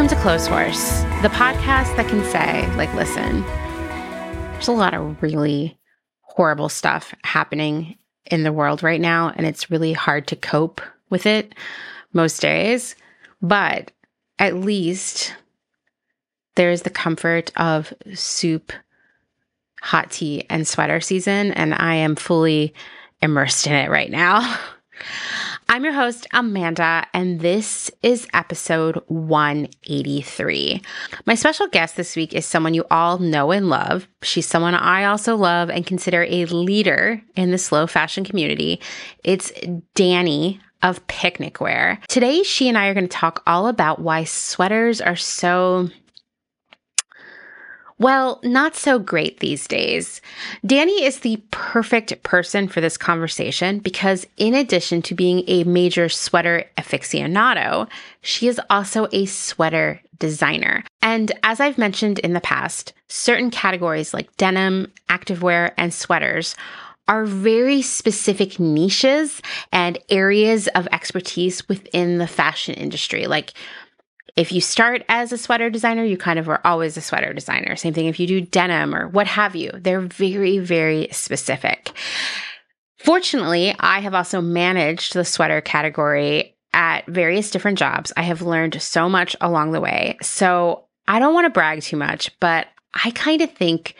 Welcome to Clotheshorse, the podcast that can say, like, listen, there's a lot of really horrible stuff happening in the world right now, and it's really hard to cope with it most days. But at least there's the comfort of soup, hot tea, and sweater season, and I am fully immersed in it right now. I'm your host, Amanda, and this is episode 183. My special guest this week is someone you all know and love. She's someone I also love and consider a leader in the slow fashion community. It's Dani of Picnicwear. Today, she and I are going to talk all about why sweaters are so well, not so great these days. Dani is the perfect person for this conversation because, in addition to being a major sweater aficionado, she is also a sweater designer. And as I've mentioned in the past, certain categories like denim, activewear, and sweaters are very specific niches and areas of expertise within the fashion industry. Like, if you start as a sweater designer, you kind of are always a sweater designer. Same thing if you do denim or what have you. They're very, very specific. Fortunately, I have also managed the sweater category at various different jobs. I have learned so much along the way. So I don't want to brag too much, but I kind of think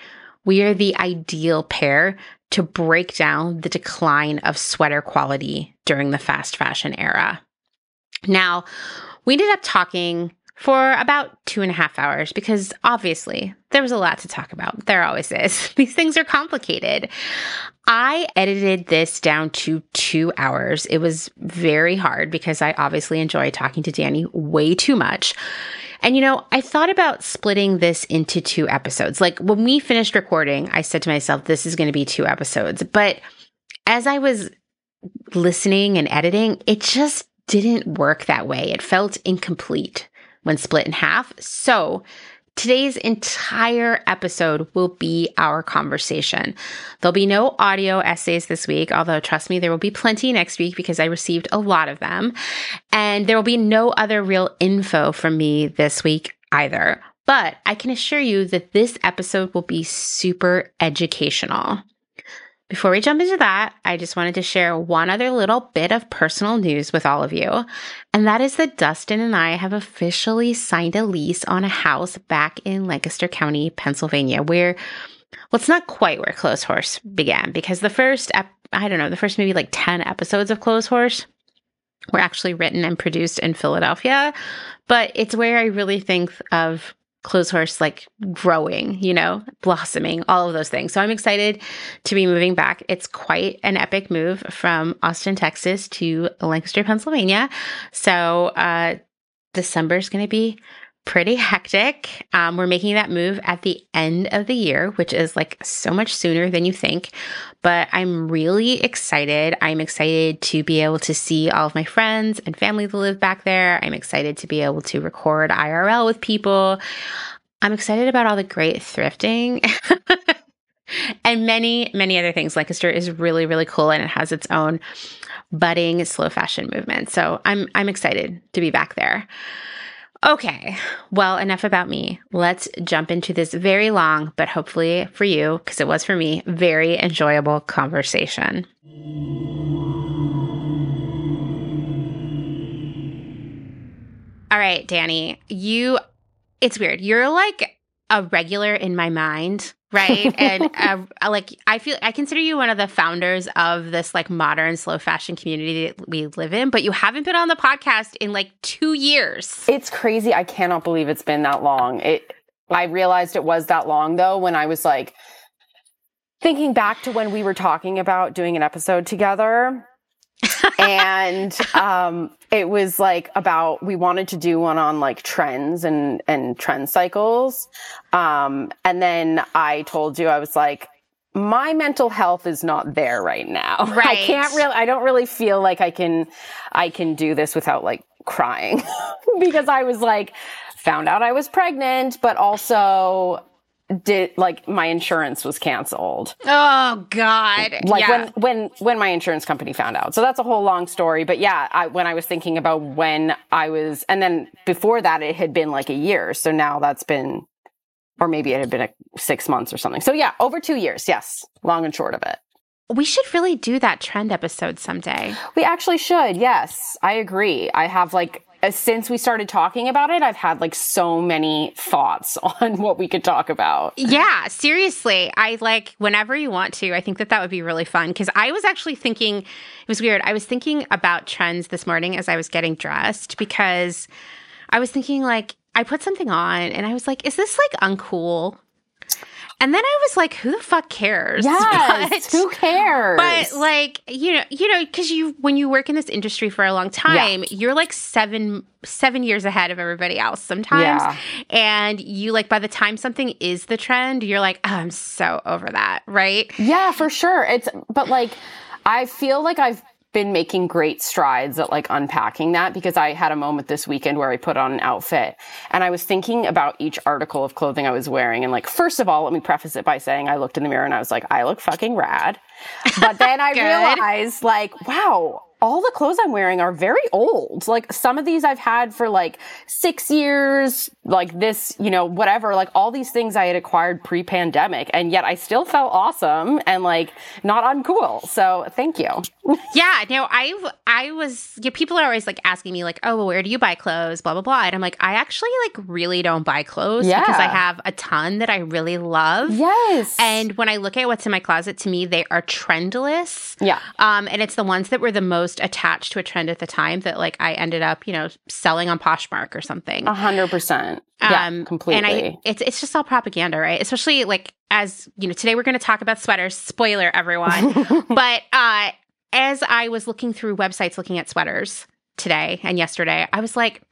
we are the ideal pair to break down the decline of sweater quality during the fast fashion era. Now, we ended up talking for about two and a half hours because obviously there was a lot to talk about. There always is. These things are complicated. I edited this down to two hours. It was very hard because I obviously enjoy talking to Dani way too much. And you know, I thought about splitting this into two episodes. Like when we finished recording, I said to myself, this is going to be two episodes. But as I was listening and editing, it just didn't work that way. It felt incomplete when split in half. So, Today's entire episode will be our conversation. There'll be no audio essays this week, although trust me, there will be plenty next week because I received a lot of them. And there will be no other real info from me this week either. But I can assure you that this episode will be super educational. Before we jump into that, I just wanted to share one other little bit of personal news with all of you. And that is that Dustin and I have officially signed a lease on a house back in Lancaster County, Pennsylvania, where, well, it's not quite where Clotheshorse began because the first, ep- I don't know, the first maybe like 10 episodes of Clotheshorse were actually written and produced in Philadelphia. But it's where I really think of Clotheshorse like growing, you know, blossoming, all of those things. So I'm excited to be moving back. It's quite an epic move from Austin, Texas to Lancaster, Pennsylvania. So uh December is going to be pretty hectic. Um, we're making that move at the end of the year, which is like so much sooner than you think. But I'm really excited. I'm excited to be able to see all of my friends and family that live back there. I'm excited to be able to record IRL with people. I'm excited about all the great thrifting. and many, many other things. Lancaster is really, really cool and it has its own budding slow fashion movement. So I'm I'm excited to be back there. Okay, well, enough about me. Let's jump into this very long, but hopefully for you, because it was for me, very enjoyable conversation. All right, Dani, you, it's weird. You're like a regular in my mind right? And uh, like i feel i consider you one of the founders of this like modern slow fashion community that we live in but you haven't been on the podcast in like two years. It's crazy. I cannot believe it's been that long. It i realized it was that long though when i was like thinking back to when we were talking about doing an episode together and um, it was like about we wanted to do one on like trends and and trend cycles. Um, and then I told you I was like my mental health is not there right now. Right. I can't really I don't really feel like I can I can do this without like crying because I was like found out I was pregnant, but also did like my insurance was canceled. Oh God! Like yeah. when when when my insurance company found out. So that's a whole long story. But yeah, I, when I was thinking about when I was, and then before that, it had been like a year. So now that's been, or maybe it had been a, six months or something. So yeah, over two years. Yes, long and short of it. we should really do that trend episode someday. We actually should. Yes, I agree. I have like Uh, since we started talking about it, I've had like so many thoughts on what we could talk about. Yeah, seriously. I like whenever you want to. I think that that would be really fun because I was actually thinking it was weird. I was thinking about trends this morning as I was getting dressed because I was thinking like I put something on and I was like, is this like uncool? And then I was like, who the fuck cares? Yes, But- who cares? But like you know, you know, because you when you work in this industry for a long time, you're like seven seven years ahead of everybody else sometimes. Yeah. And you like by the time something is the trend, you're like, oh, I'm so over that, right? Yeah, for sure. It's but like I feel like I've been making great strides at like unpacking that because I had a moment this weekend where I put on an outfit and I was thinking about each article of clothing I was wearing and like first of all, let me preface it by saying I looked in the mirror and I was like, I look fucking rad. But then I realized like, wow, all the clothes I'm wearing are very old. Like some of these I've had for like six years, like this, you know, whatever, like all these things I had acquired pre pandemic. And yet I still felt awesome and like not uncool. So thank you. Yeah, no, I I was yeah, people are always like asking me like, "Oh, well, where do you buy clothes?" blah blah blah. And I'm like, "I actually like really don't buy clothes because I have a ton that I really love." Yes. And when I look at what's in my closet, to me, they are trendless. yeah. Um, and it's the ones that were the most attached to a trend at the time that like I ended up, you know, selling on Poshmark or something. A hundred percent. Yeah, Um, completely. And I, it's it's just all propaganda, right? Especially like as you know, today we're going to talk about sweaters. Spoiler, everyone. but uh, as I was looking through websites, looking at sweaters today and yesterday, I was like,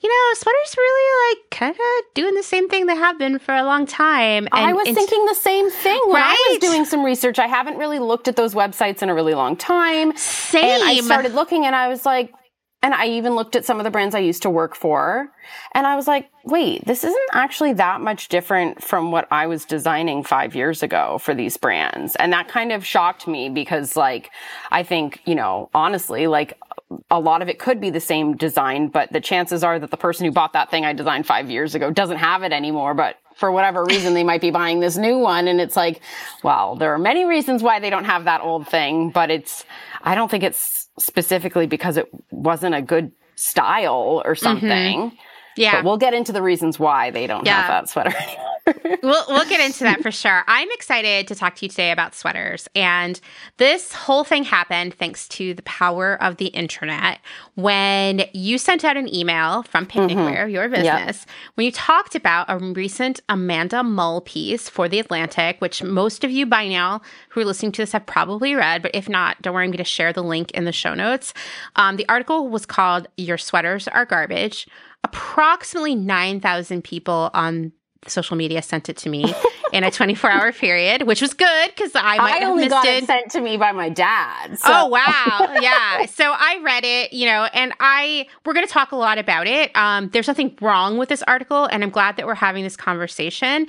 you know, sweaters really like kind of doing the same thing they have been for a long time. And I was thinking the same thing when I was doing some research. I haven't really looked at those websites in a really long time. same. And I started looking and I was like, and I even looked at some of the brands I used to work for. And I was like, wait, this isn't actually that much different from what I was designing five years ago for these brands. And that kind of shocked me because, like, I think, you know, honestly, like, a lot of it could be the same design, but the chances are that the person who bought that thing I designed five years ago doesn't have it anymore. But for whatever reason, they might be buying this new one. And it's like, well, there are many reasons why they don't have that old thing, but it's, I don't think it's specifically because it wasn't a good style or mm-hmm. something. Yeah. But we'll get into the reasons why they don't Yeah. have that sweater we'll we'll get into that for sure. I'm excited to talk to you today about sweaters. And this whole thing happened thanks to the power of the internet. When you sent out an email from Picnicwear, your business, when you talked about a recent Amanda Mull piece for The Atlantic, which most of you by now who are listening to this have probably read, but if not, don't worry, I'm going to share the link in the show notes. Um, the article was called Your Sweaters Are Garbage. Approximately 9,000 people on social media sent it to me in a 24 hour period, which was good because I might I have only missed got it. it sent to me by my dad. So. Oh wow. Yeah. So I read it, you know, and I we're going to talk a lot about it. Um there's nothing wrong with this article and I'm glad that we're having this conversation.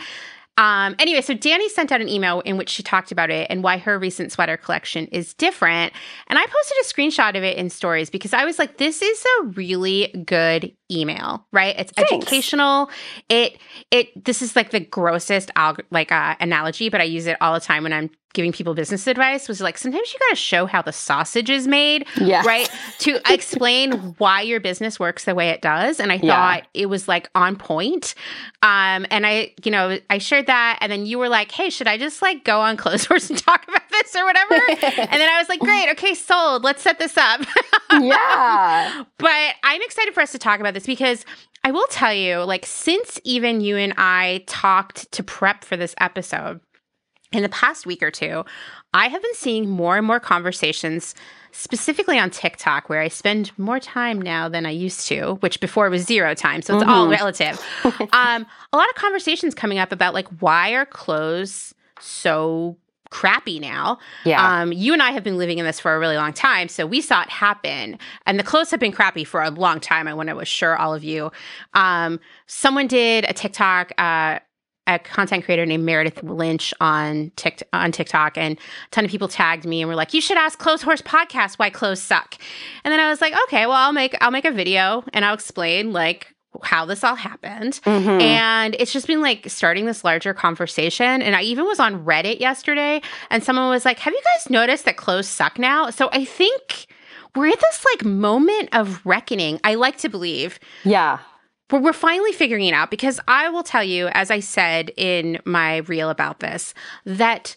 Um anyway, so Dani sent out an email in which she talked about it and why her recent sweater collection is different. And I posted a screenshot of it in stories because I was like this is a really good email, right? It's Thanks. educational. It it this is like the grossest like uh, analogy, but I use it all the time when I'm giving people business advice was like sometimes you got to show how the sausage is made, Yes. right? To explain why your business works the way it does. And I Yeah. thought it was like on point. Um, and I, you know, I shared that. And then you were like, hey, should I just like go on Clotheshorse and talk about this or whatever? and then I was like, great, okay, sold. Let's set this up. yeah. But I'm excited for us to talk about this because I will tell you, like, since even you and I talked to prep for this episode in the past week or two, I have been seeing more and more conversations, specifically on TikTok, where I spend more time now than I used to, which before was zero time. So it's all relative. um, a lot of conversations coming up about, like, why are clothes so crappy now? Yeah. Um, you and I have been living in this for a really long time, so we saw it happen. And the clothes have been crappy for a long time. I want to assure all of you. Um, someone did a TikTok. Uh, a content creator named Meredith Lynch on Tik on TikTok, and a ton of people tagged me and were like, "You should ask Clotheshorse Podcast why clothes suck." And then I was like, "Okay, well, I'll make I'll make a video and I'll explain like how this all happened. Mhm. And it's just been like starting this larger conversation. And I even was on Reddit yesterday and someone was like, Have you guys noticed that clothes suck now? So I think we're at this like moment of reckoning. I like to believe yeah. We're finally figuring it out because I will tell you, as I said in my reel about this, that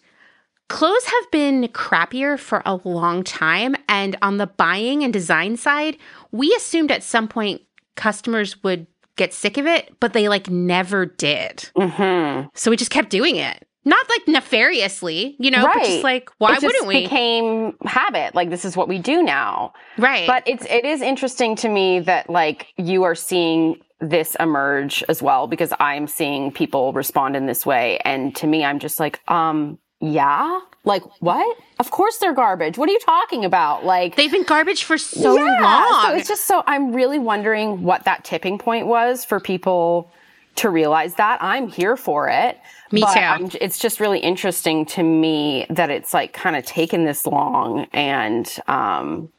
clothes have been crappier for a long time. And on the buying and design side, we assumed at some point customers would get sick of it, but they like never did. Mm-hmm. So we just kept doing it. Not like nefariously, you know, but Right. just like, why it just wouldn't we? became habit. Like this is what we do now. right. But it's it is interesting to me that like you are seeing this emerge as well because I'm seeing people respond in this way. And to me, I'm just like, um, yeah, like what? Of course they're garbage. What are you talking about? Like They've been garbage for so Yeah, long. So it's just so I'm really wondering what that tipping point was for people to realize that. I'm here for it. Me too. I'm, it's just really interesting to me that it's like kind of taken this long and um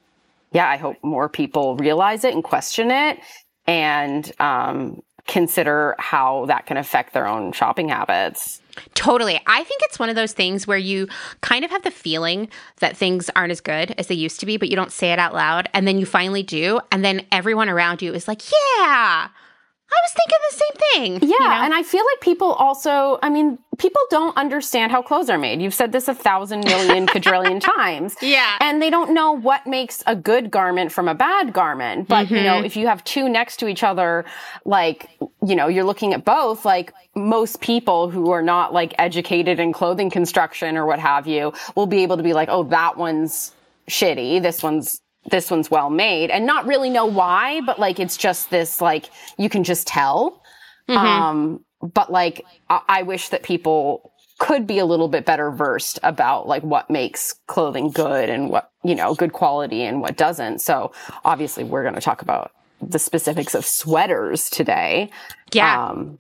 yeah, I hope more people realize it and question it and um consider how that can affect their own shopping habits. Totally. I think it's one of those things where you kind of have the feeling that things aren't as good as they used to be, but you don't say it out loud. And then you finally do. And then everyone around you is like, yeah, I was thinking the same thing. Yeah, you know? and I feel like people also, I mean, people don't understand how clothes are made. You've said this a thousand million quadrillion times. Yeah. And they don't know what makes a good garment from a bad garment. But, you know, mm-hmm. if you have two next to each other, like, you know, you're looking at both, like most people who are not like educated in clothing construction or what have you will be able to be like, oh, that one's shitty. This one's this one's well made and not really know why, but like it's just this like you can just tell. Um, but like I-, I wish that people could be a little bit better versed about like what makes clothing good and what you know good quality and what doesn't. So obviously we're going to talk about the specifics of sweaters today. yeah. Um,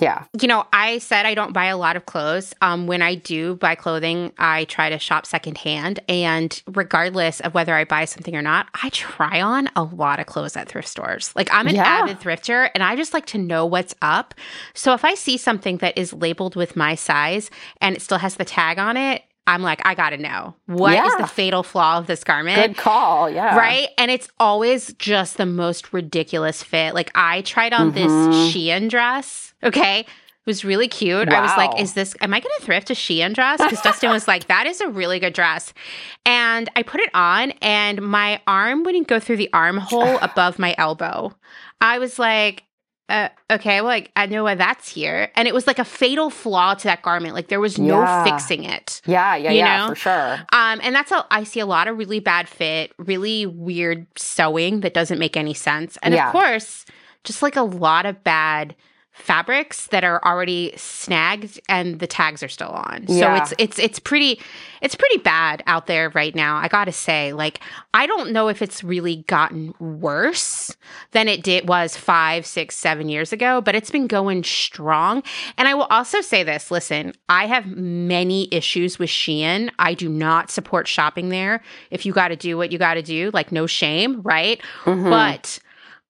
yeah. you know, I said I don't buy a lot of clothes. Um, when I do buy clothing, I try to shop secondhand. And regardless of whether I buy something or not, I try on a lot of clothes at thrift stores. Like I'm an Yeah. avid thrifter and I just like to know what's up. So if I see something that is labeled with my size and it still has the tag on it, I'm like, I gotta know what is Yeah. the fatal flaw of this garment. Good call. Yeah. Right. And it's always just the most ridiculous fit. Like I tried on Mhm. this Shein dress. Okay. It was really cute. I was like, is this, am I going to thrift a Shein dress? Because Dustin was like, that is a really good dress. And I put it on and my arm wouldn't go through the armhole above my elbow. I was like, uh, okay, well, like, I know why that's here. And it was like a fatal flaw to that garment. Like there was no Yeah. fixing it. Yeah. Yeah. You yeah. know? For sure. Um, and that's how I see a lot of really bad fit, really weird sewing that doesn't make any sense. And Yeah. of course, just like a lot of bad fabrics that are already snagged and the tags are still on. So it's it's it's pretty it's pretty bad out there right now. I got to say, like I don't know if it's really gotten worse than it did was five, six, seven years ago, but it's been going strong. And I will also say this: listen, I have many issues with Shein. I do not support shopping there. If you got to do what you got to do, like no shame, right? Mhm. But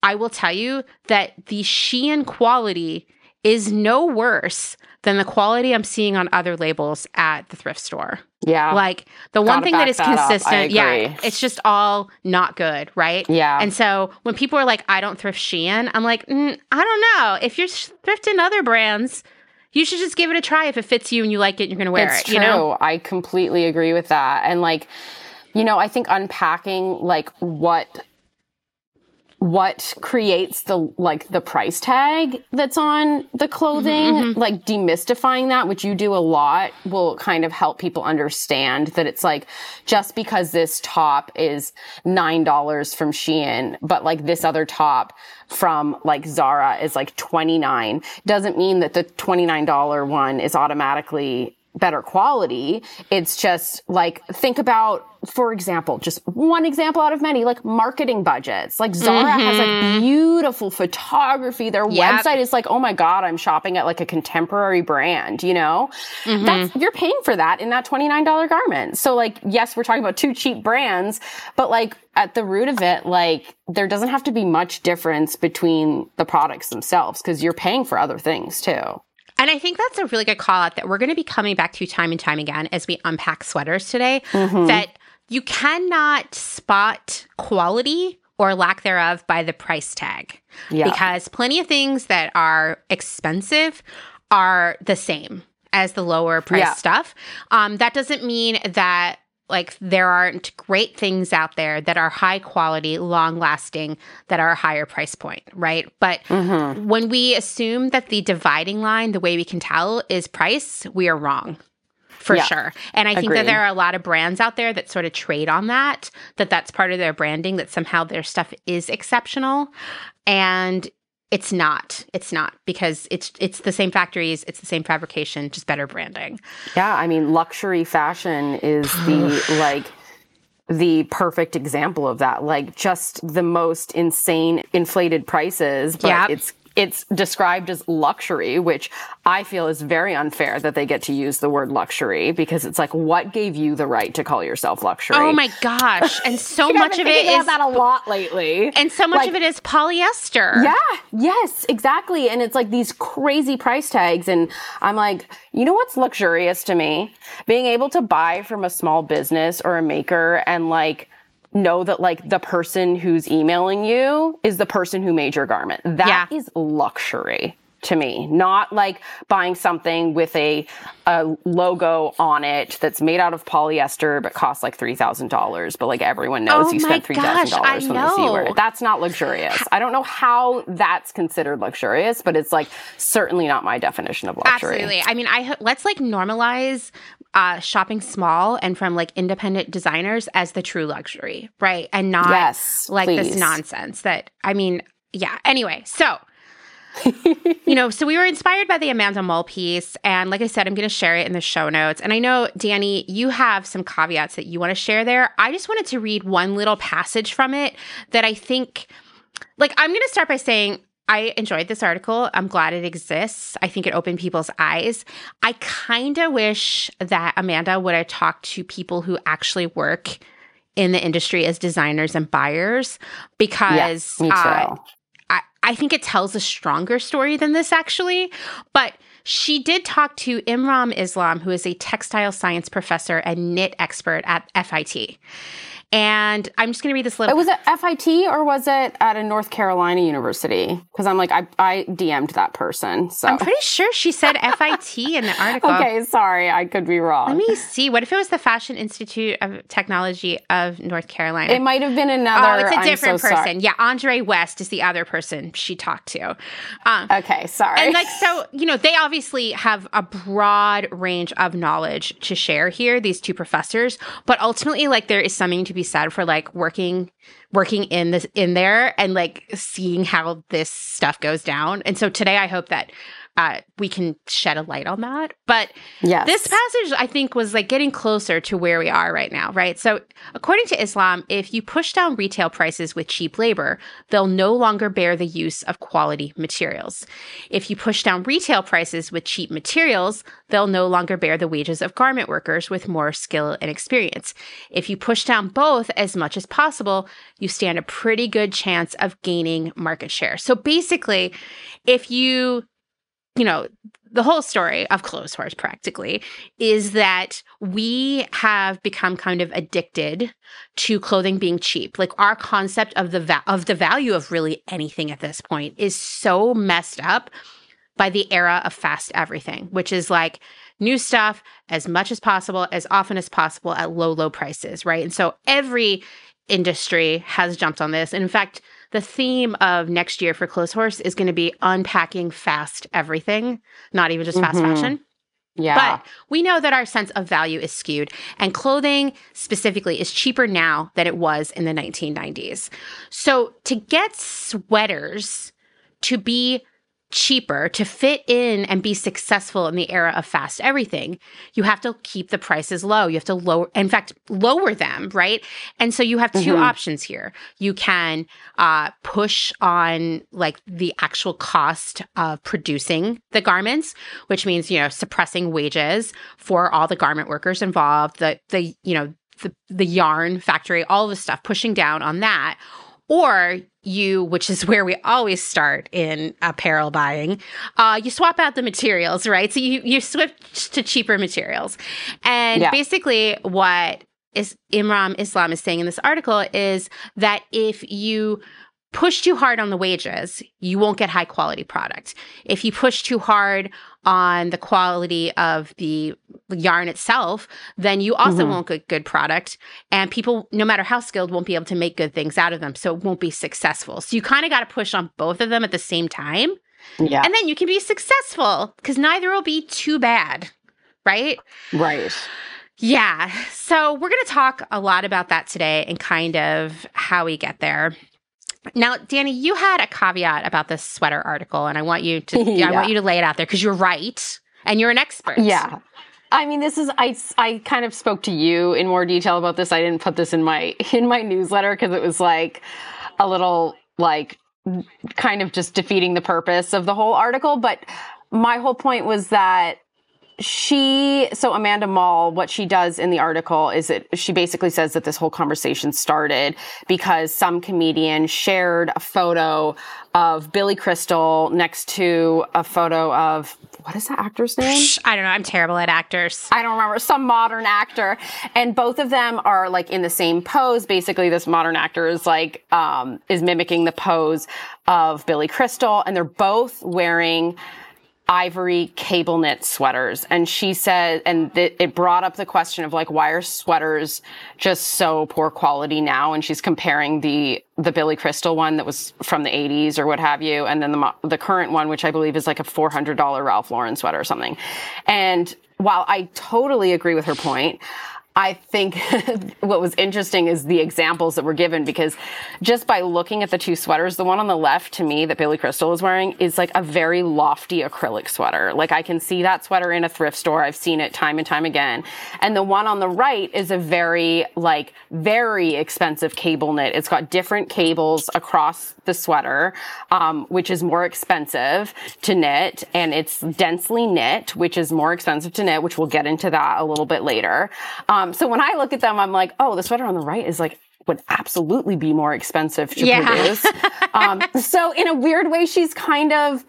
I will tell you that the Shein quality is no worse than the quality I'm seeing on other labels at the thrift store. yeah. Like the one Gotta thing that is that consistent, yeah, it's just all not good, right? yeah. And so when people are like, I don't thrift Shein, I'm like, mm, I don't know. If you're thrifting other brands, you should just give it a try. If it fits you and you like it, you're going to wear it's it. true. You know? I completely agree with that. And like, you know, I think unpacking like what what creates the like the price tag that's on the clothing, Mm-hmm, like demystifying that, which you do a lot, will kind of help people understand that it's like just because this top is nine dollars from Shein, but like this other top from like Zara is like twenty nine, doesn't mean that the twenty nine dollar one is automatically better quality. It's just like, think about, for example, just one example out of many, like marketing budgets. Like Zara mm-hmm. has like beautiful photography. Their yep. website is like, oh my God, I'm shopping at like a contemporary brand, you know? Mm-hmm. That's, you're paying for that in that $29 garment. So like, yes, we're talking about two cheap brands, but like at the root of it, like there doesn't have to be much difference between the products themselves because you're paying for other things too. And I think that's a really good call out that we're going to be coming back to time and time again as we unpack sweaters today. Mm-hmm. That you cannot spot quality or lack thereof by the price tag. Yeah. Because plenty of things that are expensive are the same as the lower price yeah. stuff. Um, that doesn't mean that like there aren't great things out there that are high quality, long lasting, that are a higher price point, right? But mm-hmm. when we assume that the dividing line, the way we can tell is price, we are wrong for yeah, sure. And I think that there are a lot of brands out there that sort of trade on that, that that's part of their branding, that somehow their stuff is exceptional. And it's not. It's not because it's it's the same factories, it's the same fabrication, just better branding. Yeah, I mean luxury fashion is the like the perfect example of that. Like just the most insane inflated prices, but yep. it's it's described as luxury, which I feel is very unfair that they get to use the word luxury because it's like, what gave you the right to call yourself luxury? Oh my gosh! And so much of it is that a lot lately, and so much like, of it is polyester. Yeah. Yes. Exactly. And it's like these crazy price tags, and I'm like, you know what's luxurious to me? Being able to buy from a small business or a maker and like know that like the person who's emailing you is the person who made your garment. That yeah. is luxury to me, not like buying something with a, a logo on it that's made out of polyester but costs like $3,000. But like everyone knows oh you spent $3,000 when they see it. That's not luxurious. I don't know how that's considered luxurious, but it's like certainly not my definition of luxury. Absolutely. I mean, I let's like normalize uh, shopping small and from like independent designers as the true luxury, right? And not yes, like please. this nonsense that, I mean, yeah. Anyway, so. you know, so we were inspired by the Amanda Mull piece. And like I said, I'm going to share it in the show notes. And I know, Dani, you have some caveats that you want to share there. I just wanted to read one little passage from it that I think, like, I'm going to start by saying I enjoyed this article. I'm glad it exists. I think it opened people's eyes. I kind of wish that Amanda would have talked to people who actually work in the industry as designers and buyers because yeah, uh, I, I think it tells a stronger story than this actually. But she did talk to Imran Islam, who is a textile science professor and knit expert at FIT. And I'm just going to read this little. It was it FIT or was it at a North Carolina university? Because I'm like, I, I DM'd that person. So I'm pretty sure she said FIT in the article. Okay, sorry, I could be wrong. Let me see. What if it was the Fashion Institute of Technology of North Carolina? It might have been another. Oh, it's a different so person. Sorry. Yeah, Andre West is the other person she talked to. Um, okay, sorry. And like, so you know, they obviously have a broad range of knowledge to share here. These two professors, but ultimately, like, there is something to be said for like working working in this in there and like seeing how this stuff goes down. And so today I hope that uh, we can shed a light on that. But yes. this passage, I think, was like getting closer to where we are right now, right? So, according to Islam, if you push down retail prices with cheap labor, they'll no longer bear the use of quality materials. If you push down retail prices with cheap materials, they'll no longer bear the wages of garment workers with more skill and experience. If you push down both as much as possible, you stand a pretty good chance of gaining market share. So basically, if you you know, the whole story of Clotheshorse practically is that we have become kind of addicted to clothing being cheap. Like our concept of the va- of the value of really anything at this point is so messed up by the era of fast everything, which is like new stuff as much as possible, as often as possible at low, low prices, right? And so every industry has jumped on this. And in fact, the theme of next year for Clotheshorse is going to be unpacking fast everything, not even just fast mm-hmm. fashion. Yeah. But we know that our sense of value is skewed, and clothing specifically is cheaper now than it was in the 1990s. So to get sweaters to be cheaper to fit in and be successful in the era of fast everything, you have to keep the prices low. You have to lower, in fact, lower them, right? And so you have 2 Mhm. options here. You can uh, push on like the actual cost of producing the garments, which means you know suppressing wages for all the garment workers involved. The the you know the the yarn factory, all of the stuff, pushing down on that. Or you, which is where we always start in apparel buying, uh, you swap out the materials, right? So you you switch to cheaper materials, and Yeah. basically what is Imran Islam is saying in this article is that if you push too hard on the wages, you won't get high quality product. If you push too hard on the quality of the yarn itself, then you also Mhm. won't get good product. And people, no matter how skilled, won't be able to make good things out of them. So it won't be successful. So you kind of got to push on both of them at the same time. Yeah. And then you can be successful because neither will be too bad. Right? right. Yeah. So we're going to talk a lot about that today and kind of how we get there. Now, Dani, you had a caveat about this sweater article, and I want you to I want you to lay it out there because you're right and you're an expert. Yeah. I mean, this is I I kind of spoke to you in more detail about this. I didn't put this in my in my newsletter because it was like a little like kind of just defeating the purpose of the whole article, but my whole point was that she so Amanda Mull what she does in the article is that she basically says that this whole conversation started because some comedian shared a photo of Billy Crystal next to a photo of what is that actor's name? I don't know. I'm terrible at actors. I don't remember, some modern actor. And both of them are like in the same pose. Basically, this modern actor is like, um, is mimicking the pose of Billy Crystal. And they're both wearing ivory cable knit sweaters. And she said, and th- it brought up the question of like, why are sweaters just so poor quality now? And she's comparing the, the Billy Crystal one that was from the 80s or what have you. And then the, the current one, which I believe is like a $400 Ralph Lauren sweater or something. And while I totally agree with her point, I think what was interesting is the examples that were given because just by looking at the two sweaters, the one on the left to me that Billy Crystal is wearing is like a very lofty acrylic sweater. Like I can see that sweater in a thrift store. I've seen it time and time again. And the one on the right is a very like very expensive cable knit. It's got different cables across the sweater, um, which is more expensive to knit and it's densely knit, which is more expensive to knit, which we'll get into that a little bit later. Um, so when I look at them, I'm like, oh, the sweater on the right is like, would absolutely be more expensive to Yeah. produce. um, so in a weird way, she's kind of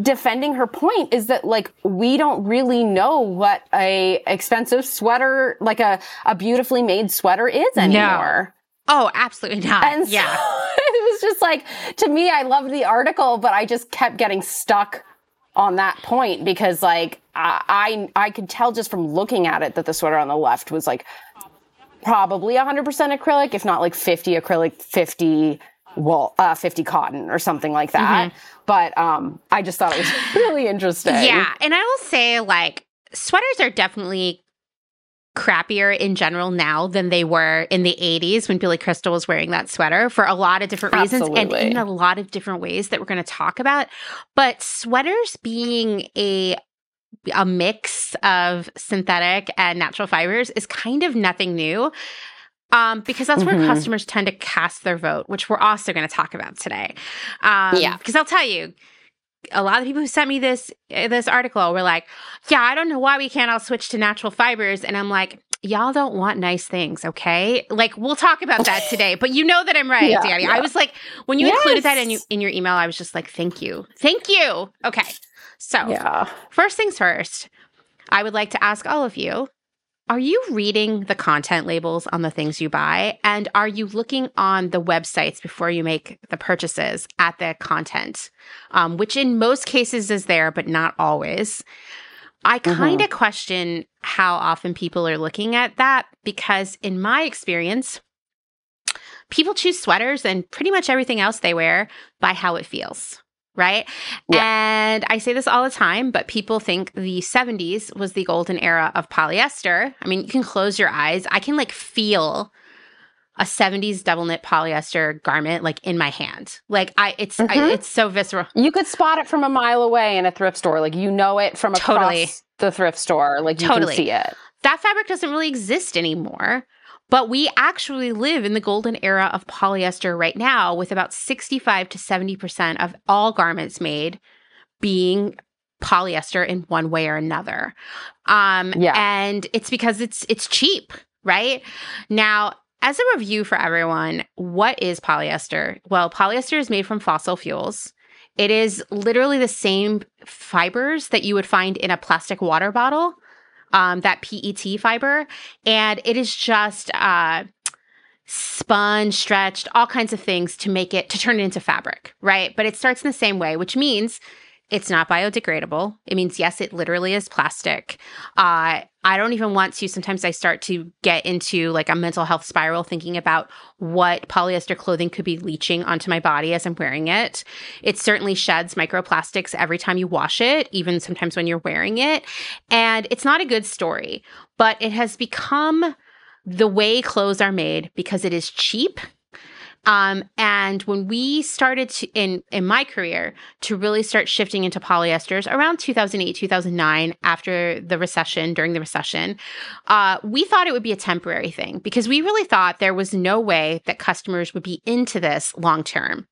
defending her point is that like we don't really know what a expensive sweater like a, a beautifully made sweater is anymore No. Oh, absolutely not. and so yeah. it was just like, to me, I loved the article, but I just kept getting stuck on that point because like I, I I could tell just from looking at it that the sweater on the left was like probably 100% acrylic, if not like 50 acrylic, 50 wool, uh, 50 cotton or something like that. But um, I just thought it was really interesting. Yeah. And I will say, like, sweaters are definitely crappier in general now than they were in the 80s when Billy Crystal was wearing that sweater for a lot of different reasons and in a lot of different ways that we're going to talk about. But sweaters being a a mix of synthetic and natural fibers is kind of nothing new. Um, because that's where Mhm. customers tend to cast their vote, which we're also going to talk about today. Um, Yeah. Because I'll tell you, a lot of people who sent me this uh, this article were like, "Yeah, I don't know why we can't all switch to natural fibers," and I'm like, "Y'all don't want nice things, okay? Like we'll talk about that today." But you know that I'm right, Yeah, Dani. yeah. I was like, when you included that in you, in your email, I was just like, "Thank you, thank you." Okay, so Yeah. First things first, I would like to ask all of you Are you reading the content labels on the things you buy? And are you looking on the websites before you make the purchases at the content, um, which in most cases is there, but not always? I kind of question how often people are looking at that because, in my experience, people choose sweaters and pretty much everything else they wear by how it feels. Right. And I say this all the time, but people think the 70s was the golden era of polyester. I mean, you can close your eyes. I can like feel a 70s double knit polyester garment like in my hand. Like I it's Mhm. I, it's so visceral. You could spot it from a mile away in a thrift store. Like you know it from across Totally. the thrift store. Like you Totally. can see it. That fabric doesn't really exist anymore. But we actually live in the golden era of polyester right now with about 65 to 70% of all garments made being polyester in one way or another. Um Yeah. and it's because it's it's cheap, right? Now, as a review for everyone, what is polyester? Well, polyester is made from fossil fuels. It is literally the same fibers that you would find in a plastic water bottle, um, that PET fiber, and it is just uh, spun, stretched, all kinds of things to make it to turn it into fabric, right? But it starts in the same way, which means it's not biodegradable. It means yes, it literally is plastic. Uh, I don't even want to. Sometimes I start to get into like a mental health spiral, thinking about what polyester clothing could be leaching onto my body as I'm wearing it. It certainly sheds microplastics every time you wash it, even sometimes when you're wearing it. And it's not a good story, but it has become the way clothes are made because it is cheap. Um, and when we started to, in in my career to really start shifting into polyesters around 2008 2009 after the recession during the recession uh, we thought it would be a temporary thing because we really thought there was no way that customers would be into this long term.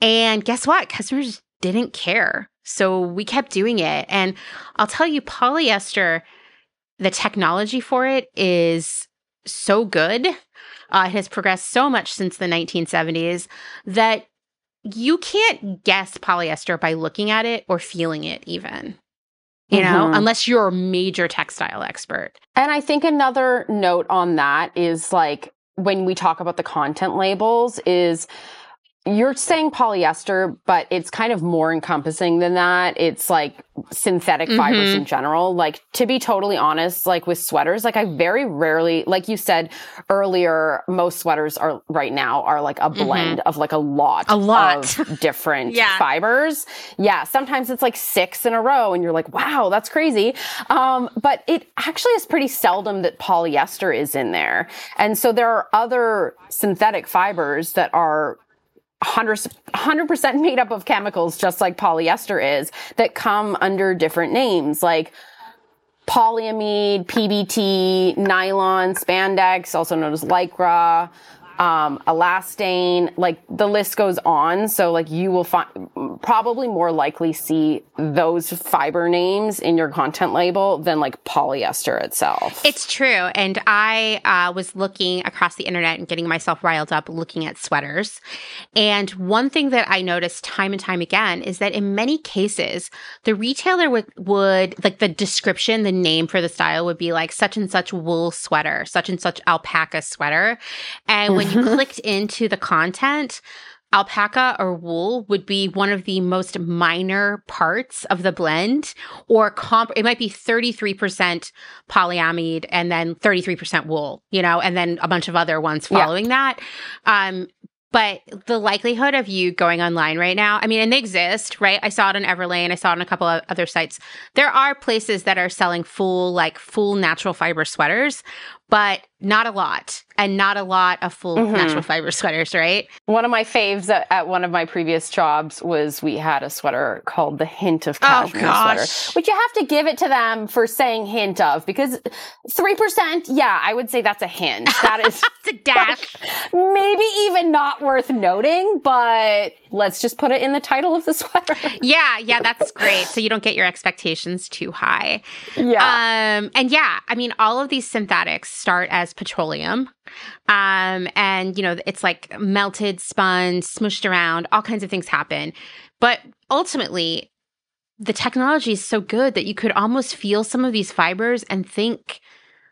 And guess what? Customers didn't care. So we kept doing it. And i'll tell you polyester the technology for it is so good uh, it has progressed so much since the 1970s that you can't guess polyester by looking at it or feeling it, even. You know, Mhm. unless you're a major textile expert. And I think another note on that is like when we talk about the content labels is you're saying polyester, but it's kind of more encompassing than that. It's like synthetic fibers Mhm. in general. Like to be totally honest, like with sweaters, like I very rarely, like you said earlier, most sweaters are right now are like a blend of like a lot, Mm-hmm. A lot. of different Yeah. fibers. Yeah. Sometimes it's like six in a row and you're like, wow, that's crazy. Um, but it actually is pretty seldom that polyester is in there. And so there are other synthetic fibers that are 100 percent made up of chemicals, just like polyester is, that come under different names, like polyamide, PBT, nylon, spandex, also known as lycra, um, elastane. Like the list goes on. So like you will find probably more likely see those fiber names in your content label than like polyester itself. It's true. And I uh, was looking across the internet and getting myself riled up looking at sweaters. And one thing that I noticed time and time again is that in many cases, the retailer would, would like the description, the name for the style would be like such and such wool sweater, such and such alpaca sweater. And when you clicked into the content, alpaca or wool would be one of the most minor parts of the blend or comp it might be 33% polyamide and then 33% wool you know and then a bunch of other ones Yeah. following that um but the likelihood of you going online right now, I mean, and they exist, right? I saw it on Everlane, I saw it on a couple of other sites. There are places that are selling full, like full natural fiber sweaters, but not a lot, and not a lot of full Mhm. natural fiber sweaters, right? One of my faves at, at one of my previous jobs was we had a sweater called the Hint of Cashmere gosh. sweater, which you have to give it to them for saying hint of because 3%, yeah, I would say that's a hint. That is a dash. maybe even not worth noting, but let's just put it in the title of the sweater. yeah, yeah, that's great. So you don't get your expectations too high. yeah. Um, and yeah, I mean, all of these synthetics start as petroleum. Um, and you know, it's like melted, spun, smushed around, all kinds of things happen. But ultimately, the technology is so good that you could almost feel some of these fibers and think,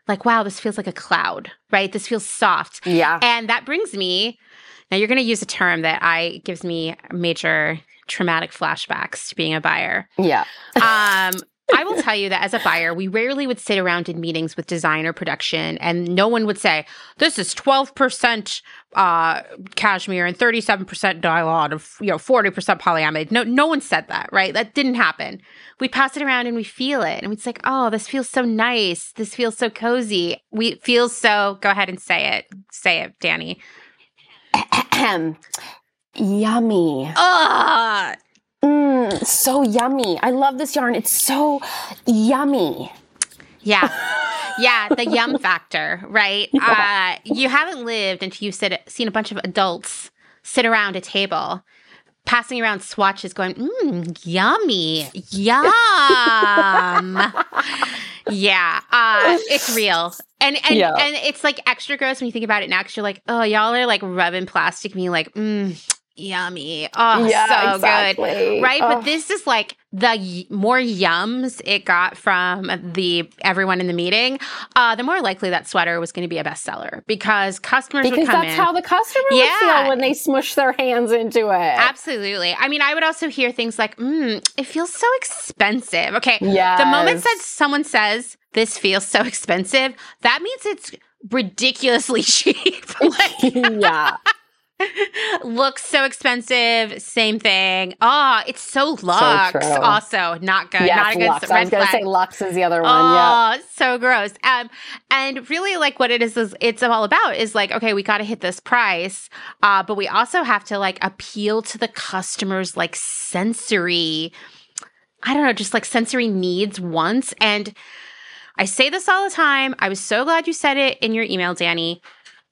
like, wow, this feels like a cloud, right? This feels soft. yeah. And that brings me now you're going to use a term that I gives me major traumatic flashbacks to being a buyer. Yeah. Um I will tell you that as a buyer, we rarely would sit around in meetings with design or production, and no one would say, "This is twelve percent uh, cashmere and thirty-seven percent nylon, of you know, forty percent polyamide." No, no one said that, right? That didn't happen. We pass it around and we feel it, and it's like, "Oh, this feels so nice. This feels so cozy. We feel so." Go ahead and say it. Say it, Dani. Yummy. Ah. Mm, so yummy. I love this yarn. It's so yummy. Yeah. Yeah, the yum factor, right? Yeah. Uh, you haven't lived until you've sit, seen a bunch of adults sit around a table passing around swatches going, mmm, yummy, yum. yeah, uh, it's real. And and, yeah. and it's like extra gross when you think about it now because you're like, oh, y'all are like rubbing plastic me like, mmm, yummy. Oh, yeah, so exactly. good. Right? Oh. But this is like the more yums it got from the everyone in the meeting, uh, the more likely that sweater was going to be a bestseller because customers because would come that's in. how the customer yeah. feel when they smush their hands into it. Absolutely. I mean, I would also hear things like, mm, "It feels so expensive." Okay, yeah. The moment that someone says this feels so expensive, that means it's ridiculously cheap. like, yeah. Looks so expensive. Same thing. Oh, it's so Lux. So also, not good. Not a good Lux. I was going to say Lux is the other one. Oh, yeah. so gross. Um, and really, like what it is, is it's all about is like, okay, we got to hit this price, uh, but we also have to like appeal to the customers' like sensory. I don't know, just like sensory needs once. And I say this all the time. I was so glad you said it in your email, Dani.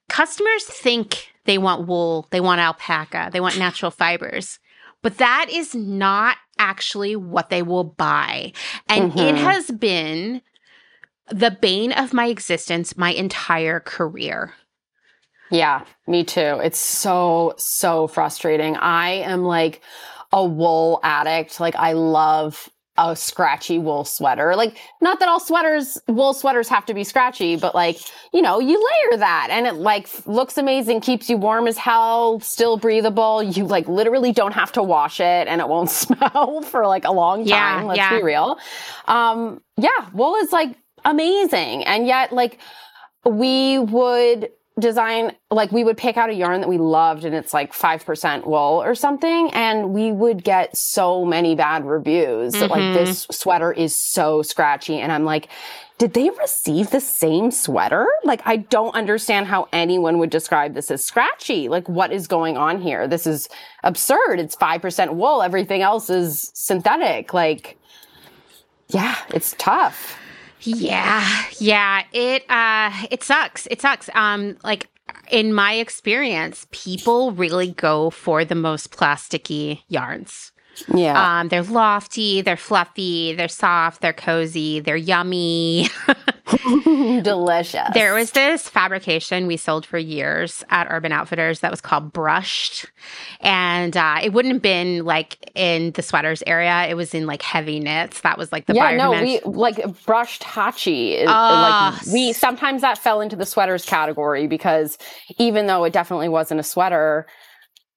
Customers think they want wool, they want alpaca, they want natural fibers. But that is not actually what they will buy. And mm-hmm. it has been the bane of my existence my entire career. Yeah, me too. It's so, so frustrating. I am like a wool addict. Like, I love a scratchy wool sweater. Like, not that all sweaters, wool sweaters have to be scratchy, but like, you know, you layer that and it like looks amazing, keeps you warm as hell, still breathable. You like literally don't have to wash it and it won't smell for like a long time. Yeah, let's yeah. be real. Um, yeah, wool is like amazing. And yet like, we would design like we would pick out a yarn that we loved and it's like 5% wool or something and we would get so many bad reviews mm-hmm. that like this mm-hmm. sweater is so scratchy and I'm like did they receive the same sweater? Like I don't understand how anyone would describe this as scratchy. Like what is going on here? This is absurd. It's 5% wool, everything else is synthetic. Like yeah, it's tough. Yeah, yeah. It uh it sucks. It sucks. Um like in my experience, people really go for the most plasticky yarns. Yeah. Um, they're lofty, they're fluffy, they're soft, they're cozy, they're yummy. Delicious. There was this fabrication we sold for years at Urban Outfitters that was called Brushed. And uh, it wouldn't have been like in the sweaters area. It was in like heavy knits. That was like the Yeah, no, we like brushed Hacci. Uh, like we sometimes that fell into the sweaters category because even though it definitely wasn't a sweater,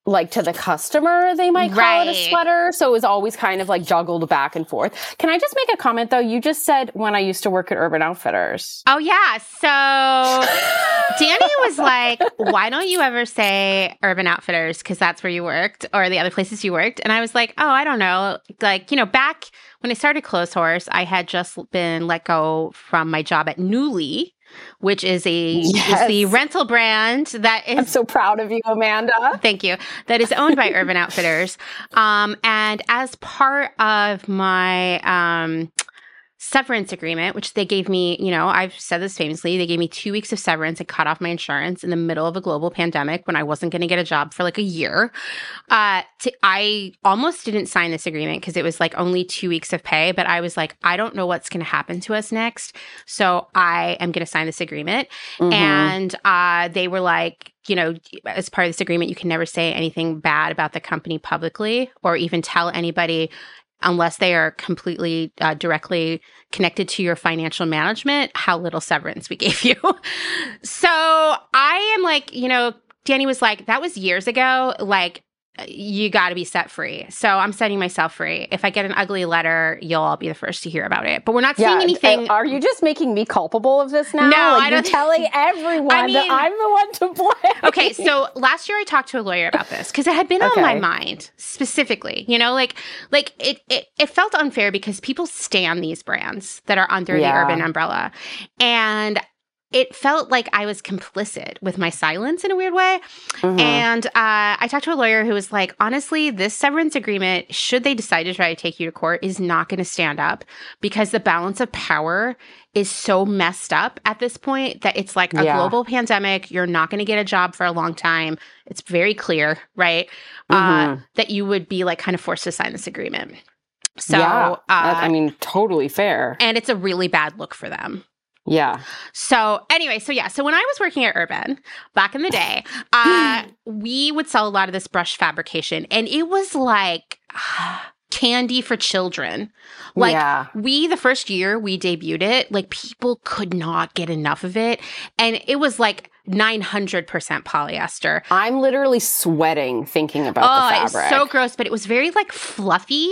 like to the customer, they might call right. it a sweater. So it was always kind of like juggled back and forth. Can I just make a comment though? You just said when I used to work at Urban Outfitters. Oh, yeah. So Dani was like, why don't you ever say Urban Outfitters? Because that's where you worked or the other places you worked. And I was like, oh, I don't know. Like, you know, back when I started Clotheshorse, I had just been let go from my job at Nuuly which is a yes. is the rental brand that is. I'm so proud of you, Amanda. Thank you. That is owned by Urban Outfitters. Um, and as part of my um, severance agreement, which they gave me, you know, I've said this famously, they gave me two weeks of severance and cut off my insurance in the middle of a global pandemic when I wasn't going to get a job for like a year. Uh, to, I almost didn't sign this agreement because it was like only two weeks of pay, but I was like, I don't know what's going to happen to us next. So I am going to sign this agreement. Mm-hmm. And uh, they were like, you know, as part of this agreement, you can never say anything bad about the company publicly or even tell anybody unless they are completely uh, directly connected to your financial management, how little severance we gave you. so I am like, you know, Dani was like, that was years ago. Like, you got to be set free. So I'm setting myself free. If I get an ugly letter, you'll all be the first to hear about it. But we're not seeing uh, anything. Are you just making me culpable of this now? No, like I you're telling everyone I mean- that I'm the one to blame. okay, so last year I talked to a lawyer about this because it had been on my mind specifically. You know, like like it, it it felt unfair because people stand these brands that are under the urban umbrella. And it felt like I was complicit with my silence in a weird way. Mhm. And uh, I talked to a lawyer who was like, honestly, this severance agreement, should they decide to try to take you to court, is not going to stand up because the balance of power is so messed up at this point that it's like a Yeah. global pandemic. You're not going to get a job for a long time. It's very clear, right? Uh, Mhm. that you would be like kind of forced to sign this agreement. So, yeah, uh, I mean, totally fair. and it's a really bad look for them. Yeah. So anyway, so yeah, so when I was working at Urban back in the day, uh, we would sell a lot of this brush fabrication, and it was like candy for children. Like yeah. we, the first year we debuted it, like people could not get enough of it, and it was like nine hundred percent polyester. I'm literally sweating thinking about the Oh, fabric. it's so gross, but it was very like fluffy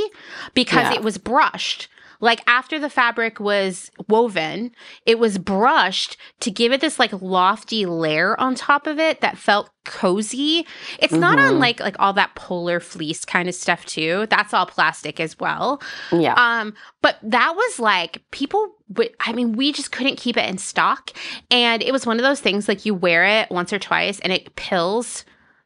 because Yeah. it was brushed. Like after the fabric was woven, it was brushed to give it this like lofty layer on top of it that felt cozy. It's not Mhm. unlike like all that polar fleece kind of stuff too. That's all plastic as well. yeah. Um, but that was like people. would- I mean, we just couldn't keep it in stock, and it was one of those things like you wear it once or twice, and it pills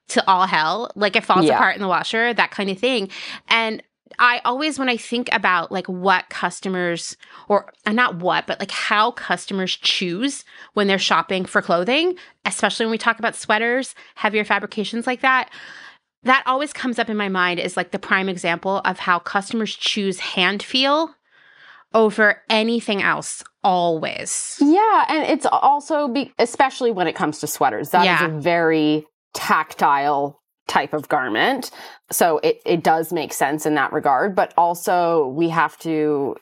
to all hell. Like it falls Yeah. apart in the washer, that kind of thing. And I always, when I think about like what customers, or uh, not what, but like how customers choose when they're shopping for clothing, especially when we talk about sweaters, heavier fabrications like that, that always comes up in my mind is like the prime example of how customers choose hand feel over anything else always. Yeah, and it's also be, especially when it comes to sweaters. That is Yeah. a very tactile type of garment. So it it does make sense in that regard, but also we have to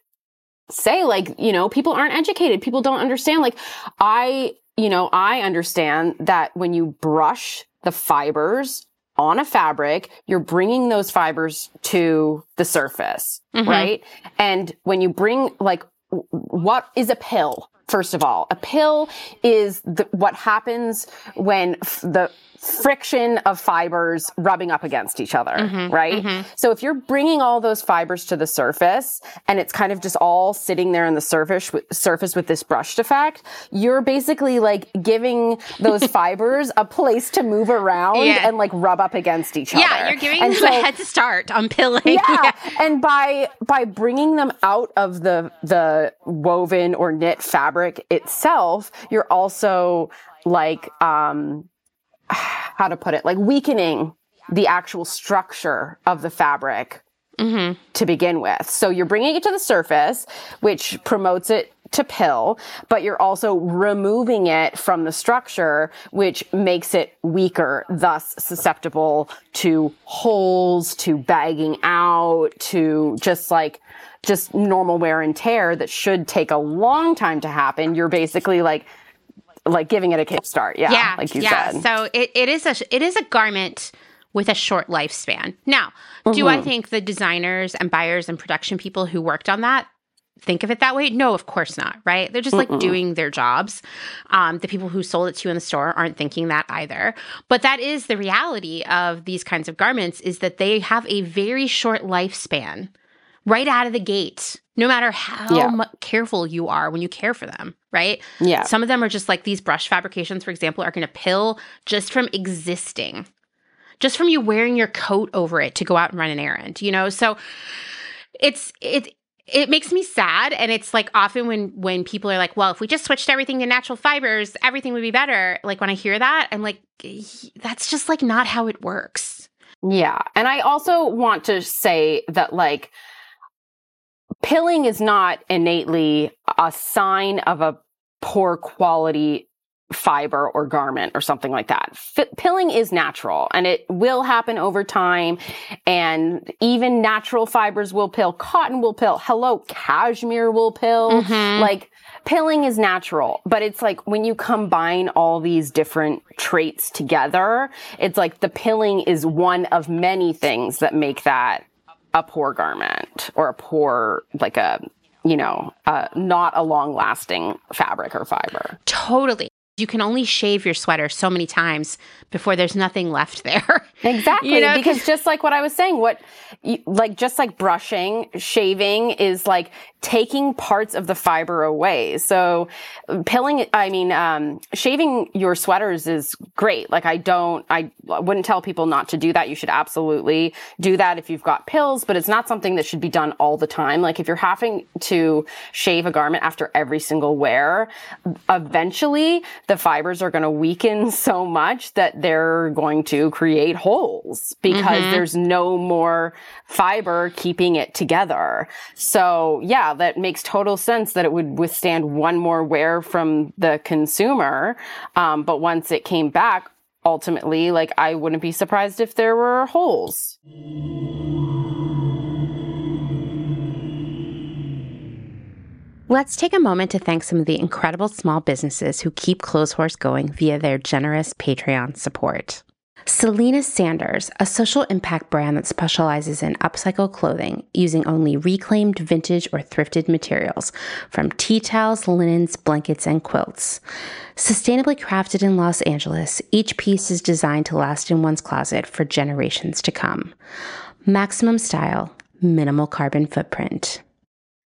say like, you know, people aren't educated. People don't understand like I, you know, I understand that when you brush the fibers on a fabric, you're bringing those fibers to the surface, Mhm. right? And when you bring like what is a pill? First of all, a pill is the, what happens when f- the friction of fibers rubbing up against each other, Mhm, right? mhm. So if you're bringing all those fibers to the surface and it's kind of just all sitting there on the surface with, surface with this brushed effect, you're basically like giving those fibers a place to move around Yeah. and like rub up against each Yeah, other. Yeah, you're giving and them a head start on pilling. yeah. and by by bringing them out of the the woven or knit fabric itself you're also like um how to put it like weakening the actual structure of the fabric hmm to begin with. So you're bringing it to the surface which promotes it to pill but you're also removing it from the structure which makes it weaker thus susceptible to holes to bagging out to just like just normal wear and tear that should take a long time to happen you're basically like like giving it a kickstart yeah, yeah, like you yeah. said So it, it is a it is a garment with a short lifespan. Now, do I Mhm. think the designers and buyers and production people who worked on that think of it that way? No, of course not. Right? They're just like Mm-mm. doing their jobs. Um, the people who sold it to you in the store aren't thinking that either. But that is the reality of these kinds of garments: is that they have a very short lifespan right out of the gate. No matter how Yeah. mu- careful you are when you care for them, right? yeah Some of them are just like these brush fabrications, for example, are going to pill just from existing, just from you wearing your coat over it to go out and run an errand, you know? So it's, it, it makes me sad and it's like often when when people are like well if we just switched everything to natural fibers everything would be better like when i hear that i'm like that's just like not how it works Yeah. And I also want to say that like pilling is not innately a sign of a poor quality fiber or garment or something like that. F- pilling is natural and it will happen over time and even natural fibers will pill, cotton will pill, hello, cashmere will pill. Mhm. Like pilling is natural, but it's like when you combine all these different traits together, it's like the pilling is one of many things that make that a poor garment or a poor, like a, you know, uh, not a long lasting fabric or fiber. Totally. You can only shave your sweater so many times before there's nothing left there. Exactly. You know, because just like what I was saying, what, like, just like brushing, shaving is like taking parts of the fiber away. So pilling, I mean, um, shaving your sweaters is great. Like I don't, I wouldn't tell people not to do that. You should absolutely do that if you've got pills, but it's not something that should be done all the time. Like if you're having to shave a garment after every single wear, eventually the fibers are going to weaken so much that they're going to create holes because mm-hmm. there's no more fiber keeping it together. So yeah, that makes total sense that it would withstand one more wear from the consumer. Um, but once it came back, ultimately, like I wouldn't be surprised if there were holes. Let's take a moment to thank some of the incredible small businesses who keep Clotheshorse going via their generous Patreon support. Selena Sanders, a social impact brand that specializes in upcycle clothing using only reclaimed vintage or thrifted materials from tea towels, linens, blankets, and quilts. Sustainably crafted in Los Angeles, each piece is designed to last in one's closet for generations to come. Maximum style, minimal carbon footprint.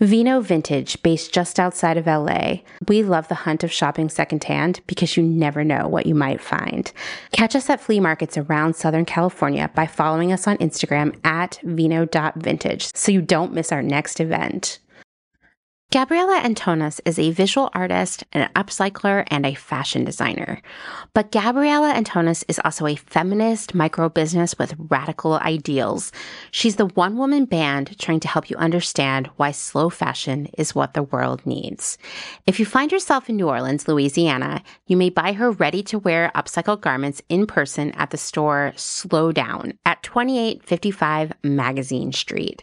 Vino Vintage, based just outside of LA. We love the hunt of shopping secondhand because you never know what you might find. Catch us at flea markets around Southern California by following us on Instagram at vino.vintage so you don't miss our next event. Gabriella Antonis is a visual artist, an upcycler, and a fashion designer. But Gabriella Antonis is also a feminist micro business with radical ideals. She's the one woman band trying to help you understand why slow fashion is what the world needs. If you find yourself in New Orleans, Louisiana, you may buy her ready to wear upcycled garments in person at the store Slow Down at 2855 Magazine Street.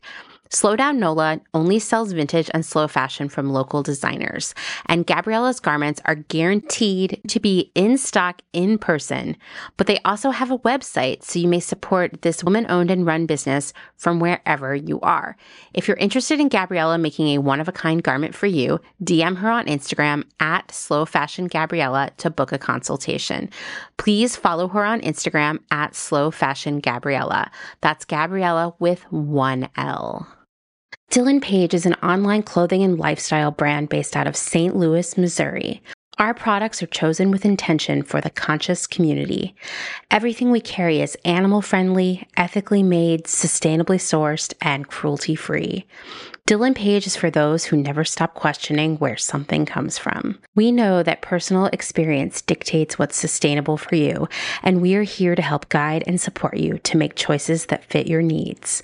Slowdown Nola only sells vintage and slow fashion from local designers, and Gabriella's garments are guaranteed to be in stock in person. But they also have a website, so you may support this woman owned and run business from wherever you are. If you're interested in Gabriella making a one of a kind garment for you, DM her on Instagram at Slow Fashion Gabriella to book a consultation. Please follow her on Instagram at Slow Fashion Gabriella. That's Gabriella with one L. Dylan Page is an online clothing and lifestyle brand based out of St. Louis, Missouri. Our products are chosen with intention for the conscious community. Everything we carry is animal friendly, ethically made, sustainably sourced, and cruelty free. Dylan Page is for those who never stop questioning where something comes from. We know that personal experience dictates what's sustainable for you, and we are here to help guide and support you to make choices that fit your needs.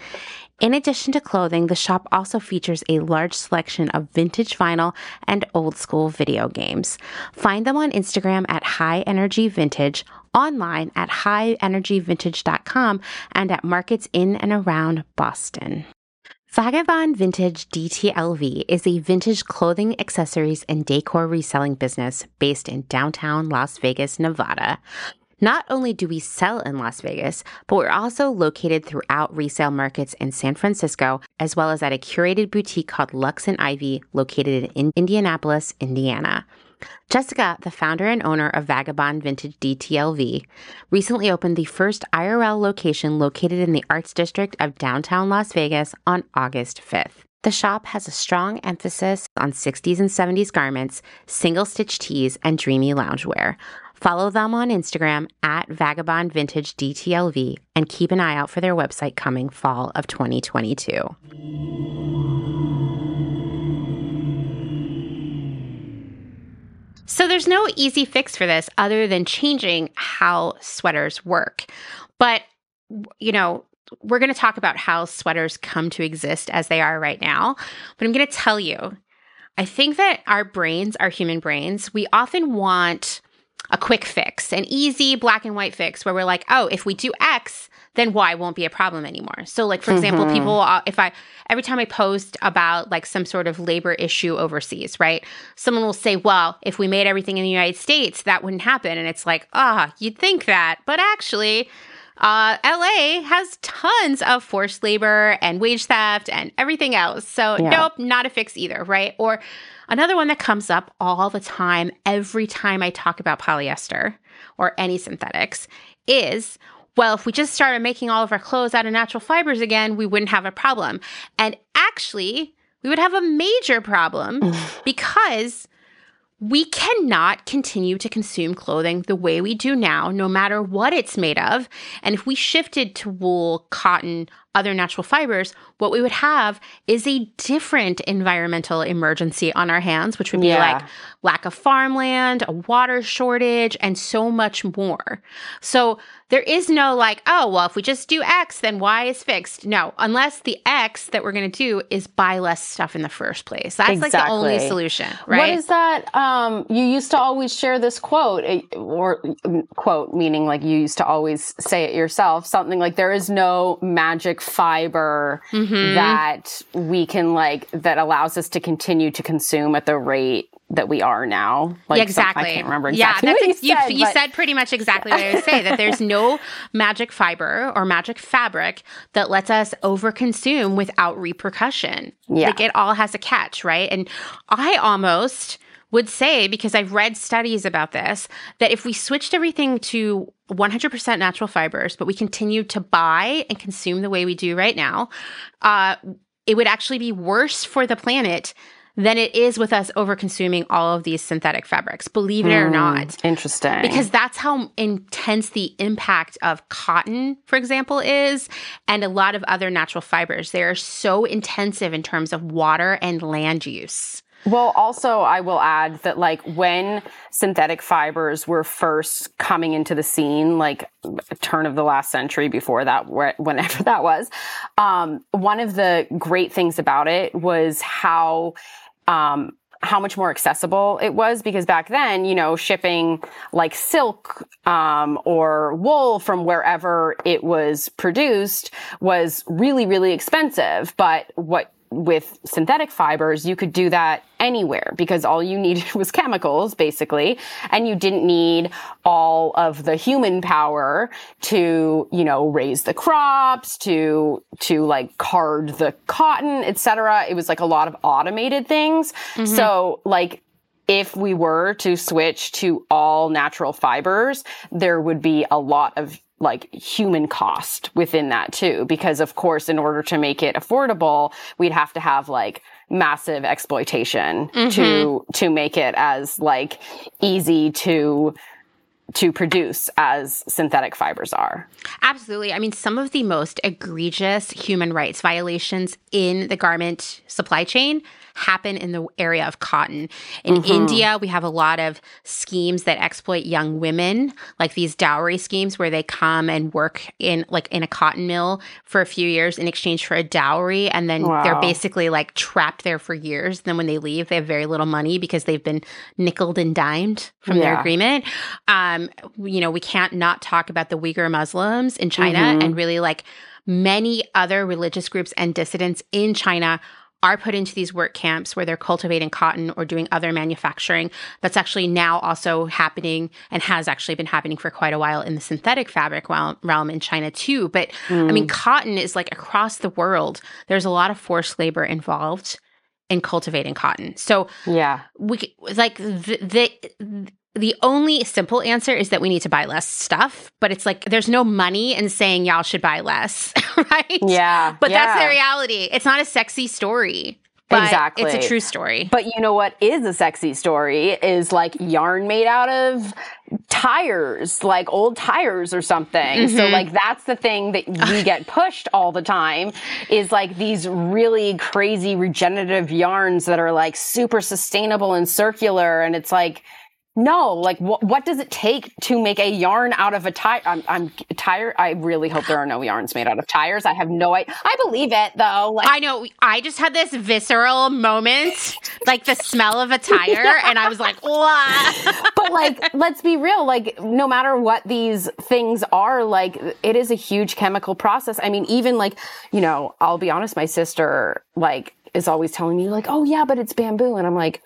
In addition to clothing, the shop also features a large selection of vintage vinyl and old school video games. Find them on Instagram at High Energy Vintage, online at highenergyvintage.com, and at markets in and around Boston. Vagabond Vintage DTLV is a vintage clothing, accessories, and decor reselling business based in downtown Las Vegas, Nevada. Not only do we sell in Las Vegas, but we're also located throughout resale markets in San Francisco, as well as at a curated boutique called Lux and Ivy, located in Indianapolis, Indiana. Jessica, the founder and owner of Vagabond Vintage DTLV, recently opened the first IRL location located in the Arts District of downtown Las Vegas on August 5th. The shop has a strong emphasis on 60s and 70s garments, single stitch tees, and dreamy loungewear. Follow them on Instagram at Vagabond Vintage DTLV and keep an eye out for their website coming fall of 2022. So there's no easy fix for this other than changing how sweaters work. But, you know, we're going to talk about how sweaters come to exist as they are right now. But I'm going to tell you, I think that our brains, our human brains, we often want a quick fix, an easy black and white fix where we're like, oh, if we do X, then Y won't be a problem anymore. So, like, for example, mm-hmm. people, uh, if I, every time I post about like some sort of labor issue overseas, right? Someone will say, well, if we made everything in the United States, that wouldn't happen. And it's like, ah, oh, you'd think that. But actually, uh, LA has tons of forced labor and wage theft and everything else. So, yeah. nope, not a fix either, right? Or another one that comes up all the time, every time I talk about polyester or any synthetics, is well, if we just started making all of our clothes out of natural fibers again, we wouldn't have a problem. And actually, we would have a major problem because we cannot continue to consume clothing the way we do now, no matter what it's made of. And if we shifted to wool, cotton, other natural fibers, what we would have is a different environmental emergency on our hands, which would be yeah. like lack of farmland, a water shortage, and so much more. So there is no like, oh, well, if we just do X, then Y is fixed. No, unless the X that we're going to do is buy less stuff in the first place. That's exactly. like the only solution, right? What is that? Um, you used to always share this quote, eh, or quote, meaning like you used to always say it yourself, something like, there is no magic fiber mm-hmm. that we can like, that allows us to continue to consume at the rate that we are now. Like exactly. Some, I can't remember exactly. Yeah, that's you, said, you, you said pretty much exactly what I would say. that there's no magic fiber or magic fabric that lets us overconsume without repercussion. Yeah. Like it all has a catch, right? And I almost would say, because I've read studies about this, that if we switched everything to 100% natural fibers, but we continued to buy and consume the way we do right now, uh, it would actually be worse for the planet than it is with us over consuming all of these synthetic fabrics, believe it mm, or hmm, not. Interesting. Because that's how intense the impact of cotton, for example, is, and a lot of other natural fibers. They are so intensive in terms of water and land use. Well, also, I will add that, like, when synthetic fibers were first coming into the scene, like, turn of the last century, before that, whenever that was, um, one of the great things about it was how um, how much more accessible it was because back then, you know, shipping like silk um, or wool from wherever it was produced was really, really expensive. But what with synthetic fibers, you could do that anywhere because all you needed was chemicals, basically, and you didn't need all of the human power to, you know, raise the crops, to, to like card the cotton, etc. It was like a lot of automated things. Mm-hmm. So, like, if we were to switch to all natural fibers, there would be a lot of like human cost within that too. Because of course, in order to make it affordable, we'd have to have like massive exploitation mm-hmm. to, to make it as like easy to, to produce as synthetic fibers are. Absolutely. I mean, some of the most egregious human rights violations in the garment supply chain happen in the area of cotton. In mm-hmm. India, we have a lot of schemes that exploit young women, like these dowry schemes where they come and work in like in a cotton mill for a few years in exchange for a dowry and then wow. they're basically like trapped there for years. Then when they leave, they have very little money because they've been nickeled and dimed from yeah. their agreement. Um, you know, we can't not talk about the Uyghur Muslims in China mm-hmm. and really like many other religious groups and dissidents in China are put into these work camps where they're cultivating cotton or doing other manufacturing. That's actually now also happening and has actually been happening for quite a while in the synthetic fabric realm in China too. But mm. I mean, hmm. cotton is like across the world, there's a lot of forced labor involved in cultivating cotton. So yeah, we like the, the the only simple answer is that we need to buy less stuff, but it's like there's no money in saying y'all should buy less, right? Yeah. But yeah. that's the reality. It's not a sexy story. exactly. It's a true story. But you know what is a sexy story is like yarn made out of tires, like old tires or something. Mm-hmm. So like that's the thing that we get pushed all the time is like these really crazy regenerative yarns that are like super sustainable and circular and it's like no, like what? What does it take to make a yarn out of a tire? I'm, I'm tired. I really hope there are no yarns made out of tires. I have no idea. I believe it though. Like, I know. I just had this visceral moment, like the smell of a tire, and I was like, "What?" but like, let's be real. Like, no matter what these things are, like, it is a huge chemical process. I mean, even like, you know, I'll be honest. My sister like is always telling me like, "Oh yeah, but it's bamboo," and I'm like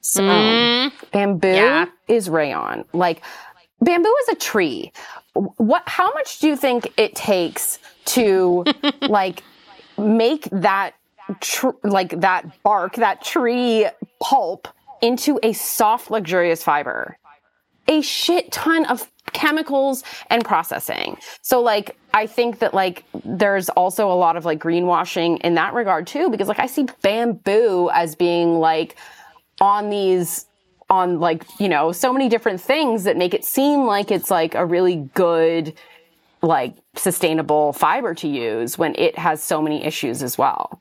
so mm. bamboo yeah. is rayon. Like bamboo is a tree. What how much do you think it takes to like make that tr- like that bark, that tree pulp into a soft luxurious fiber? A shit ton of chemicals and processing. So like I think that like there's also a lot of like greenwashing in that regard too because like I see bamboo as being like on these on like you know so many different things that make it seem like it's like a really good like sustainable fiber to use when it has so many issues as well.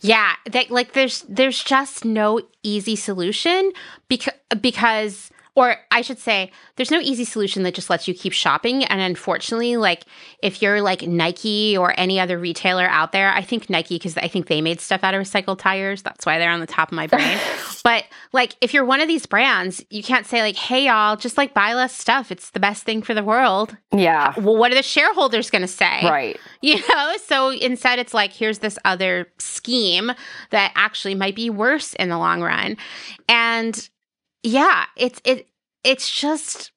Yeah that like there's there's just no easy solution because because or I should say, there's no easy solution that just lets you keep shopping. And unfortunately, like if you're like Nike or any other retailer out there, I think Nike, because I think they made stuff out of recycled tires. That's why they're on the top of my brain. but like if you're one of these brands, you can't say, like, hey, y'all, just like buy less stuff. It's the best thing for the world. Yeah. Well, what are the shareholders going to say? Right. You know, so instead it's like, here's this other scheme that actually might be worse in the long run. And yeah, it's it it's just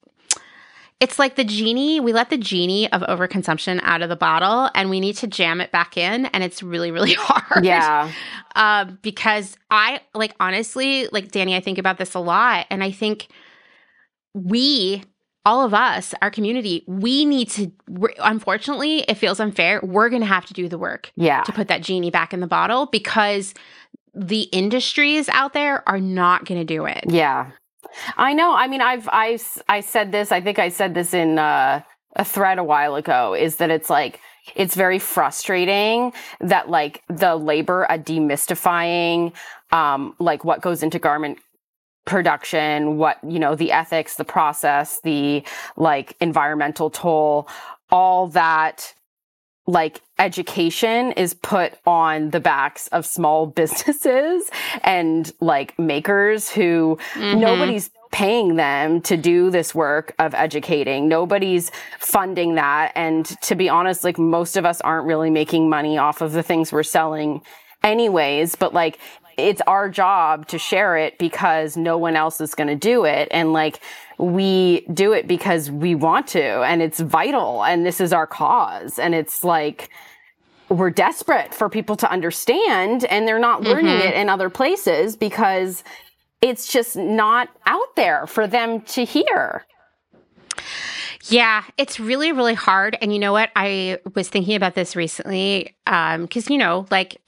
it's like the genie we let the genie of overconsumption out of the bottle and we need to jam it back in and it's really really hard yeah uh, because i like honestly like dani i think about this a lot and i think we all of us our community we need to unfortunately it feels unfair we're gonna have to do the work yeah to put that genie back in the bottle because the industries out there are not going to do it. Yeah. I know. I mean, I've, I, I said this, I think I said this in uh, a thread a while ago, is that it's like, it's very frustrating that like the labor at demystifying, um, like what goes into garment production, what, you know, the ethics, the process, the like environmental toll, all that like education is put on the backs of small businesses and like makers who mm-hmm. nobody's paying them to do this work of educating. Nobody's funding that. And to be honest, like most of us aren't really making money off of the things we're selling anyways, but like it's our job to share it because no one else is going to do it. And like, we do it because we want to and it's vital and this is our cause. And it's like, we're desperate for people to understand and they're not learning mm-hmm. it in other places because it's just not out there for them to hear. Yeah, it's really, really hard. And you know what? I was thinking about this recently because, um, you know, like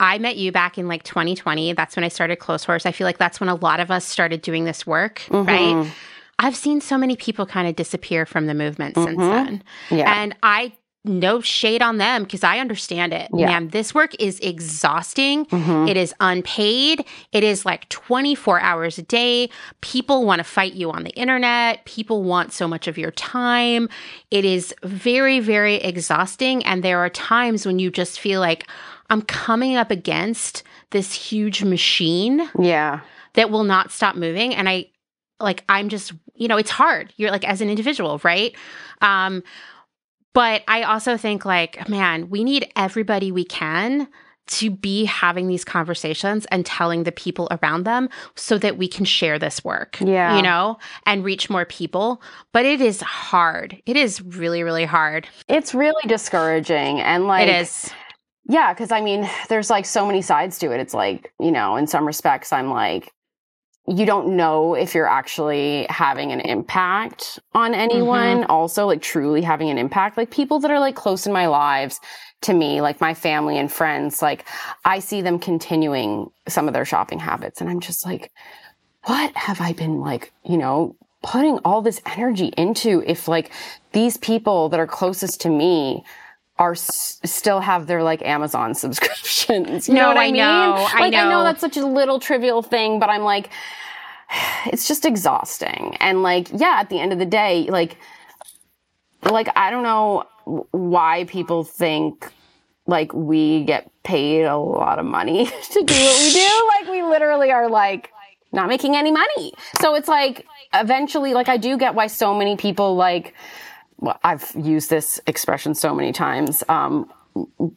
I met you back in like 2020. That's when I started Clotheshorse. I feel like that's when a lot of us started doing this work, mm-hmm. right? I've seen so many people kind of disappear from the movement mm-hmm. since then. Yeah. And I no shade on them because I understand it. Yeah. Man, this work is exhausting. Mm-hmm. It is unpaid. It is like 24 hours a day. People want to fight you on the internet. People want so much of your time. It is very, very exhausting. And there are times when you just feel like, I'm coming up against this huge machine. Yeah. That will not stop moving. And I like I'm just, you know, it's hard. You're like as an individual, right? Um, but I also think like, man, we need everybody we can to be having these conversations and telling the people around them so that we can share this work. Yeah. You know, and reach more people. But it is hard. It is really, really hard. It's really discouraging. And like it is yeah, because I mean, there's like so many sides to it. It's like, you know, in some respects, I'm like, you don't know if you're actually having an impact on anyone. Mm-hmm. Also, like truly having an impact. Like people that are like close in my lives to me, like my family and friends, like I see them continuing some of their shopping habits. And I'm just like, what have I been like, you know, putting all this energy into if like these people that are closest to me are s- still have their like Amazon subscriptions. You no, know what I, I mean? Know, like I know. I know that's such a little trivial thing, but I'm like, it's just exhausting. And like, yeah, at the end of the day, like, like I don't know why people think like we get paid a lot of money to do what we do. Like we literally are like not making any money. So it's like eventually, like I do get why so many people like I've used this expression so many times um,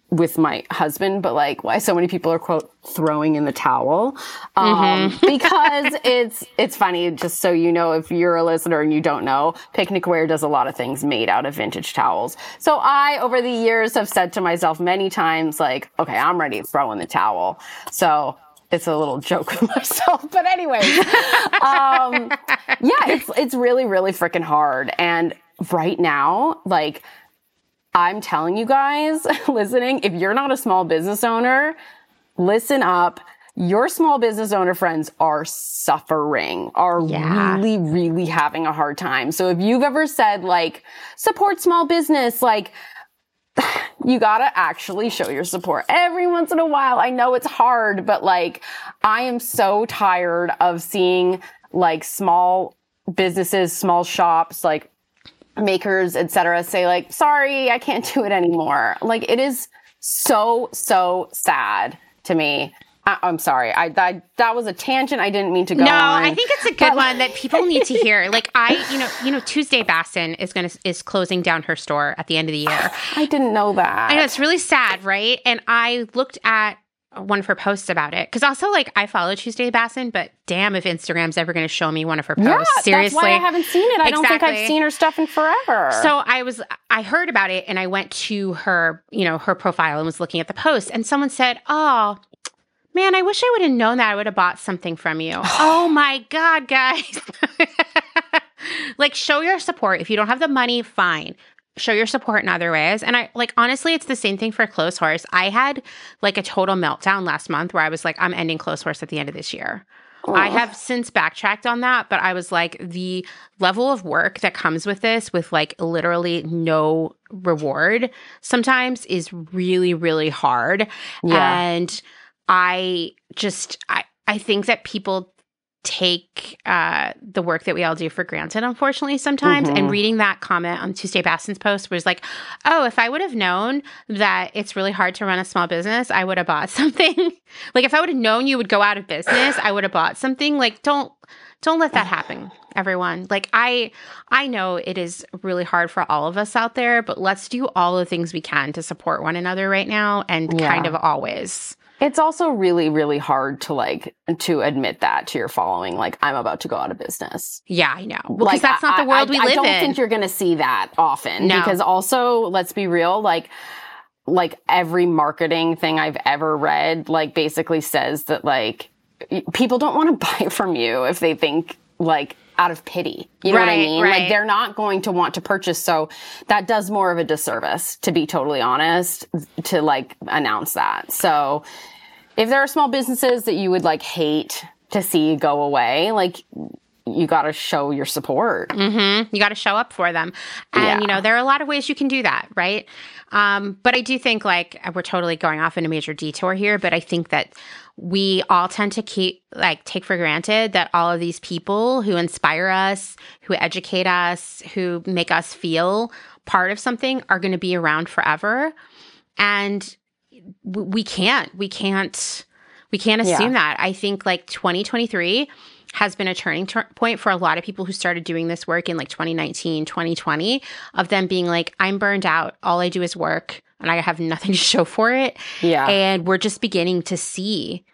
with my husband, but like why so many people are quote throwing in the towel um, mm-hmm. because it's it's funny. Just so you know, if you're a listener and you don't know, Picnicwear does a lot of things made out of vintage towels. So I, over the years, have said to myself many times, like, okay, I'm ready to throw in the towel. So it's a little joke with myself. But anyway, um, yeah, it's it's really really freaking hard. And right now, like, I'm telling you guys listening, if you're not a small business owner, listen up. Your small business owner friends are suffering, are yeah. really, really having a hard time. So if you've ever said like, support small business, like, you gotta actually show your support every once in a while. I know it's hard, but like, I am so tired of seeing like small businesses, small shops, like makers, etc., say like, "Sorry, I can't do it anymore." Like it is so so sad to me. I, am sorry. I, I, that was a tangent. I didn't mean to go. No, on. I think it's a good but, one that people need to hear. Like I, you know, you know, Tuesday Bassen is to is closing down her store at the end of the year. I didn't know that. I know it's really sad, right? And I looked at one of her posts about it because also like I follow Tuesday Bassen, but damn if Instagram's ever going to show me one of her posts. Yeah, Seriously, that's why I haven't seen it. I exactly. don't think I've seen her stuff in forever. So I was I heard about it and I went to her you know her profile and was looking at the post and someone said, "Oh." Man, I wish I would have known that I would have bought something from you. oh my God, guys. like, show your support. If you don't have the money, fine show your support in other ways. And I like honestly, it's the same thing for Clotheshorse. I had like a total meltdown last month where I was like, I'm ending Clotheshorse at the end of this year. Aww. I have since backtracked on that, but I was like, the level of work that comes with this, with like literally no reward, sometimes is really, really hard. Yeah. And I just, I, I think that people take uh, the work that we all do for granted, unfortunately, sometimes. Mhm. And reading that comment on Tuesday Bassen's post was like, oh, if I would have known that it's really hard to run a small business, I would have bought something. like if I would have known you would go out of business, I would have bought something. Like don't don't let that happen, everyone. Like I I know it is really hard for all of us out there, but let's do all the things we can to support one another right now and Yeah. kind of always. It's also really, really hard to like to admit that to your following. Like, I'm about to go out of business. Yeah, I know. Because like, that's not the world I, we I live in. I don't in. think you're going to see that often. No. Because also, let's be real, like, like every marketing thing I've ever read, like, basically says that like people don't want to buy from you if they think like out of pity. You know what I mean? right. Like they're not going to want to purchase. So that does more of a disservice, to be totally honest, to like announce that. So if there are small businesses that you would like hate to see go away, like you got to show your support. hmm You got to show up for them. And, Yeah. you know, there are a lot of ways you can do that, right? Um, but I do think, like, we're totally going off in a major detour here, but I think that we all tend to keep, like, take for granted that all of these people who inspire us, who educate us, who make us feel part of something are going to be around forever. And we can't, we can't, we can't assume that. I think, like, 2023 has been a turning tur- point for a lot of people who started doing this work in like 2019, 2020, of them being like, I'm burned out. All I do is work and I have nothing to show for it. Yeah. And we're just beginning to see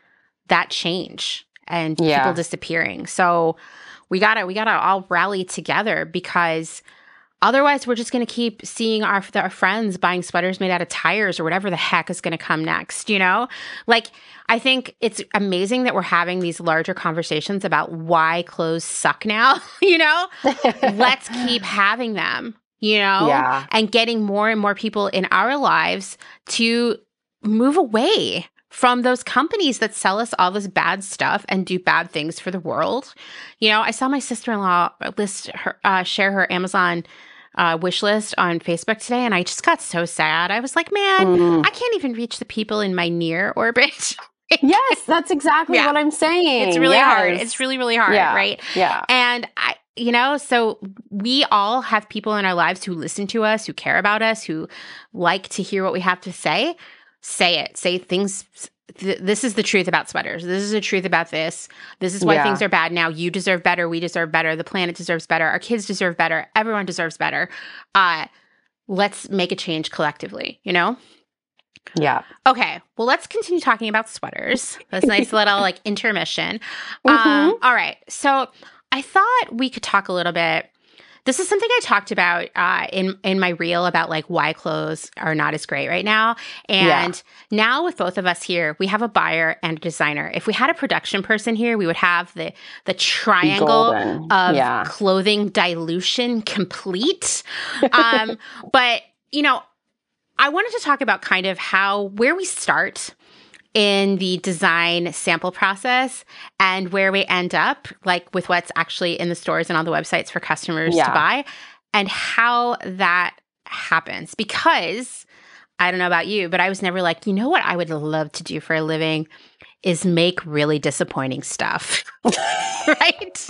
that change and Yeah. people disappearing. So we gotta, we gotta all rally together because otherwise we're just gonna keep seeing our, our friends buying sweaters made out of tires or whatever the heck is gonna come next, you know? Like, I think it's amazing that we're having these larger conversations about why clothes suck now, you know? Let's keep having them, you know? Yeah. And getting more and more people in our lives to move away from those companies that sell us all this bad stuff and do bad things for the world. You know, I saw my sister-in-law list her uh, share her Amazon uh, wish list on Facebook today, and I just got so sad. I was like, man, Mm. I can't even reach the people in my near orbit. Yes, that's exactly Yeah. what I'm saying. it's really hard. It's really, really hard, Yeah. right? yeah. And I, you know, so we all have people in our lives who listen to us, who care about us, who like to hear what we have to say. Say it. Say things. Th- this is the truth about sweaters. This is the truth about this. This is why Yeah. things are bad now. You deserve better. We deserve better. The planet deserves better. Our kids deserve better. Everyone deserves better. Uh, let's make a change collectively. You know. Yeah. Okay, well, let's continue talking about sweaters. That's a nice little like intermission. Mhm. Um, all right, so I thought we could talk a little bit. This is something I talked about uh, in in my reel about like why clothes are not as great right now. And now with both of us here, we have a buyer and a designer. If we had a production person here, we would have the the triangle Golden. of yeah. clothing dilution complete. Um, but you know, I wanted to talk about kind of how where we start in the design sample process and where we end up, like with what's actually in the stores and on the websites for customers Yeah. to buy, and how that happens. Because I don't know about you, but I was never like, you know what I would love to do for a living is make really disappointing stuff. right?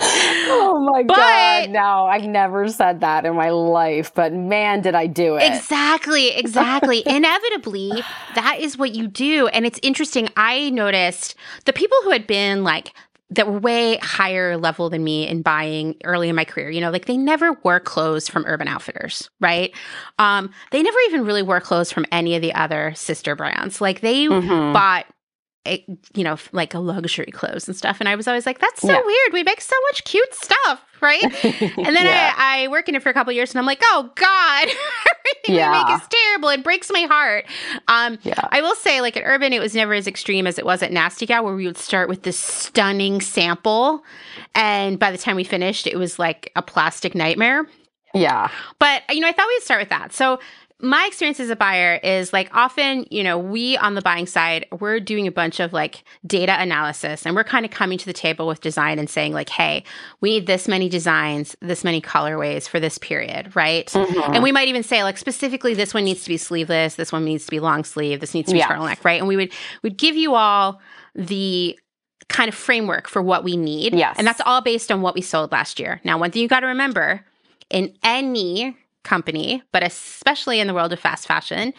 Oh my But- god! No, I've never said that in my life, but man, did I do it! Exactly, exactly. Inevitably, that is what you do. And it's interesting. I noticed the people who had been like, that were way higher level than me in buying early in my career. You know, like they never wore clothes from Urban Outfitters, right? Um, they never even really wore clothes from any of the other sister brands. Like they Mhm. bought you know, like a luxury clothes and stuff. And I was always like, that's so Yeah. weird. We make so much cute stuff, right? And then Yeah. I, I work in it for a couple of years and I'm like, oh God, everything Yeah. make is terrible. It breaks my heart. Um, yeah, I will say, like at Urban, it was never as extreme as it was at Nasty Gal, where we would start with this stunning sample. And by the time we finished, it was like a plastic nightmare. yeah, But, you know, I thought we'd start with that. So, my experience as a buyer is like often, you know, we on the buying side, we're doing a bunch of like data analysis and we're kind of coming to the table with design and saying, like, hey, we need this many designs, this many colorways for this period, right? Mhm. And we might even say, like, specifically, this one needs to be sleeveless, this one needs to be long sleeve, this needs to be Yeah. turtleneck, right? And we would would give you all the kind of framework for what we need. Yes. And that's all based on what we sold last year. Now, one thing you got to remember in any company, but especially in the world of fast fashion,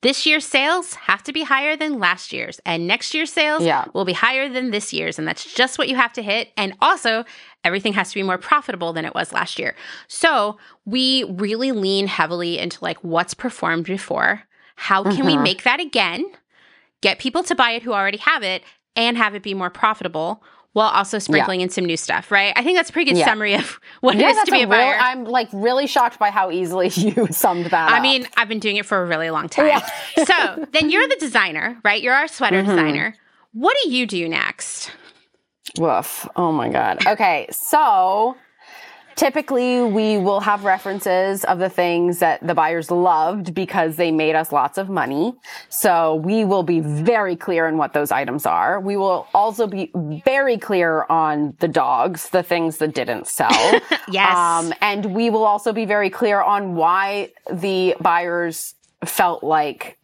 this year's sales have to be higher than last year's, and next year's sales Yeah. will be higher than this year's. And that's just what you have to hit. And also, everything has to be more profitable than it was last year. So we really lean heavily into like what's performed before. How can we Mhm. make that again? Get people to buy it who already have it and have it be more profitable while also sprinkling in some new stuff, right? I think that's a pretty good Yeah. summary of what Yeah, it is to be a, a real, buyer. I'm like really shocked by how easily you summed that I up. mean, I've been doing it for a really long time. Yeah. so then you're the designer, right? You're our sweater Mhm. designer. What do you do next? Woof. Oh my God. Okay. So typically we will have references of the things that the buyers loved because they made us lots of money. So we will be very clear on what those items are. We will also be very clear on the dogs, the things that didn't sell. Yes. Um, and we will also be very clear on why the buyers felt like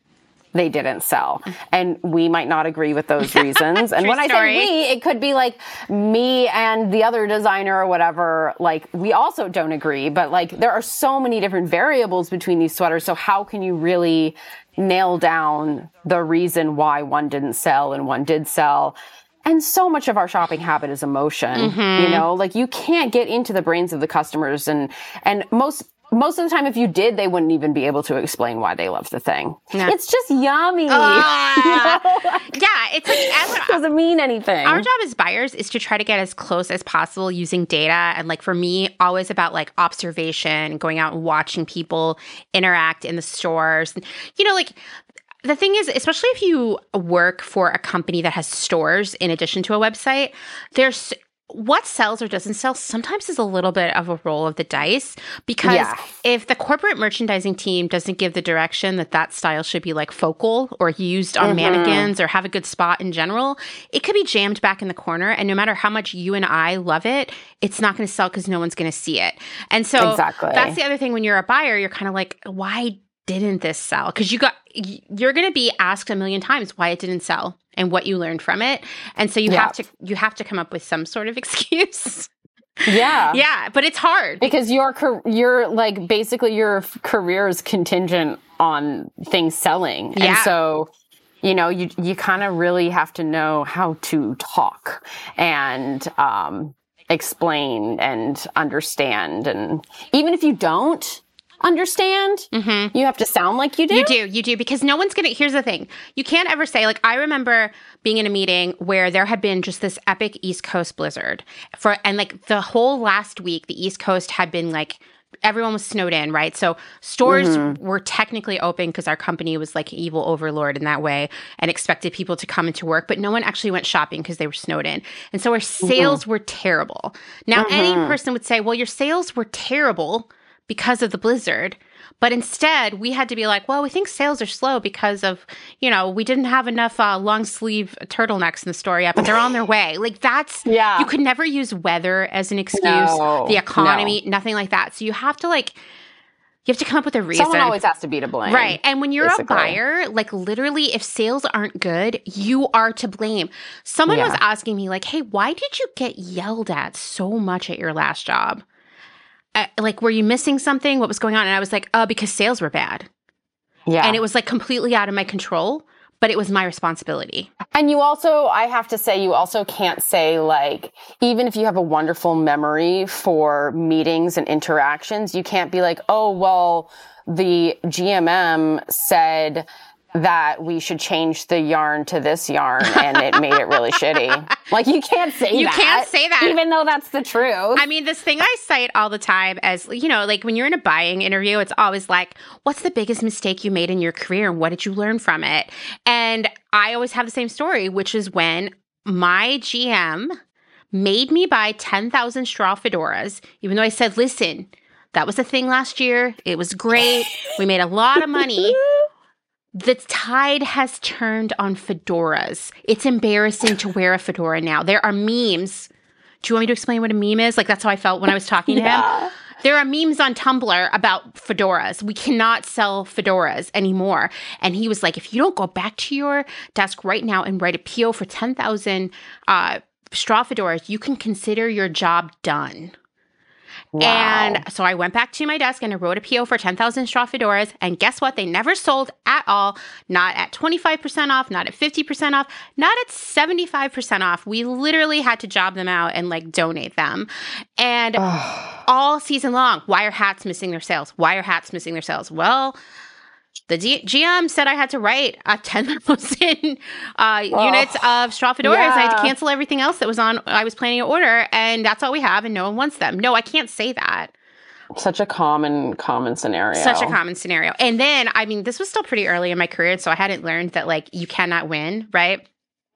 they didn't sell. And we might not agree with those reasons. and when I story. say we, it could be like me and the other designer or whatever. Like we also don't agree, but like there are so many different variables between these sweaters. So how can you really nail down the reason why one didn't sell and one did sell? And so much of our shopping habit is emotion. You mm-hmm. know, like you can't get into the brains of the customers and and most most of the time if you did, they wouldn't even be able to explain why they love the thing. No. It's just yummy. Ah. You know, like, yeah, it's like as it doesn't mean anything. our job as buyers is to try to get as close as possible using data and like for me always about like observation going out and watching people interact in the stores you know like the thing is especially if you work for a company that has stores in addition to a website there's what sells or doesn't sell sometimes is a little bit of a roll of the dice because Yeah. if the corporate merchandising team doesn't give the direction that that style should be like focal or used on Mhm. mannequins or have a good spot in general, it could be jammed back in the corner. And no matter how much you and I love it, it's not going to sell because no one's going to see it. And so Exactly. that's the other thing when you're a buyer, you're kind of like, why didn't this sell? Because you got, you're going to be asked a million times why it didn't sell and what you learned from it. And so you Yeah. have to, you have to come up with some sort of excuse. yeah. yeah, but it's hard. Because your your like basically your career is contingent on things selling. And so you know, you you kind of really have to know how to talk and um explain and understand and even if you don't understand, Mm-hmm. you have to sound like you do. You do, you do, because no one's gonna. Here's the thing: you can't ever say like I remember being in a meeting where there had been just this epic East Coast blizzard for, and like the whole last week, the East Coast had been like everyone was snowed in, right? So stores were technically open because our company was like evil overlord in that way and expected people to come into work, but no one actually went shopping because they were snowed in, and so our sales were terrible. Now, any person would say, "Well, your sales were terrible." Because of the blizzard. But instead, we had to be like, well, we think sales are slow because of, you know, we didn't have enough uh, long sleeve turtlenecks in the store yet, but they're on their way. Like that's, Yeah. you could never use weather as an excuse, No, the economy, nothing like that. So you have to like, you have to come up with a reason. Someone always has to be to blame. Right. And when you're basically. a buyer, like literally, if sales aren't good, you are to blame. Someone Yeah. was asking me, like, hey, why did you get yelled at so much at your last job? Like, were you missing something? What was going on? And I was like, oh, because sales were bad. Yeah. And it was like completely out of my control, but it was my responsibility. And you also, I have to say, you also can't say like, even if you have a wonderful memory for meetings and interactions, you can't be like, oh, well, the GMM said that we should change the yarn to this yarn and it made it really shitty. Like you can't say You that. You can't say that. Even though that's the truth. I mean, this thing I cite all the time as, you know, like when you're in a buying interview, it's always like, what's the biggest mistake you made in your career and what did you learn from it? And I always have the same story, which is when my GM made me buy 10,000 straw fedoras, even though I said, listen, that was a thing last year. It was great. We made a lot of money. The tide has turned on fedoras. It's embarrassing to wear a fedora now. There are memes. Do you want me to explain what a meme is? Like that's how I felt when I was talking to him. There are memes on Tumblr about fedoras. We cannot sell fedoras anymore. And he was like, if you don't go back to your desk right now and write a PO for 10,000 uh, straw fedoras, you can consider your job done. Wow. And so I went back to my desk and I wrote a PO for 10,000 straw fedoras. And guess what? They never sold at all. Not at 25% off, not at 50% off, not at 75% off. We literally had to job them out and like donate them. And all season long, why are hats missing their sales? Why are hats missing their sales? Well, the G- GM said I had to write a 10,000 uh, oh, units of straw fedoras. Yeah. I had to cancel everything else that was on, I was planning to order, and that's all we have, and no one wants them. No, I can't say that. Such a common, common scenario. Such a common scenario. And then, I mean, this was still pretty early in my career, so I hadn't learned that, like, you cannot win, right?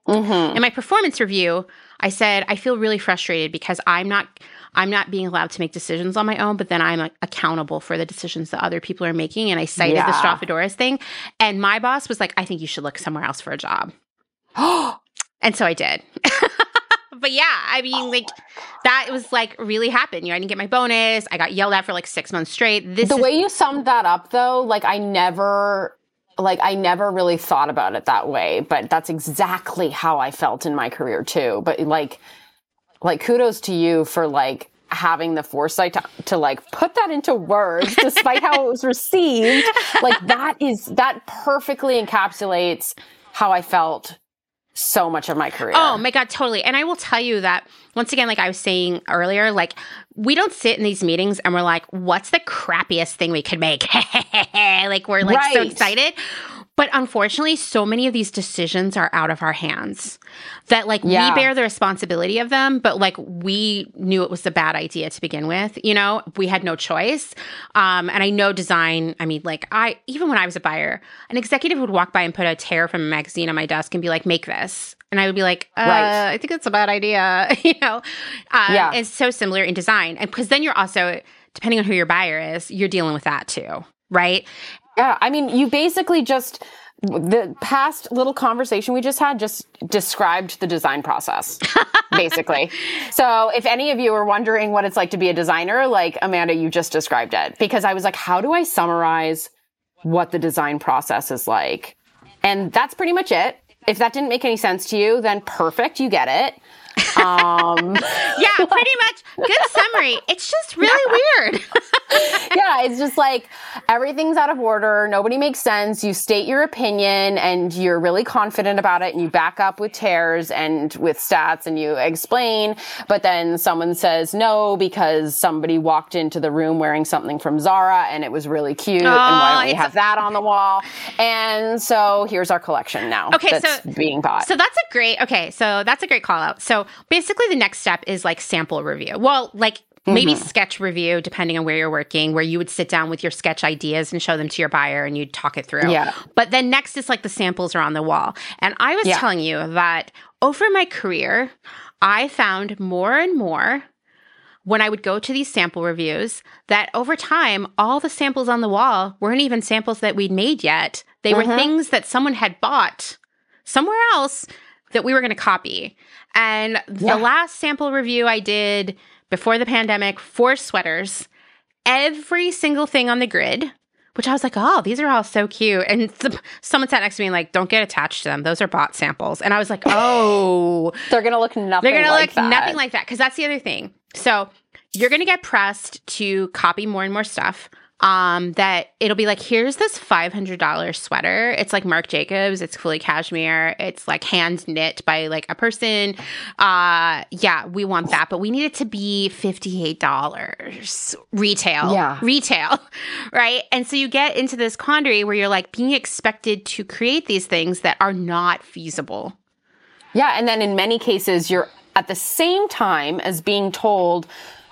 Mm-hmm. In my performance review, I said, I feel really frustrated because I'm not I'm not being allowed to make decisions on my own, but then I'm like, accountable for the decisions that other people are making. And I cited yeah. the straw fedoras thing. And my boss was like, I think you should look somewhere else for a job. and so I did. but yeah, I mean, oh like that was like really happened. You know, I didn't get my bonus. I got yelled at for like six months straight. This the is- way you summed that up, though, like I never like I never really thought about it that way, but that's exactly how I felt in my career too. But like like kudos to you for like having the foresight to, to like put that into words despite how it was received. Like that is that perfectly encapsulates how i felt so much of my career. Oh my god totally. And i will tell you that once again like i was saying earlier like we don't sit in these meetings and we're like what's the crappiest thing we could make? Like we're like right. so excited but unfortunately, so many of these decisions are out of our hands that like yeah. we bear the responsibility of them, but like we knew it was a bad idea to begin with. You know, we had no choice. Um, and I know design, I mean, like I, even when I was a buyer, an executive would walk by and put a tear from a magazine on my desk and be like, make this. And I would be like, uh, right. I think that's a bad idea. you know, um, yeah. it's so similar in design. And because then you're also, depending on who your buyer is, you're dealing with that too right? Yeah, I mean, you basically just the past little conversation we just had just described the design process basically. So if any of you are wondering what it's like to be a designer like amanda you just described it. Because i was like how do i summarize what the design process is like? And that's pretty much it. If that didn't make any sense to you then perfect you get it um, yeah, pretty much. Good summary. It's just really yeah. weird. yeah, it's just like everything's out of order. Nobody makes sense. You state your opinion and you're really confident about it and you back up with tears and with stats and you explain. But then someone says no because somebody walked into the room wearing something from Zara and it was really cute. Oh, and why don't we have that on the wall? And so here's our collection now. Okay, so being bought. So that's a great. Okay, so that's a great call out. So basically, the next step is like sample review. Well, like maybe mm-hmm. sketch review, depending on where you're working, where you would sit down with your sketch ideas and show them to your buyer and you'd talk it through. Yeah. But then next is like the samples are on the wall. And I was yeah. telling you that over my career, I found more and more when I would go to these sample reviews that over time, all the samples on the wall weren't even samples that we'd made yet. They mm-hmm. were things that someone had bought somewhere else that we were going to copy. And yeah. the last sample review I did before the pandemic for sweaters, every single thing on the grid, which I was like, oh, these are all so cute. And someone sat next to me and like, don't get attached to them. Those are bought samples. And I was like, oh, they're going to look nothing They're going to look that. nothing like that. Cause that's the other thing. So you're going to get pressed to copy more and more stuff um, that it'll be like, here's this $500 sweater. It's like Marc Jacobs. It's fully cashmere. It's like hand knit by like a person. Uh, yeah, we want that, but we need it to be $58 retail. Yeah. Retail. Right. And so you get into this quandary where you're like being expected to create these things that are not feasible. Yeah. And then in many cases, you're at the same time as being told,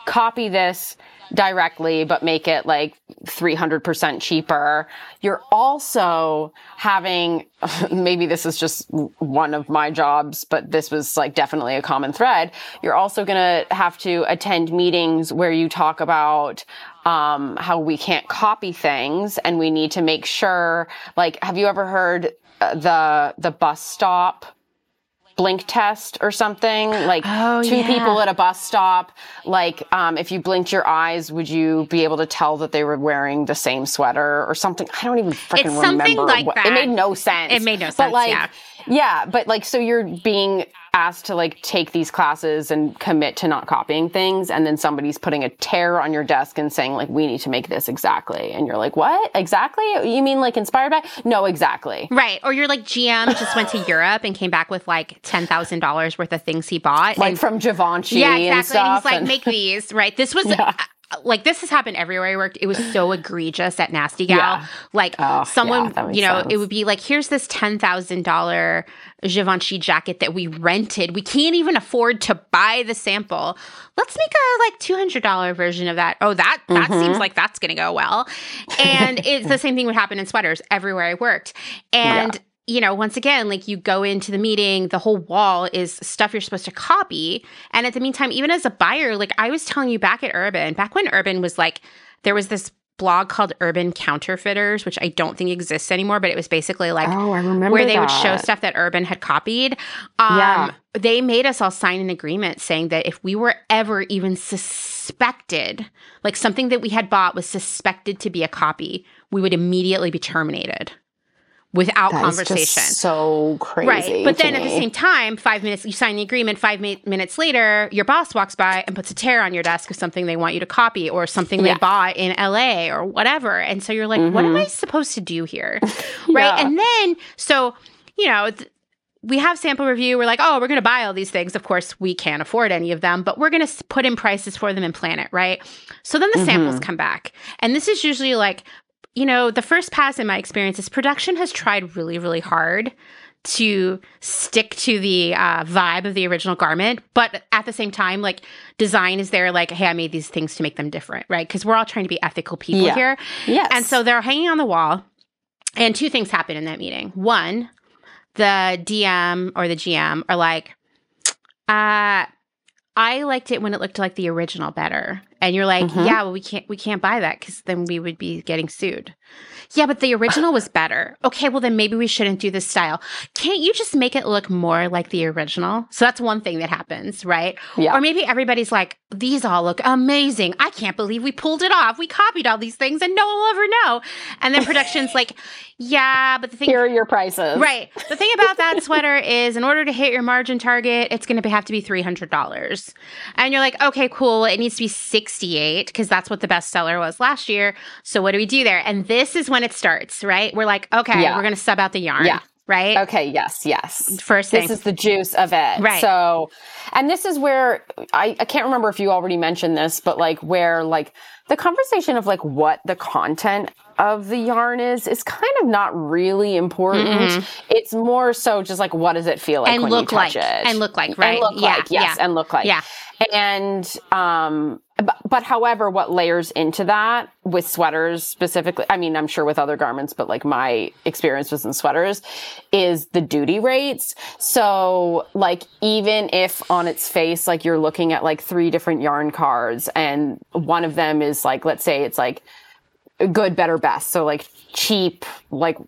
copy this directly, but make it like 300% cheaper. You're also having, maybe this is just one of my jobs, but this was like definitely a common thread. You're also going to have to attend meetings where you talk about, um, how we can't copy things and we need to make sure, like, have you ever heard uh, the, the bus stop blink test or something like Oh, two yeah. people at a bus stop like um, if you blinked your eyes would you be able to tell that they were wearing the same sweater or something i don't even freaking It's something remember like what- that. it made no sense It made no sense but like yeah. yeah but like so you're being asked to like take these classes and commit to not copying things and then somebody's putting a tear on your desk and saying like we need to make this exactly and you're like what exactly you mean like inspired by no exactly Right. Or you're like GM just went to Europe and came back with like ten thousand dollars worth of things he bought. like and, from Givenchy yeah, exactly. And, stuff he's like, and- make these. Right. This was Yeah. Like this has happened everywhere I worked. It was so egregious at Nasty Gal. Yeah. Like Oh, someone, makes you know, sense. it would be like, here's this ten thousand dollar Givenchy jacket that we rented. We can't even afford to buy the sample. Let's make a like two hundred dollar version of that. Oh, that that Mm-hmm. seems like that's gonna go well. And it's the same thing would happen in sweaters everywhere I worked. And you know, once again, like you go into the meeting, the whole wall is stuff you're supposed to copy. And at the meantime, even as a buyer, like I was telling you back at Urban, back when Urban was like, there was this blog called Urban Counterfeiters, which I don't think exists anymore, but it was basically like oh I remember where they would show stuff that Urban had copied. Um, Yeah. They made us all sign an agreement saying that if we were ever even suspected, like something that we had bought was suspected to be a copy, we would immediately be terminated without That conversation. so crazy Right. But then at the same time, five minutes, you sign the agreement, five mi- minutes later, your boss walks by and puts a tear on your desk of something they want you to copy or something Yeah. they bought in LA or whatever. And so you're like, what am I supposed to do here? right. Yeah. And then, so, you know, we have sample review. We're like, oh, we're going to buy all these things. Of course, we can't afford any of them, but we're going to put in prices for them and plan it, right? So then the samples come back. And this is usually like, you know, the first pass in my experience is production has tried really, really hard to stick to the uh, vibe of the original garment, but at the same time, like design is there, like, hey, I made these things to make them different, right? Because we're all trying to be ethical people Yeah. here. yes And so they're hanging on the wall, and two things happen in that meeting. One, the DM or the GM are like, uh, I liked it when it looked like the original better. And you're like, Mhm. yeah, well, we can't we can't buy that because then we would be getting sued. Yeah, but the original was better. Okay, well then maybe we shouldn't do this style. Can't you just make it look more like the original? So that's one thing that happens, right? Yeah. Or maybe everybody's like, these all look amazing. I can't believe we pulled it off. We copied all these things and no one will ever know. And then production's like, yeah, but the thing here are your prices Right. The thing about that sweater is, in order to hit your margin target, it's going to have to be three hundred dollars. And you're like, okay, cool. It needs to be sixty-eight because that's what the bestseller was last year. So what do we do there? And this is when it starts, right? We're like, okay, Yeah. we're going to sub out the yarn. Yeah. Right. Okay, yes, yes. First thing. This is the juice of it. Right. So, and this is where I, I can't remember if you already mentioned this, but like where like the conversation of like what the content of the yarn is is kind of not really important. It's more so just like what does it feel like Mm-hmm. And when look you touch like. it And look like, right? And look Yeah, like, yes, yeah. and look like, Yeah. And um, but, but however, what layers into that with sweaters specifically, I mean, I'm sure with other garments, but like my experience was in sweaters, is the duty rates. So like even if on its face, like you're looking at like three different yarn cards and one of them is like, let's say it's like good, better, best. So like cheap, like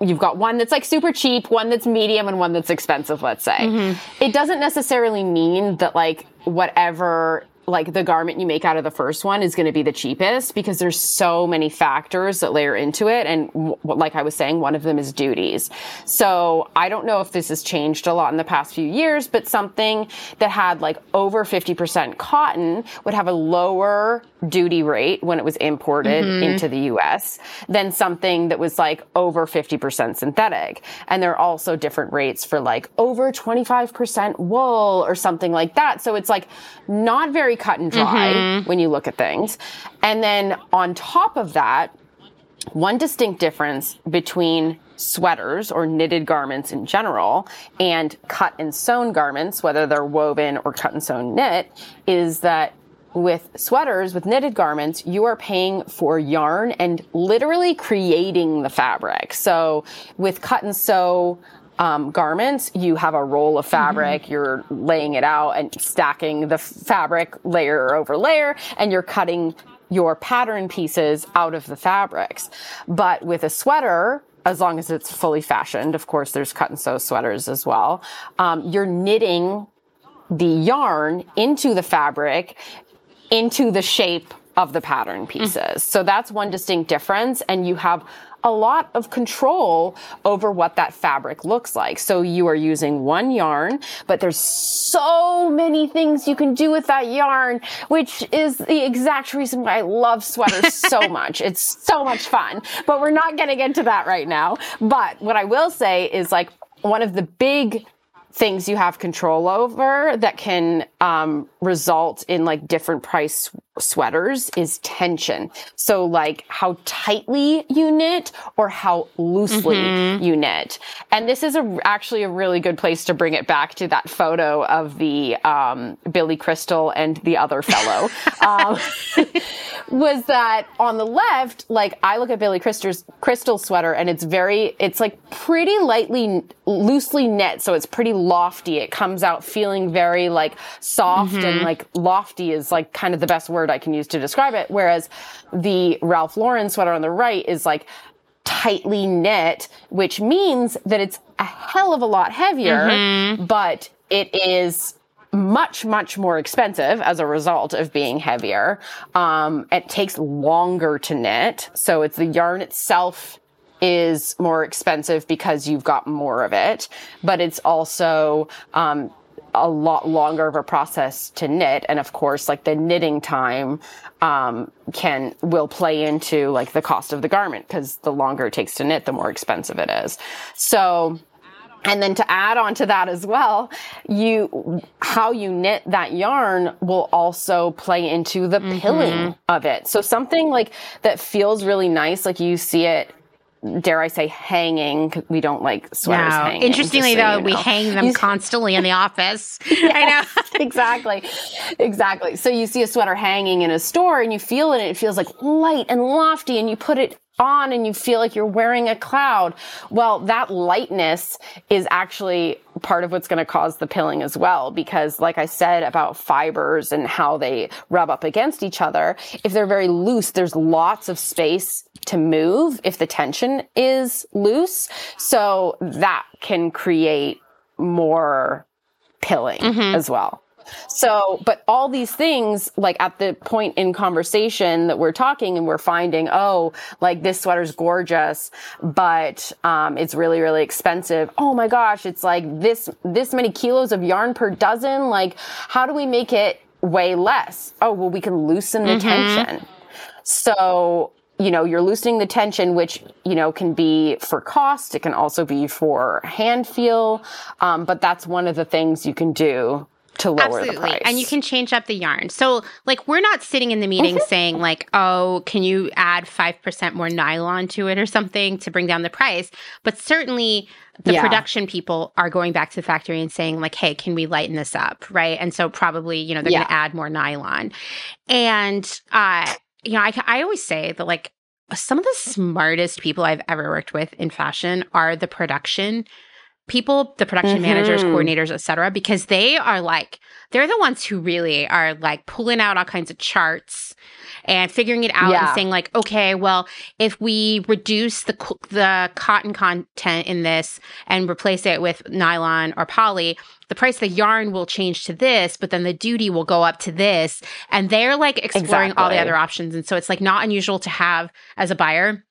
you've got one that's like super cheap, one that's medium, and one that's expensive, let's say. Mm-hmm. It doesn't necessarily mean that like whatever like the garment you make out of the first one is going to be the cheapest because there's so many factors that layer into it and w- like I was saying one of them is duties. So I don't know if this has changed a lot in the past few years but something that had like over 50% cotton would have a lower duty rate when it was imported mm-hmm. into the US than something that was like over 50% synthetic. And there are also different rates for like over 25% wool or something like that. So it's like not very cut and dry mm-hmm. when you look at things. And then on top of that, one distinct difference between sweaters or knitted garments in general and cut and sewn garments, whether they're woven or cut and sewn knit, is that with sweaters, with knitted garments, you are paying for yarn and literally creating the fabric. So with cut and sew, um, garments, you have a roll of fabric, you're laying it out and stacking the fabric layer over layer, and you're cutting your pattern pieces out of the fabrics. But with a sweater, as long as it's fully fashioned. Of course, there's cut and sew sweaters as well. Um, you're knitting the yarn into the fabric, into the shape of the pattern pieces. Mm. So that's one distinct difference. And you have a lot of control over what that fabric looks like. So you are using one yarn, but there's so many things you can do with that yarn, which is the exact reason why I love sweaters so much. It's so much fun, but we're not getting into that right now. But what I will say is like one of the big things you have control over that can um, result in like different price sweaters is tension. So like how tightly you knit or how loosely mm-hmm. you knit. And this is a, actually a really good place to bring it back to that photo of the um, Billy Crystal and the other fellow. um, was that on the left, like I look at Billy Crystal's crystal sweater and it's very, it's like pretty lightly, loosely knit. So it's pretty lofty. It comes out feeling very like soft mm-hmm. and like lofty is like kind of the best word I can use to describe it. Whereas the Ralph Lauren sweater on the right is like tightly knit, which means that it's a hell of a lot heavier, mm-hmm. but it is much, much more expensive as a result of being heavier. Um, it takes longer to knit. So it's the yarn itself is more expensive because you've got more of it, but it's also, um, a lot longer of a process to knit. And of course, like the knitting time, um, can, will play into like the cost of the garment because the longer it takes to knit, the more expensive it is. So, and then to add on to that as well, you, how you knit that yarn will also play into the mm-hmm. pilling of it. So something like that feels really nice, like you see it dare I say, hanging. We don't like sweaters no. hanging. Interestingly, so though, you know. we hang them constantly in the office. I know. exactly. Exactly. So you see a sweater hanging in a store and you feel it and it feels like light and lofty and you put it on and you feel like you're wearing a cloud. Well, that lightness is actually part of what's going to cause the pilling as well. Because like I said about fibers and how they rub up against each other, if they're very loose, there's lots of space to move if the tension is loose. So that can create more pilling mm-hmm. as well. So, but all these things, like at the point in conversation that we're talking and we're finding, oh, like this sweater's gorgeous, but, um, it's really, really expensive. Oh my gosh. It's like this, this many kilos of yarn per dozen. Like, how do we make it weigh less? Oh, well, we can loosen the mm-hmm. tension. So, you know, you're loosening the tension, which, you know, can be for cost. It can also be for hand feel. Um, but that's one of the things you can do to lower Absolutely. the price. And you can change up the yarn. So, like, we're not sitting in the meeting mm-hmm. saying, like, oh, can you add 5% more nylon to it or something to bring down the price? But certainly, the yeah. production people are going back to the factory and saying, like, hey, can we lighten this up? Right. And so, probably, you know, they're yeah. going to add more nylon. And, uh, you know, I, I always say that, like, some of the smartest people I've ever worked with in fashion are the production people, the production mm-hmm. managers, coordinators, etc., because they are like they're the ones who really are like pulling out all kinds of charts and figuring it out yeah. and saying like, okay, well, if we reduce the the cotton content in this and replace it with nylon or poly, the price of the yarn will change to this, but then the duty will go up to this, and they're like exploring exactly. all the other options, and so it's like not unusual to have as a buyer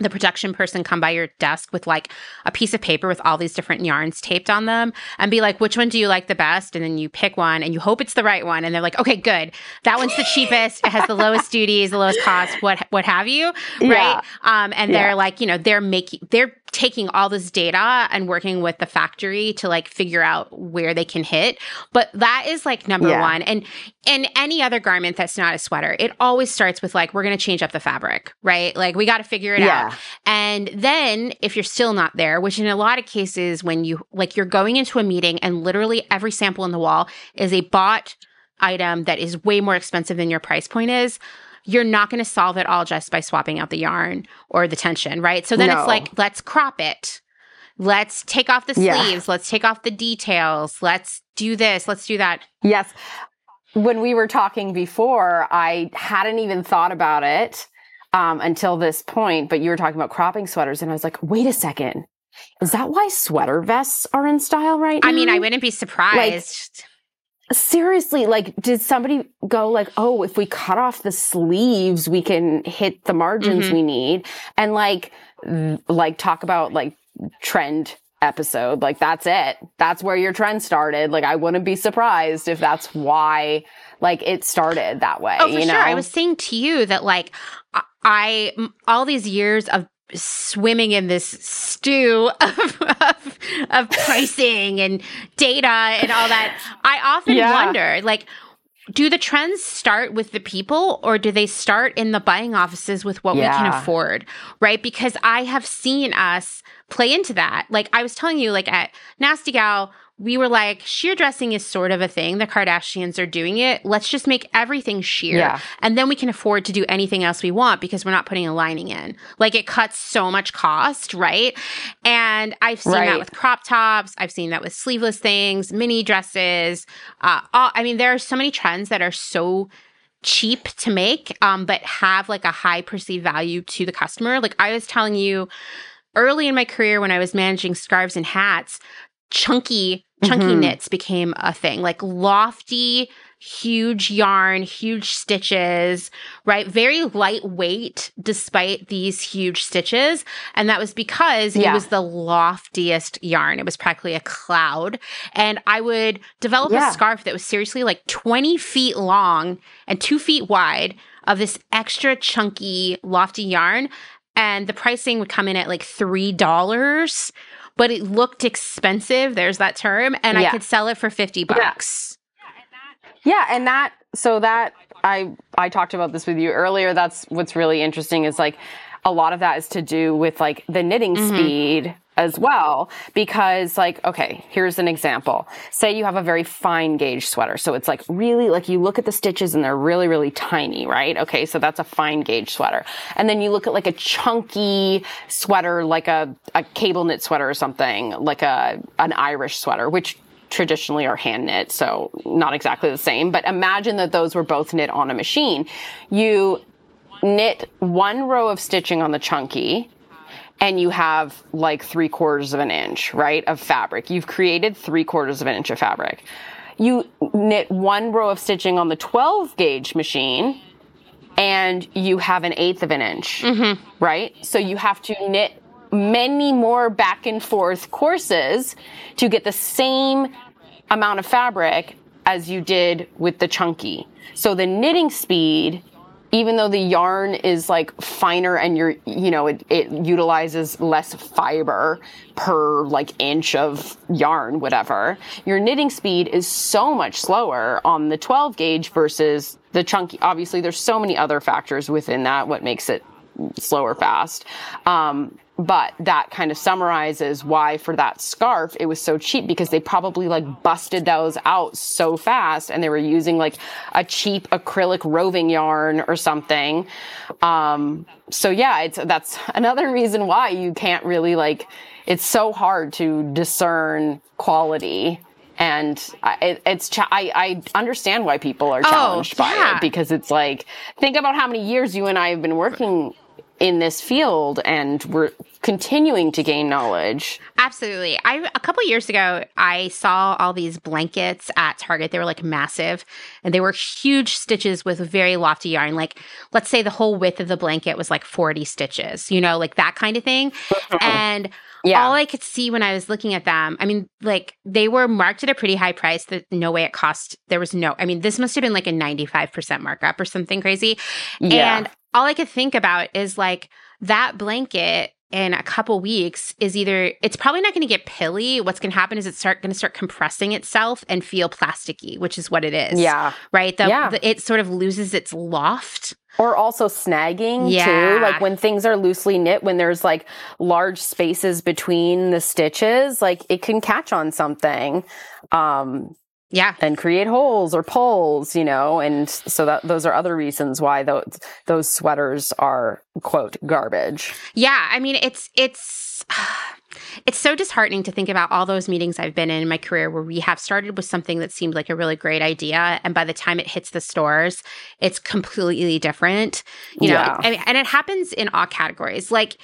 the production person come by your desk with like a piece of paper with all these different yarns taped on them and be like, which one do you like the best? And then you pick one and you hope it's the right one. And they're like, okay, good. That one's the cheapest. It has the lowest duties, the lowest cost, what, what have you. Right. Yeah. Um, and they're like, you know, they're making, they're taking all this data and working with the factory to like figure out where they can hit. But that is like number yeah. one. And in any other garment that's not a sweater, it always starts with like, we're going to change up the fabric, right? Like we got to figure it yeah. out. And then if you're still not there, which in a lot of cases, when you like, you're going into a meeting and literally every sample in the wall is a bought item that is way more expensive than your price point is you're not going to solve it all just by swapping out the yarn or the tension, right? So then no. it's like, let's crop it. Let's take off the sleeves. Yeah. Let's take off the details. Let's do this. Let's do that. Yes. When we were talking before, I hadn't even thought about it um, until this point. But you were talking about cropping sweaters, and I was like, wait a second. Is that why sweater vests are in style right now? I mean, I wouldn't be surprised. Like, seriously, like, did somebody go like, oh, if we cut off the sleeves, we can hit the margins mm-hmm. we need, and like, like talk about like trend episode. Like that's it. That's where your trend started. Like I wouldn't be surprised if that's why like it started that way. Oh, for you sure. Know? I was saying to you that like I all these years of swimming in this stew of, of, of pricing and data and all that. I often yeah. wonder like do the trends start with the people or do they start in the buying offices with what yeah. we can afford? Right? Because I have seen us play into that. Like I was telling you, like at Nasty Gal, we were like, sheer dressing is sort of a thing. The Kardashians are doing it. Let's just make everything sheer. Yeah. And then we can afford to do anything else we want because we're not putting a lining in. Like it cuts so much cost, right? And I've seen right. that with crop tops. I've seen that with sleeveless things, mini dresses. Uh, all, I mean, there are so many trends that are so cheap to make, um, but have like a high perceived value to the customer. Like I was telling you, early in my career when I was managing scarves and hats, chunky chunky mm-hmm. knits became a thing like lofty huge yarn huge stitches right very lightweight despite these huge stitches and that was because yeah. it was the loftiest yarn it was practically a cloud and i would develop yeah. a scarf that was seriously like 20 feet long and 2 feet wide of this extra chunky lofty yarn and the pricing would come in at like three dollars but it looked expensive. There's that term, and yeah. I could sell it for fifty bucks. Yeah. yeah, and that so that I I talked about this with you earlier. That's what's really interesting is like a lot of that is to do with like the knitting mm-hmm. speed as well because like okay here's an example say you have a very fine gauge sweater so it's like really like you look at the stitches and they're really really tiny right okay so that's a fine gauge sweater and then you look at like a chunky sweater like a, a cable knit sweater or something like a an irish sweater which traditionally are hand knit, so not exactly the same. But imagine that those were both knit on a machine. You knit one row of stitching on the chunky, and you have like three quarters of an inch, right, of fabric. You've created three quarters of an inch of fabric. You knit one row of stitching on the 12 gauge machine and you have an eighth of an inch, mm-hmm. right? So you have to knit many more back and forth courses to get the same amount of fabric as you did with the chunky. So the knitting speed even though the yarn is like finer and you're, you know, it, it utilizes less fiber per like inch of yarn, whatever, your knitting speed is so much slower on the 12 gauge versus the chunky. Obviously, there's so many other factors within that, what makes it slower fast. Um, but that kind of summarizes why for that scarf it was so cheap because they probably like busted those out so fast and they were using like a cheap acrylic roving yarn or something. Um, so yeah, it's, that's another reason why you can't really like, it's so hard to discern quality and it, it's cha- I, I understand why people are oh, challenged oh, yeah. by it because it's like think about how many years you and I have been working in this field and we're continuing to gain knowledge. Absolutely. I a couple years ago I saw all these blankets at Target. They were like massive and they were huge stitches with very lofty yarn. Like let's say the whole width of the blanket was like 40 stitches, you know, like that kind of thing. and yeah. all I could see when I was looking at them, I mean, like they were marked at a pretty high price that no way it cost. There was no, I mean, this must have been like a 95% markup or something crazy. Yeah. And all I could think about is like that blanket in a couple weeks is either it's probably not going to get pilly. What's going to happen is it's start going to start compressing itself and feel plasticky, which is what it is. Yeah. Right. The, yeah. The, it sort of loses its loft. Or also snagging yeah. too. Like when things are loosely knit, when there's like large spaces between the stitches, like it can catch on something. Um, yeah. And create holes or pulls, you know, and so that those are other reasons why those those sweaters are quote garbage. Yeah, I mean it's it's It's so disheartening to think about all those meetings I've been in in my career where we have started with something that seemed like a really great idea. And by the time it hits the stores, it's completely different. You know, Yeah. and it happens in all categories. Like,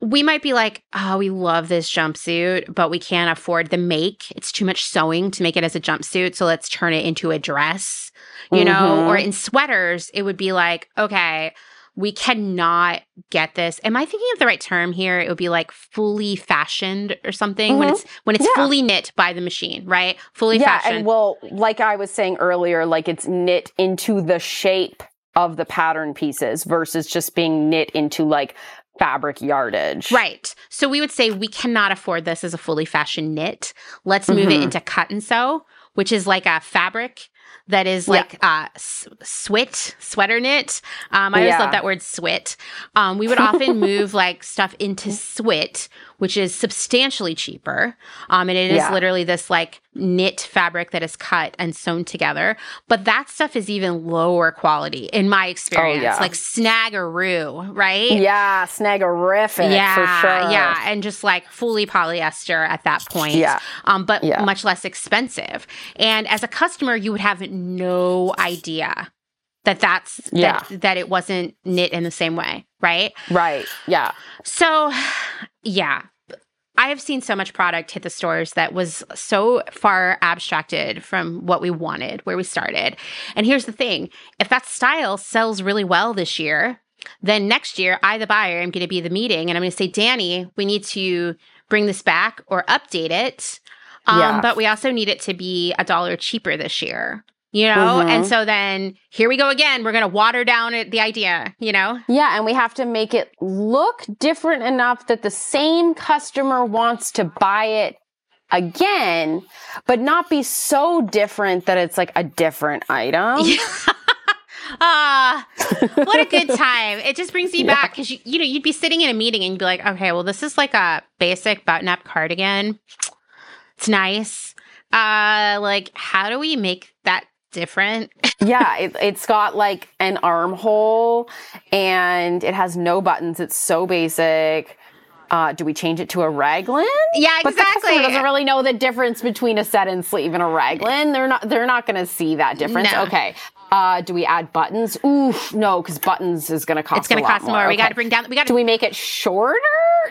we might be like, oh, we love this jumpsuit, but we can't afford the make. It's too much sewing to make it as a jumpsuit. So let's turn it into a dress, you know? Mhm. Or in sweaters, it would be like, okay, we cannot get this. Am I thinking of the right term here? It would be like fully fashioned or something when Mhm. it's when it's Yeah. fully knit by the machine, right? Fully yeah, fashioned. and well, like I was saying earlier, like it's knit into the shape of the pattern pieces versus just being knit into like fabric yardage. Right. So we would say we cannot afford this as a fully fashioned knit. Let's move it Mhm. into cut and sew, which is like a fabric that is Yeah. like uh s- swit, sweater knit. Um, I always Yeah. love that word swit. Um, we would often move like stuff into swit, which is substantially cheaper. Um, and it is Yeah. literally this like knit fabric that is cut and sewn together. But that stuff is even lower quality in my experience, Oh, yeah. like snaggeroo, right? Yeah, snagorific yeah, for sure. Yeah, and just like fully polyester at that point. Yeah. Um, but Yeah. much less expensive. And as a customer, you would have no idea that that's Yeah. that, that it wasn't knit in the same way, right? Right. Yeah. So, yeah. I have seen so much product hit the stores that was so far abstracted from what we wanted, where we started. And here's the thing if that style sells really well this year, then next year, I, the buyer, am going to be the meeting and I'm going to say, Dani, we need to bring this back or update it. Um, Yeah. But we also need it to be a dollar cheaper this year, you know? Mhm. And so then here we go again. We're going to water down it, the idea, you know? Yeah, and we have to make it look different enough that the same customer wants to buy it again, but not be so different that it's like a different item. Ah, what a good time. It just brings me Yeah. back because you, you know, you'd be sitting in a meeting and you'd be like, okay, well, this is like a basic button up cardigan. It's nice. Uh, like, how do we make that different? yeah, it, it's got like an armhole and it has no buttons. It's so basic. Uh, do we change it to a raglan? yeah, But the customer exactly. doesn't really know the difference between a set-in sleeve and a raglan. They're not. They're not going to see that difference. No. Okay. Uh, do we add buttons? Oof, no, because buttons is going to cost. it's going to cost more. We got to bring down, we got to Do we make it shorter?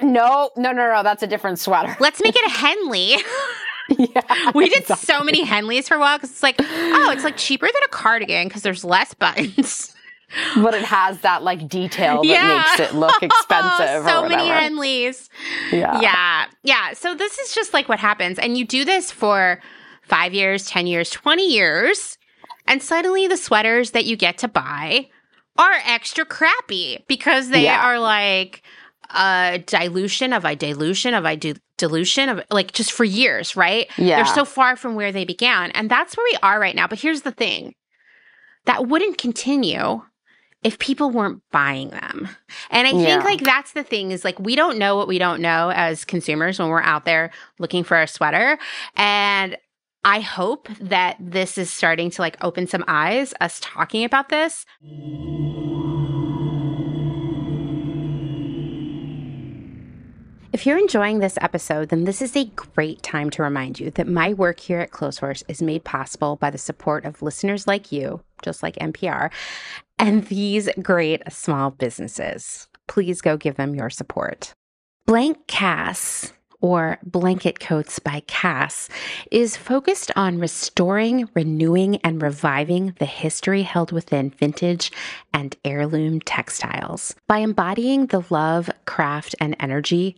No, no, no, no. That's a different sweater. let's make it a Henley. yeah, we did so many Henleys for a while because it's like, oh, it's like cheaper than a cardigan because there's less buttons. but it has that like detail that Yeah. makes it look expensive. so many. Henleys. Yeah. yeah yeah so this is just like what happens and you do this for five years ten years 20 years and suddenly the sweaters that you get to buy are extra crappy because they Yeah. are like a dilution of a dilution of a du- dilution of like just for years right Yeah. they're so far from where they began and that's where we are right now but here's the thing that wouldn't continue if people weren't buying them. And I think Yeah. like that's the thing is like we don't know what we don't know as consumers when we're out there looking for a sweater. And I hope that this is starting to like open some eyes, us talking about this. If you're enjoying this episode, then this is a great time to remind you that my work here at Clotheshorse is made possible by the support of listeners like you, just like NPR, and these great small businesses. Please go give them your support. Blank Cass, or Blanket Coats by Cass, is focused on restoring, renewing, and reviving the history held within vintage and heirloom textiles. By embodying the love, craft, and energy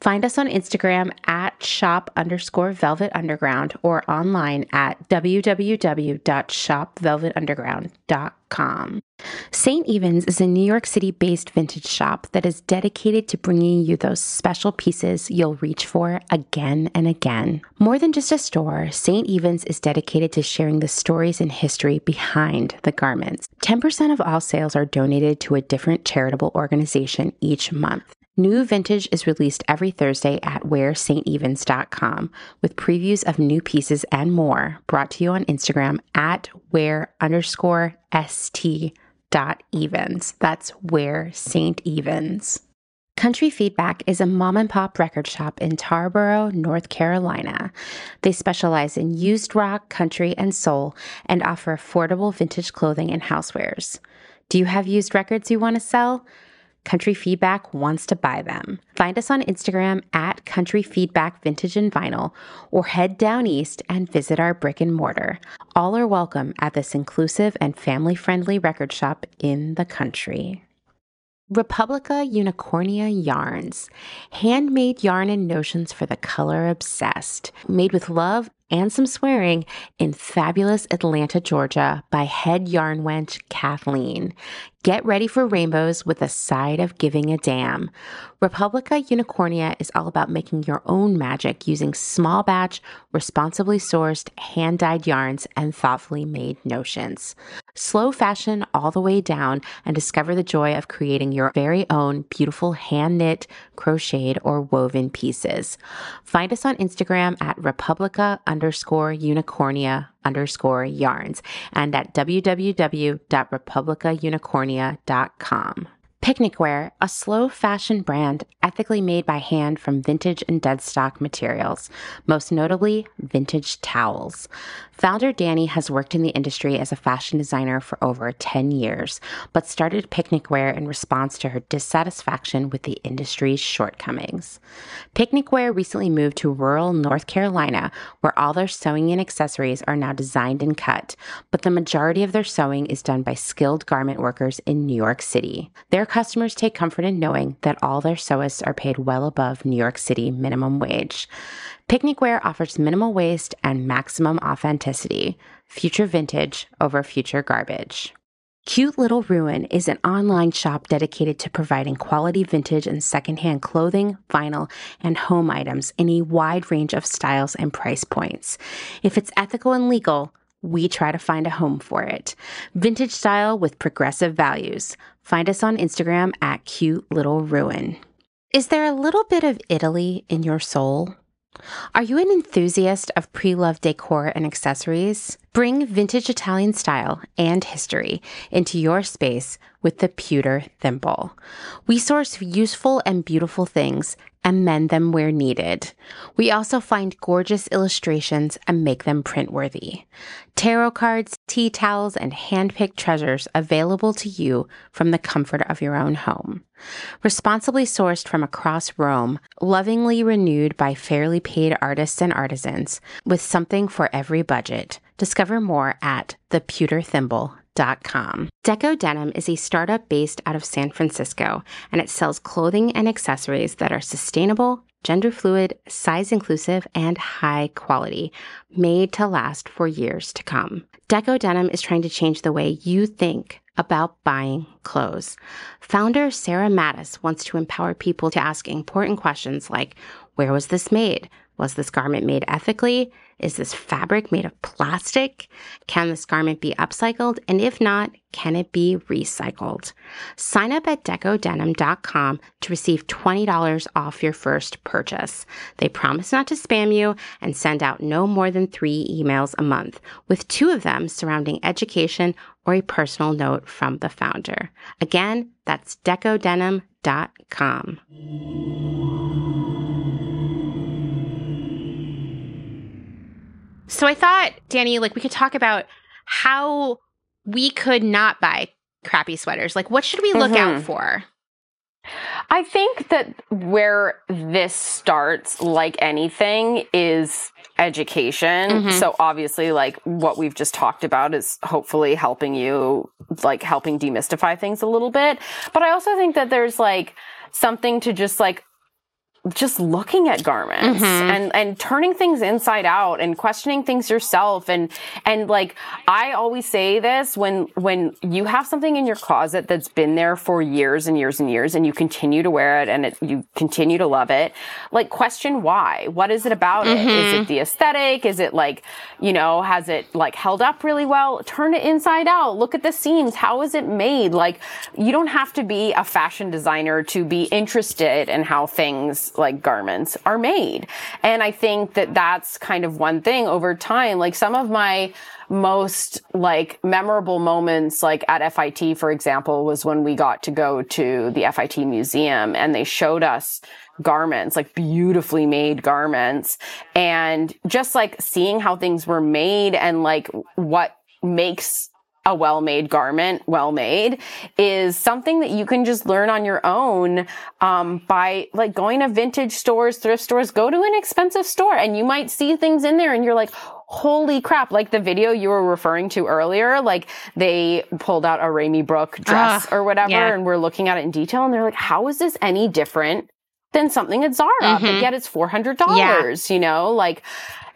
Find us on Instagram at shop underscore velvet underground or online at www.shopvelvetunderground.com. St. Evens is a New York City based vintage shop that is dedicated to bringing you those special pieces you'll reach for again and again. More than just a store, St. Evens is dedicated to sharing the stories and history behind the garments. 10% of all sales are donated to a different charitable organization each month. New vintage is released every Thursday at wearstevens.com with previews of new pieces and more brought to you on Instagram at wear underscore st dot evens. That's where St. Evens. Country Feedback is a mom and pop record shop in Tarboro, North Carolina. They specialize in used rock, country, and soul and offer affordable vintage clothing and housewares. Do you have used records you want to sell? Country Feedback wants to buy them. Find us on Instagram at Country Feedback Vintage and Vinyl or head down east and visit our brick and mortar. All are welcome at this inclusive and family friendly record shop in the country. Republica Unicornia Yarns, handmade yarn and notions for the color obsessed, made with love and some swearing in fabulous Atlanta, Georgia by head yarn wench Kathleen. Get ready for rainbows with a side of giving a damn. Republica Unicornia is all about making your own magic using small batch, responsibly sourced, hand dyed yarns and thoughtfully made notions. Slow fashion all the way down and discover the joy of creating your very own beautiful hand knit, crocheted, or woven pieces. Find us on Instagram at Republica underscore unicornia underscore yarns and at www.republicaunicornia.com. Picnicwear, a slow fashion brand ethically made by hand from vintage and dead stock materials, most notably vintage towels. Founder Dani has worked in the industry as a fashion designer for over 10 years, but started Picnicwear in response to her dissatisfaction with the industry's shortcomings. Picnicwear recently moved to rural North Carolina, where all their sewing and accessories are now designed and cut, but the majority of their sewing is done by skilled garment workers in New York City. Their customers take comfort in knowing that all their sewists are paid well above New York City minimum wage. Picnicwear offers minimal waste and maximum authenticity, future vintage over future garbage. Cute Little Ruin is an online shop dedicated to providing quality vintage and secondhand clothing, vinyl, and home items in a wide range of styles and price points. If it's ethical and legal, we try to find a home for it. Vintage style with progressive values. Find us on Instagram at Cute Little Ruin. Is there a little bit of Italy in your soul? Are you an enthusiast of pre loved decor and accessories? Bring vintage Italian style and history into your space with the Pewter Thimble. We source useful and beautiful things and mend them where needed. We also find gorgeous illustrations and make them print worthy. Tarot cards, tea towels, and hand-picked treasures available to you from the comfort of your own home. Responsibly sourced from across Rome, lovingly renewed by fairly paid artists and artisans, with something for every budget. Discover more at thepewterthimble.com. Deco Denim is a startup based out of San Francisco, and it sells clothing and accessories that are sustainable, gender fluid, size inclusive, and high quality, made to last for years to come. Deco Denim is trying to change the way you think about buying clothes. Founder Sarah Mattis wants to empower people to ask important questions like Where was this made? Was this garment made ethically? Is this fabric made of plastic? Can this garment be upcycled? And if not, can it be recycled? Sign up at decodenim.com to receive $20 off your first purchase. They promise not to spam you and send out no more than three emails a month, with two of them surrounding education or a personal note from the founder. Again, that's decodenim.com. So I thought, Dani, like we could talk about how we could not buy crappy sweaters. Like, what should we look out Mhm. for? I think that where this starts, like anything, is education. Mhm. So obviously, like what we've just talked about is hopefully helping you, like helping demystify things a little bit. But I also think that there's like something to just like just looking at garments Mhm. and and turning things inside out and questioning things yourself. And and like I always say this when when you have something in your closet that's been there for years and years and years and you continue to wear it and it, you continue to love it like question why. What is it about it? Is it the aesthetic? Is it like you know has it like held up really well? Turn it inside out. Look at the seams. How is it made? Like you don't have to be a fashion designer to be interested in how things like garments are made. And i think that that's kind of one thing over time. Like some of my most like memorable moments like at FIT for example was when we got to go to the FIT museum and they showed us garments like beautifully made garments. And just like seeing how things were made and like what makes a well-made garment well made is something that you can just learn on your own um, by like going to vintage stores thrift stores go to an expensive store and you might see things in there and you're like holy crap. Like the video you were referring to earlier like they pulled out a Ramy Brook dress Ugh, or whatever yeah. and we're looking at it in detail and they're like how is this any different than something at Zara? Mhm. but yet it's $400 you know? Like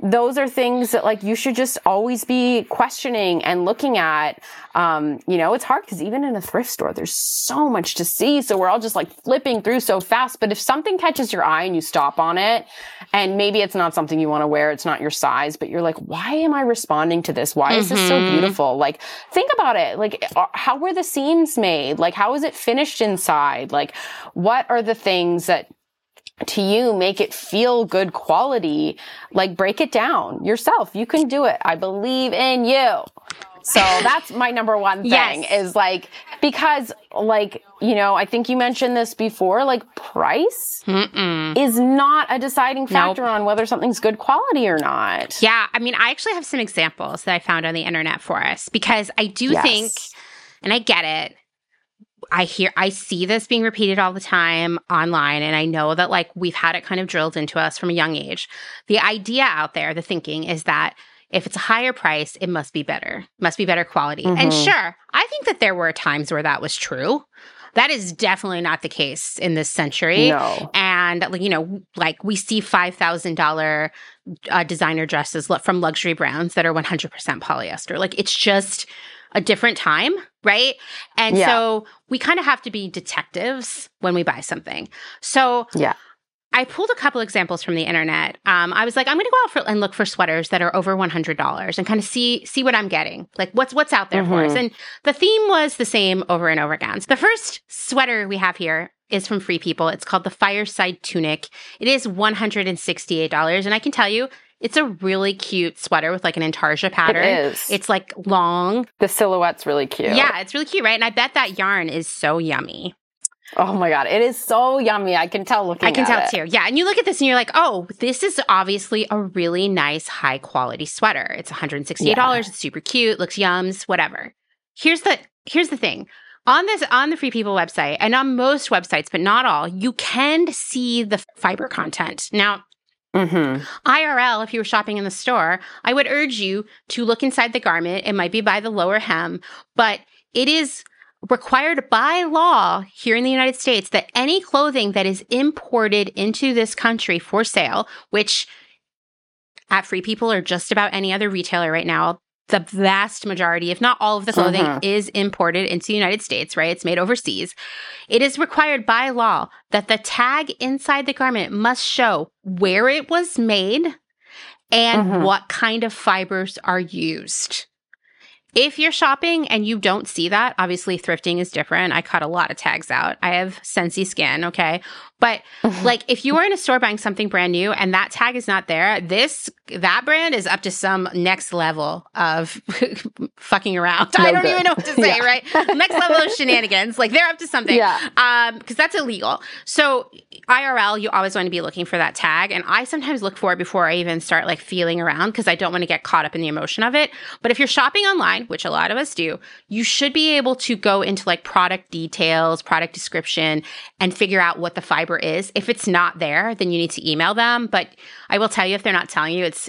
those are things that like you should just always be questioning and looking at. Um you know it's hard because even in a thrift store there's so much to see. So we're all just like flipping through so fast. But if something catches your eye and you stop on it and maybe it's not something you want to wear it's not your size but you're like why am i responding to this? Why is this so Mhm. beautiful? Like think about it. Like how were the seams made? Like how is it finished inside? Like what are the things that to you make it feel good quality like break it down yourself you can do it i believe in you so that's my number one thing Yes. is like because like you know i think you mentioned this before like price Mm-mm. is not a deciding factor on whether something's good quality or not Yeah, I mean, I actually have some examples that I found on the internet for us because I do Yes. think, and I get it. I hear, I see this being repeated all the time online, and I know that like we've had it kind of drilled into us from a young age. The idea out there, the thinking is that if it's a higher price, it must be better, must be better quality. And Mhm. sure, I think that there were times where that was true. That is definitely not the case in this century no and like you know like we see $5000 uh, designer dresses from luxury brands that are 100% polyester like it's just a different time right and Yeah. so we kind of have to be detectives when we buy something so Yeah. I pulled a couple examples from the internet. Um, I was like, I'm going to go out for, and look for sweaters that are over $100 and kind of see see what I'm getting, like what's what's out there for us. Mhm. And the theme was the same over and over again. So the first sweater we have here is from Free People. It's called the Fireside Tunic. It is $168, and I can tell you, it's a really cute sweater with like an intarsia pattern. it is It's like long. the silhouette's really cute Yeah, it's really cute, right? And I bet that yarn is so yummy. oh my god it is so yummy i can tell looking at it. I can tell it. too. Yeah. And you look at this and you're like, oh, this is obviously a really nice, high quality sweater. It's $168. Yeah. It's super cute, looks yums, whatever. Here's the here's the thing. On this on the Free People website and on most websites, but not all, you can see the fiber content. Now, Mhm. IRL, if you were shopping in the store, I would urge you to look inside the garment. It might be by the lower hem, but it is required by law here in the United States that any clothing that is imported into this country for sale, which at Free People or just about any other retailer right now, the vast majority, if not all of the clothing, Mhm. is imported into the United States, right? It's made overseas. It is required by law that the tag inside the garment must show where it was made and Mhm. what kind of fibers are used. If you're shopping and you don't see that, obviously thrifting is different. I cut a lot of tags out. I have Sensi skin, okay? But like if you are in a store buying something brand new and that tag is not there, this that brand is up to some next level of fucking around. No I don't good. even know what to say, yeah. right? next level of shenanigans. Like they're up to something. Yeah. Um, because that's illegal. So IRL, you always want to be looking for that tag. And I sometimes look for it before I even start like feeling around because I don't want to get caught up in the emotion of it. But if you're shopping online, which a lot of us do, you should be able to go into like product details, product description, and figure out what the fiber is. If it's not there, then you need to email them. But I will tell you, if they're not telling you, it's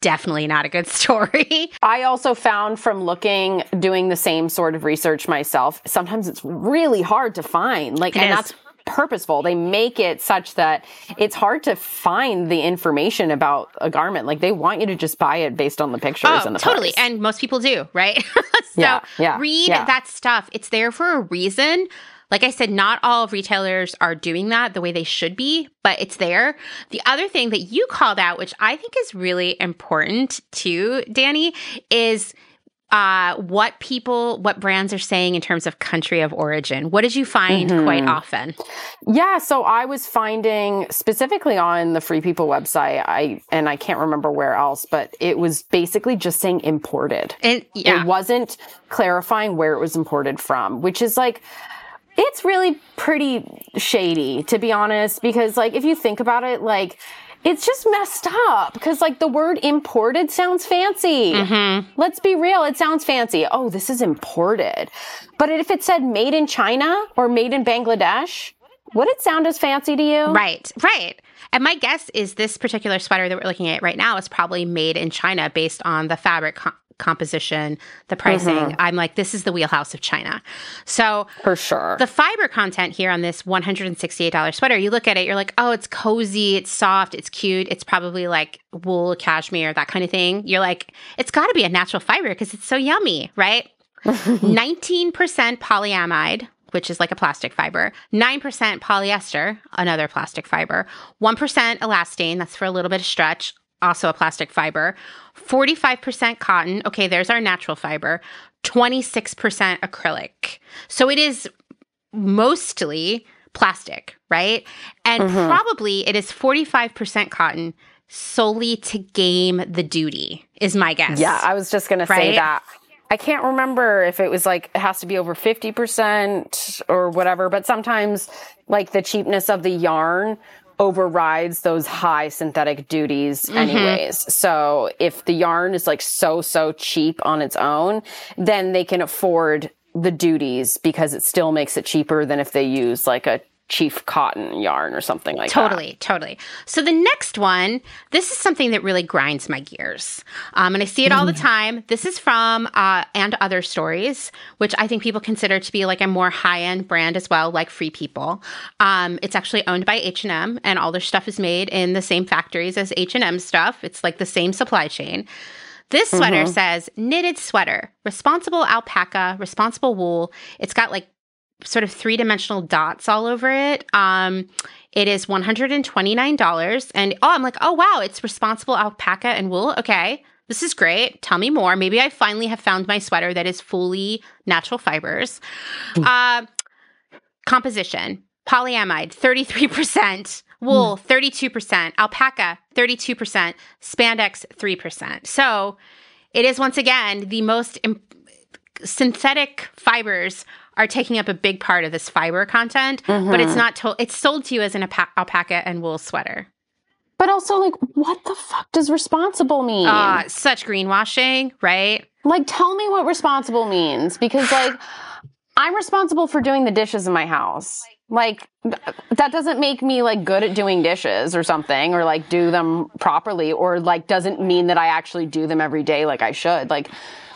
definitely not a good story. I also found from looking, doing the same sort of research myself, sometimes it's really hard to find. Like, it and is. that's purposeful. They make it such that it's hard to find the information about a garment. Like they want you to just buy it based on the pictures oh, and the totally. Price. And most people do, right? so yeah, yeah, read yeah. that stuff. It's there for a reason. Like I said, not all retailers are doing that the way they should be, but it's there. The other thing that you called out, which I think is really important too, Dani, is uh, what people, what brands are saying in terms of country of origin. What did you find mm-hmm. quite often? Yeah, so I was finding specifically on the Free People website, I and I can't remember where else, but it was basically just saying imported. And yeah. It wasn't clarifying where it was imported from, which is like it's really pretty shady, to be honest, because like if you think about it, like it's just messed up because like the word imported sounds fancy. Mm-hmm. Let's be real, it sounds fancy. Oh, this is imported. But if it said made in China or made in Bangladesh, would it sound as fancy to you? Right, right. And my guess is this particular sweater that we're looking at right now is probably made in China based on the fabric composition, the pricing, mm-hmm. I'm like, this is the wheelhouse of China. So for sure, the fiber content here on this $168 sweater, you look at it, you're like, oh, it's cozy, it's soft, it's cute, it's probably like wool, cashmere, that kind of thing. You're like, it's got to be a natural fiber because it's so yummy, right? 19% polyamide, which is like a plastic fiber, 9% polyester, another plastic fiber, 1% elastane, that's for a little bit of stretch, also a plastic fiber, 45% cotton. Okay, there's our natural fiber, 26% acrylic. So it is mostly plastic, right? And mm-hmm. probably it is 45% cotton solely to game the duty, is my guess. Yeah, I was just going right? to say that. I can't remember if it was like it has to be over 50% or whatever, but sometimes like the cheapness of the yarn overrides those high synthetic duties mm-hmm. anyways. So if the yarn is like so, so cheap on its own, then they can afford the duties because it still makes it cheaper than if they use like a chief cotton yarn or something like totally, that. Totally, totally. So the next one, this is something that really grinds my gears. Um, and I see it all the mm. time. This is from uh, And Other Stories, which I think people consider to be like a more high-end brand as well, like Free People. Um, it's actually owned by H&M and all their stuff is made in the same factories as H&M stuff. It's like the same supply chain. This sweater mm-hmm. says knitted sweater, responsible alpaca, responsible wool. It's got like sort of three dimensional dots all over it. Um, it is $129. And oh, I'm like, oh, wow, it's responsible alpaca and wool. Okay, this is great. Tell me more. Maybe I finally have found my sweater that is fully natural fibers. uh, composition polyamide, 33%. Wool, 32%, alpaca, 32%, spandex, 3%. So it is once again the most imp- synthetic fibers are taking up a big part of this fiber content, mm-hmm. but it's mm-hmm. not told. It's sold to you as an alpaca and wool sweater. But also, like, what the fuck does responsible mean? Uh, such greenwashing, right? Like, tell me what responsible means because, like, I'm responsible for doing the dishes in my house. Like, that doesn't make me like good at doing dishes or something or like do them properly or like doesn't mean that I actually do them every day like I should. Like,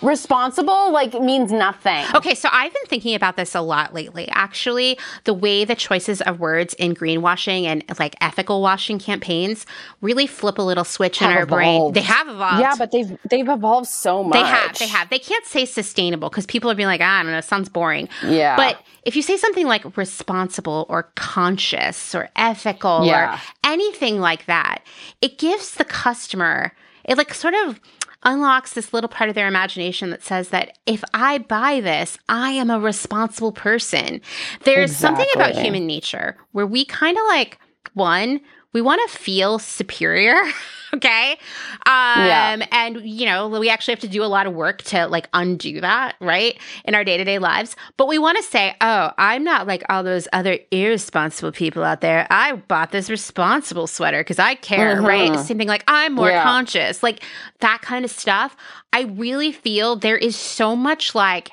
responsible like means nothing. Okay, so I've been thinking about this a lot lately. Actually, the way the choices of words in greenwashing and like ethical washing campaigns really flip a little switch have in our evolved. brain. They have evolved. Yeah, but they've they've evolved so much. They have. They have. They can't say sustainable because people are being like, ah, I don't know, sounds boring. Yeah. But if you say something like responsible or conscious or ethical yeah. or anything like that, it gives the customer it like sort of unlocks this little part of their imagination that says that if I buy this, I am a responsible person. There's exactly. something about human nature where we kind of like, one, we want to feel superior. okay. Um, yeah. and you know, we actually have to do a lot of work to like undo that, right? In our day-to-day lives. But we want to say, oh, I'm not like all those other irresponsible people out there. I bought this responsible sweater because I care, mm-hmm. right? Same thing like I'm more yeah. conscious, like that kind of stuff. I really feel there is so much like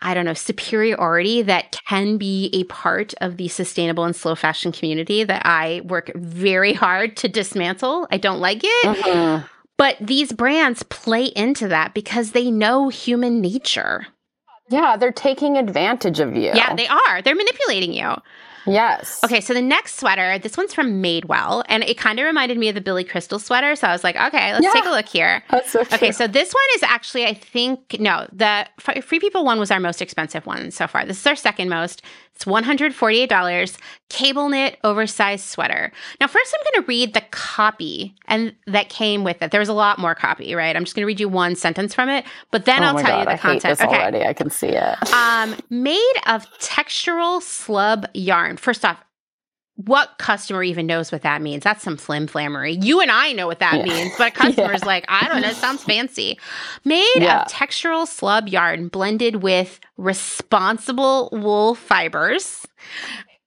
I don't know, superiority that can be a part of the sustainable and slow fashion community that I work very hard to dismantle. I don't like it. Mm-hmm. But these brands play into that because they know human nature. Yeah, they're taking advantage of you. Yeah, they are. They're manipulating you. Yes. Okay, so the next sweater, this one's from Madewell, and it kind of reminded me of the Billy Crystal sweater. So I was like, okay, let's yeah. take a look here. That's so okay, so this one is actually, I think, no, the Free People one was our most expensive one so far. This is our second most. It's $148, cable knit oversized sweater. Now, first I'm going to read the copy and that came with it. There was a lot more copy, right? I'm just going to read you one sentence from it, but then oh I'll tell God, you the I content. okay. already. I can see it. Um, made of textural slub yarn. First off, what customer even knows what that means? That's some flim flammery. You and I know what that yeah. means, but a customer's yeah. like, I don't know, it sounds fancy. Made yeah. of textural slub yarn blended with responsible wool fibers.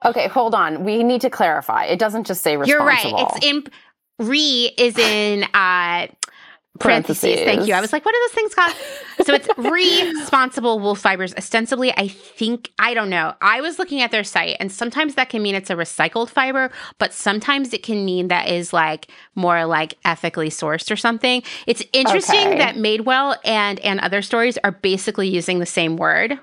Okay, hold on. We need to clarify. It doesn't just say responsible. You're right. It's in re is in uh parentheses. parentheses. Thank you. I was like, what are those things called? so it's responsible wool fibers. Ostensibly, I think, I don't know. I was looking at their site, and sometimes that can mean it's a recycled fiber, but sometimes it can mean that is like more like ethically sourced or something. It's interesting okay. that Madewell and and other stories are basically using the same word.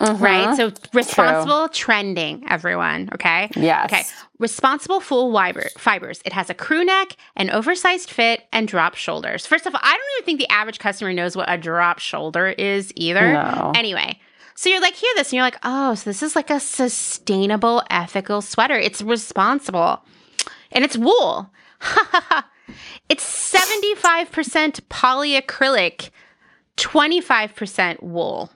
Mm-hmm. Right? So responsible True. trending, everyone. Okay. Yes. Okay. Responsible full fiber, fibers. It has a crew neck, an oversized fit, and drop shoulders. First of all, I don't even think the average customer knows what a drop shoulder is either. No. Anyway. So you're like, hear this, and you're like, oh, so this is like a sustainable, ethical sweater. It's responsible. And it's wool. it's 75% polyacrylic, 25% wool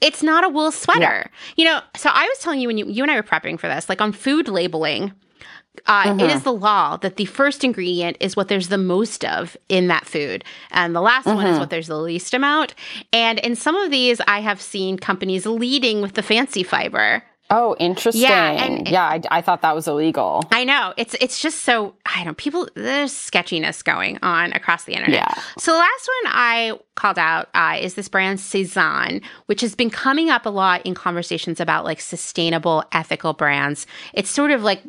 it's not a wool sweater. Yeah. You know, so I was telling you when you, you and I were prepping for this, like on food labeling, uh, mm-hmm. it is the law that the first ingredient is what there's the most of in that food, and the last mm-hmm. one is mm-hmm. what there's the least amount. And in some of these, I have seen companies leading with the fancy fiber. Oh, interesting. Yeah, and, yeah. I, I, thought that was illegal. I know. It's it's just so I don't. People there's sketchiness going on across the internet. Yeah. So the last one I called out uh, is this brand Sézane, which has been coming up a lot in conversations about like sustainable, ethical brands. It's sort of like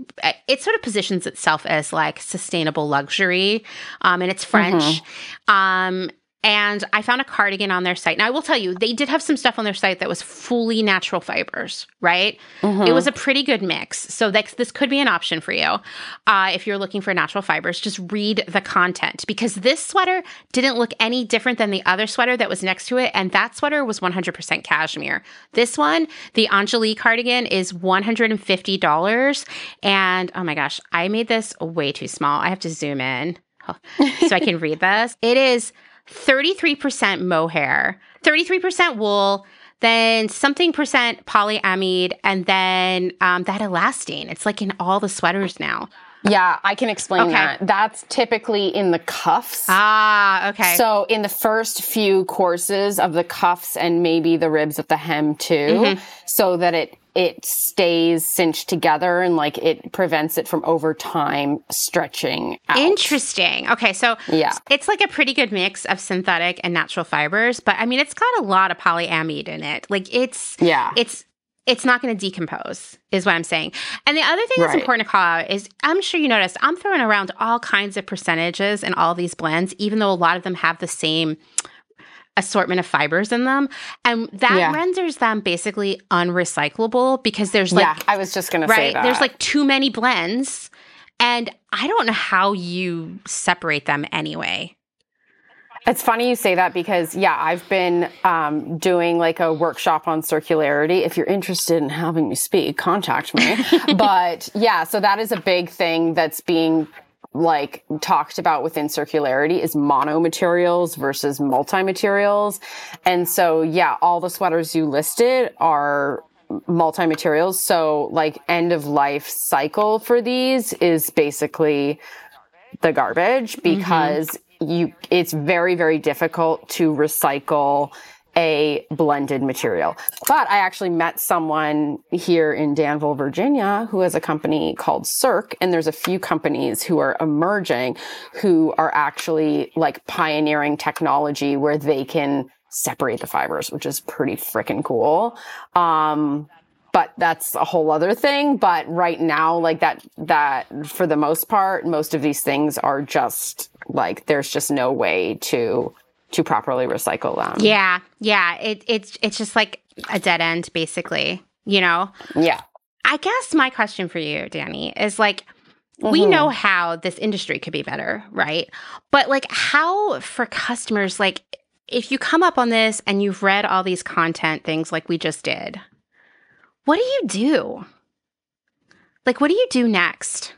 it sort of positions itself as like sustainable luxury, um, and it's French. Mm-hmm. Um, and I found a cardigan on their site. Now, I will tell you, they did have some stuff on their site that was fully natural fibers, right? Mm-hmm. It was a pretty good mix. So, this, this could be an option for you uh, if you're looking for natural fibers. Just read the content because this sweater didn't look any different than the other sweater that was next to it. And that sweater was 100% cashmere. This one, the Angelique cardigan, is $150. And oh my gosh, I made this way too small. I have to zoom in so I can read this. It is 33% mohair, 33% wool, then something percent polyamide, and then um, that elastane. It's like in all the sweaters now. Yeah, I can explain okay. that. That's typically in the cuffs. Ah, okay. So in the first few courses of the cuffs and maybe the ribs of the hem too, mm-hmm. so that it it stays cinched together and like it prevents it from over time stretching out. Interesting. Okay, so yeah, it's like a pretty good mix of synthetic and natural fibers, but I mean it's got a lot of polyamide in it. Like it's yeah, it's it's not going to decompose, is what I'm saying. And the other thing that's right. important to call out is I'm sure you noticed I'm throwing around all kinds of percentages in all these blends, even though a lot of them have the same assortment of fibers in them. And that yeah. renders them basically unrecyclable because there's like, yeah, I was just going to right, There's like too many blends. And I don't know how you separate them anyway. It's funny you say that because, yeah, I've been um, doing like a workshop on circularity. If you're interested in having me speak, contact me. but yeah, so that is a big thing that's being like talked about within circularity is mono materials versus multi materials. And so, yeah, all the sweaters you listed are multi materials. So, like, end of life cycle for these is basically the garbage because mm-hmm. you, it's very, very difficult to recycle a blended material. But I actually met someone here in Danville, Virginia, who has a company called Circ, and there's a few companies who are emerging who are actually like pioneering technology where they can separate the fibers, which is pretty freaking cool. Um, but that's a whole other thing. But right now, like that, that for the most part, most of these things are just like, there's just no way to to properly recycle them. Yeah. Yeah. It, it's, it's just like a dead end, basically, you know? Yeah. I guess my question for you, Dani, is like, mm-hmm. we know how this industry could be better, right? But like, how for customers, like, if you come up on this and you've read all these content things like we just did, what do you do? Like, what do you do next?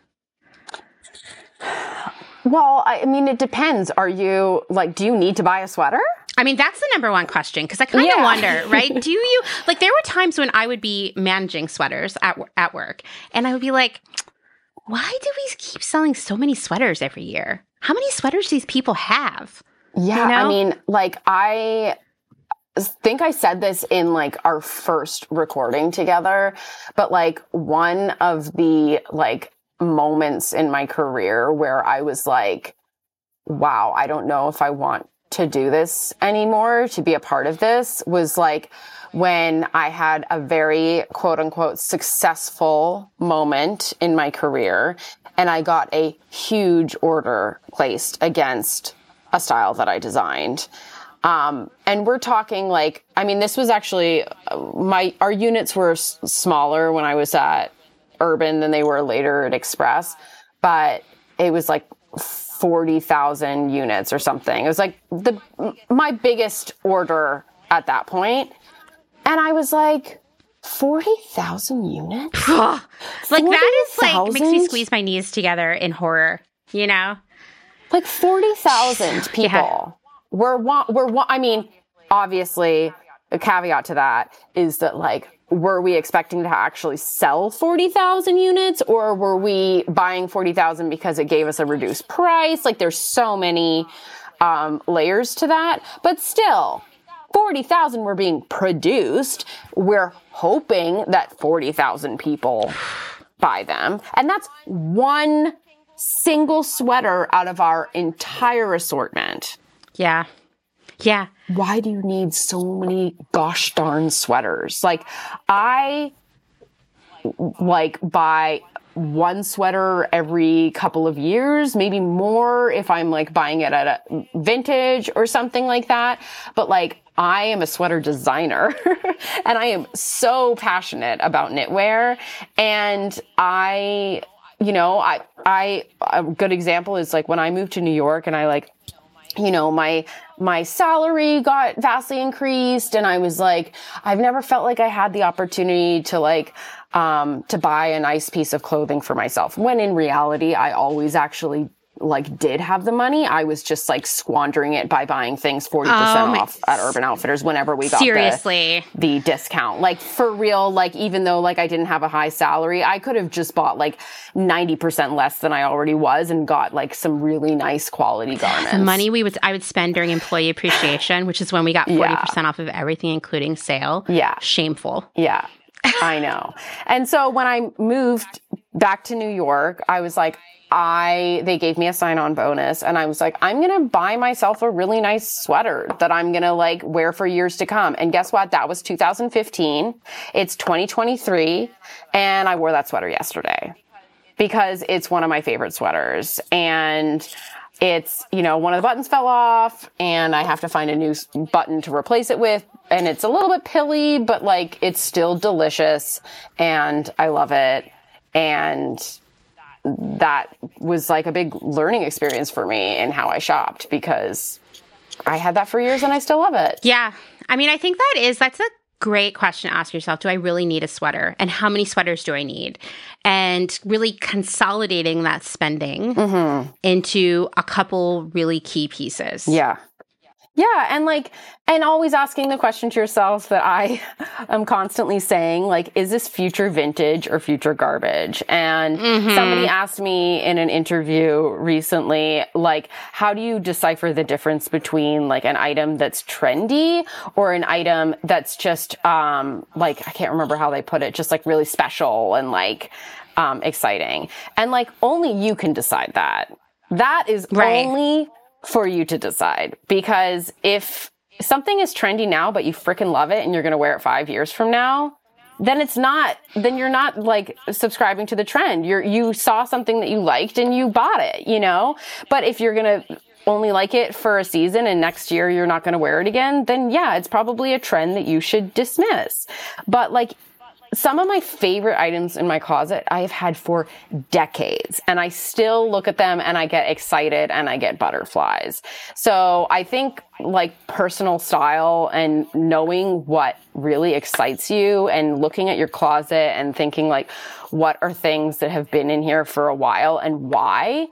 Well, I mean, it depends. Are you like, do you need to buy a sweater? I mean, that's the number one question because I kind of yeah. wonder, right? do you like? There were times when I would be managing sweaters at at work, and I would be like, "Why do we keep selling so many sweaters every year? How many sweaters do these people have?" Yeah, you know? I mean, like I think I said this in like our first recording together, but like one of the like moments in my career where I was like, wow, I don't know if I want to do this anymore, to be a part of this was like when I had a very quote unquote successful moment in my career and I got a huge order placed against a style that I designed. Um, and we're talking like, I mean, this was actually my, our units were s- smaller when I was at urban than they were later at Express, but it was like 40,000 units or something. It was like the my biggest order at that point. And I was like 40,000 units? like 40, that is like makes me squeeze my knees together in horror, you know? Like 40,000 people yeah. were were I mean, obviously a caveat to that is that like were we expecting to actually sell 40,000 units or were we buying 40,000 because it gave us a reduced price? Like there's so many um, layers to that, but still 40,000 were being produced. We're hoping that 40,000 people buy them. And that's one single sweater out of our entire assortment. Yeah. Yeah. Why do you need so many gosh darn sweaters? Like, I like buy one sweater every couple of years, maybe more if I'm like buying it at a vintage or something like that. But like, I am a sweater designer and I am so passionate about knitwear. And I, you know, I, I, a good example is like when I moved to New York and I like you know, my, my salary got vastly increased and I was like, I've never felt like I had the opportunity to like, um, to buy a nice piece of clothing for myself. When in reality, I always actually like did have the money, I was just like squandering it by buying things 40% um, off at Urban Outfitters whenever we got seriously the, the discount. Like for real, like even though like I didn't have a high salary, I could have just bought like 90% less than I already was and got like some really nice quality garments. The money we would I would spend during employee appreciation, which is when we got 40% yeah. off of everything including sale. Yeah. Shameful. Yeah. I know. And so when I moved back to New York, I was like, I, they gave me a sign on bonus and I was like, I'm going to buy myself a really nice sweater that I'm going to like wear for years to come. And guess what? That was 2015. It's 2023 and I wore that sweater yesterday because it's one of my favorite sweaters and it's, you know, one of the buttons fell off and I have to find a new button to replace it with. And it's a little bit pilly, but like it's still delicious and I love it. And that was like a big learning experience for me in how I shopped because I had that for years and I still love it. Yeah. I mean, I think that is, that's a great question to ask yourself. Do I really need a sweater? And how many sweaters do I need? And really consolidating that spending mm-hmm. into a couple really key pieces. Yeah. Yeah, and like, and always asking the question to yourself that I am constantly saying, like, is this future vintage or future garbage? And mm-hmm. somebody asked me in an interview recently, like, how do you decipher the difference between like an item that's trendy or an item that's just, um, like, I can't remember how they put it, just like really special and like, um, exciting. And like, only you can decide that. That is right. only for you to decide. Because if something is trendy now, but you freaking love it and you're going to wear it five years from now, then it's not, then you're not like subscribing to the trend. You're, you saw something that you liked and you bought it, you know? But if you're going to only like it for a season and next year you're not going to wear it again, then yeah, it's probably a trend that you should dismiss. But like some of my favorite items in my closet I have had for decades and I still look at them and I get excited and I get butterflies. So I think like personal style and knowing what really excites you and looking at your closet and thinking like, what are things that have been in here for a while and why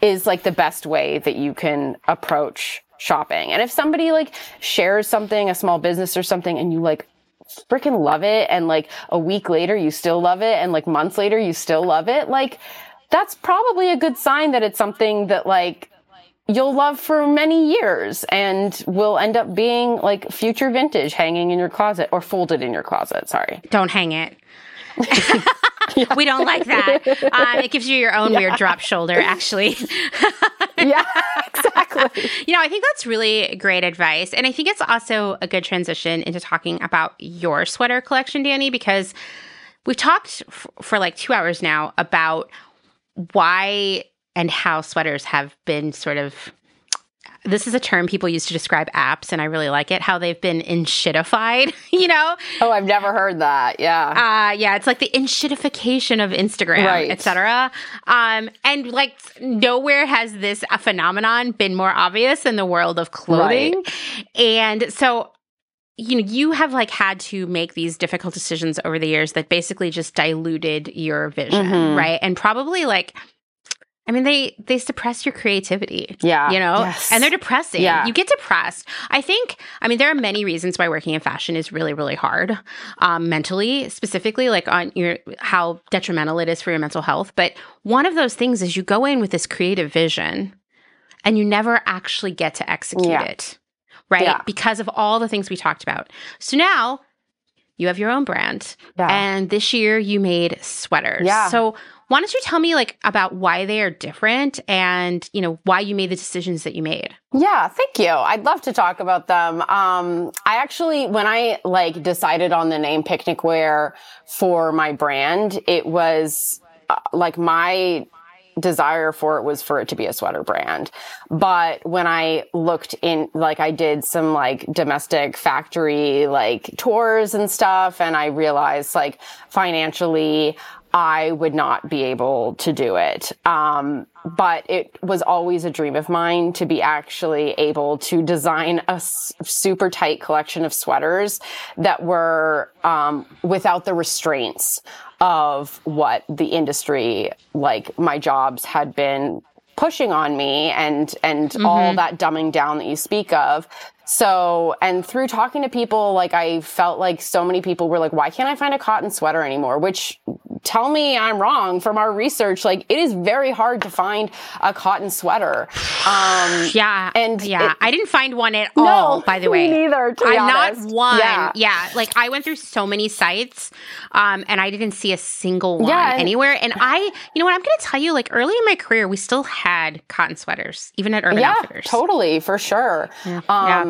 is like the best way that you can approach shopping. And if somebody like shares something, a small business or something, and you like freaking love it and like a week later you still love it and like months later you still love it, like that's probably a good sign that it's something that like you'll love for many years and will end up being like future vintage hanging in your closet or folded in your closet. Sorry. Don't hang it. we don't like that. Um, it gives you your own yeah. weird drop shoulder, actually. yeah, exactly. You know, I think that's really great advice. And I think it's also a good transition into talking about your sweater collection, Dani, because we've talked f- for like two hours now about why and how sweaters have been sort of this is a term people use to describe apps, and I really like it. How they've been enshittified, you know? Oh, I've never heard that. Yeah, uh, yeah, it's like the enshittification of Instagram, right. etc. Um, and like nowhere has this a phenomenon been more obvious in the world of clothing, right. and so you know you have like had to make these difficult decisions over the years that basically just diluted your vision mm-hmm. right and probably like I mean, they they suppress your creativity. Yeah, you know, yes. and they're depressing. Yeah, you get depressed. I think. I mean, there are many reasons why working in fashion is really really hard, um, mentally, specifically, like on your how detrimental it is for your mental health. But one of those things is you go in with this creative vision, and you never actually get to execute yeah. it, right? Yeah. Because of all the things we talked about. So now you have your own brand, yeah. and this year you made sweaters. Yeah. So why don't you tell me like about why they are different and, you know, why you made the decisions that you made? Yeah, thank you. I'd love to talk about them. Um, I actually, when I like decided on the name Picnicwear for my brand, it was uh, like my desire for it was for it to be a sweater brand. But when I looked in, like I did some like domestic factory like tours and stuff and I realized like financially I would not be able to do it. Um, but it was always a dream of mine to be actually able to design a s- super tight collection of sweaters that were um, without the restraints of what the industry, like my jobs, had been pushing on me and and mm-hmm. all that dumbing down that you speak of so, and through talking to people, like I felt like so many people were like, why can't I find a cotton sweater anymore? Which tell me I'm wrong from our research. Like it is very hard to find a cotton sweater. Um, yeah. And yeah, it, I didn't find one at all, by the way. neither. I'm honest. not one. Yeah. yeah. Like I went through so many sites, um, and I didn't see a single one yeah, and, anywhere. And I, you know what, I'm going to tell you, like early in my career, we still had cotton sweaters, even at Urban yeah, Outfitters. Totally, for sure. Yeah.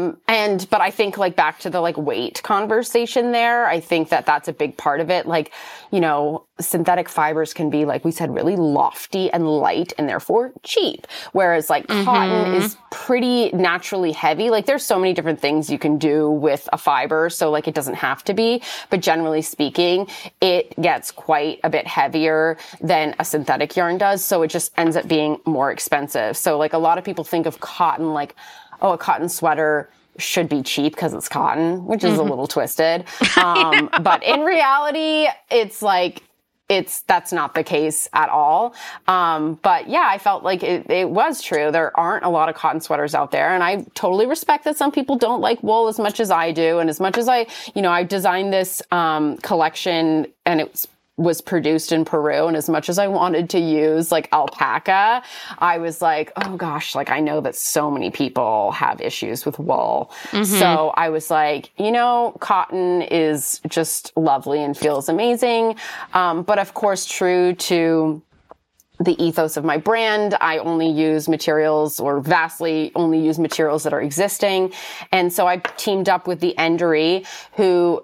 Um, and, but I think like back to the like weight conversation there, I think that that's a big part of it. Like, you know, synthetic fibers can be, like we said, really lofty and light and therefore cheap. Whereas like mm-hmm. cotton is pretty naturally heavy. Like there's so many different things you can do with a fiber. So like it doesn't have to be, but generally speaking, it gets quite a bit heavier than a synthetic yarn does. So it just ends up being more expensive. So like a lot of people think of cotton like, oh, a cotton sweater should be cheap because it's cotton, which is mm-hmm. a little twisted. Um, but in reality, it's like it's that's not the case at all. Um, but yeah, I felt like it, it was true. There aren't a lot of cotton sweaters out there, and I totally respect that some people don't like wool as much as I do, and as much as I, you know, I designed this um, collection and it's was produced in Peru. And as much as I wanted to use like alpaca, I was like, oh gosh, like I know that so many people have issues with wool. Mm-hmm. So I was like, you know, cotton is just lovely and feels amazing. Um, but of course, true to the ethos of my brand. I only use materials or vastly only use materials that are existing. And so I teamed up with the Endery who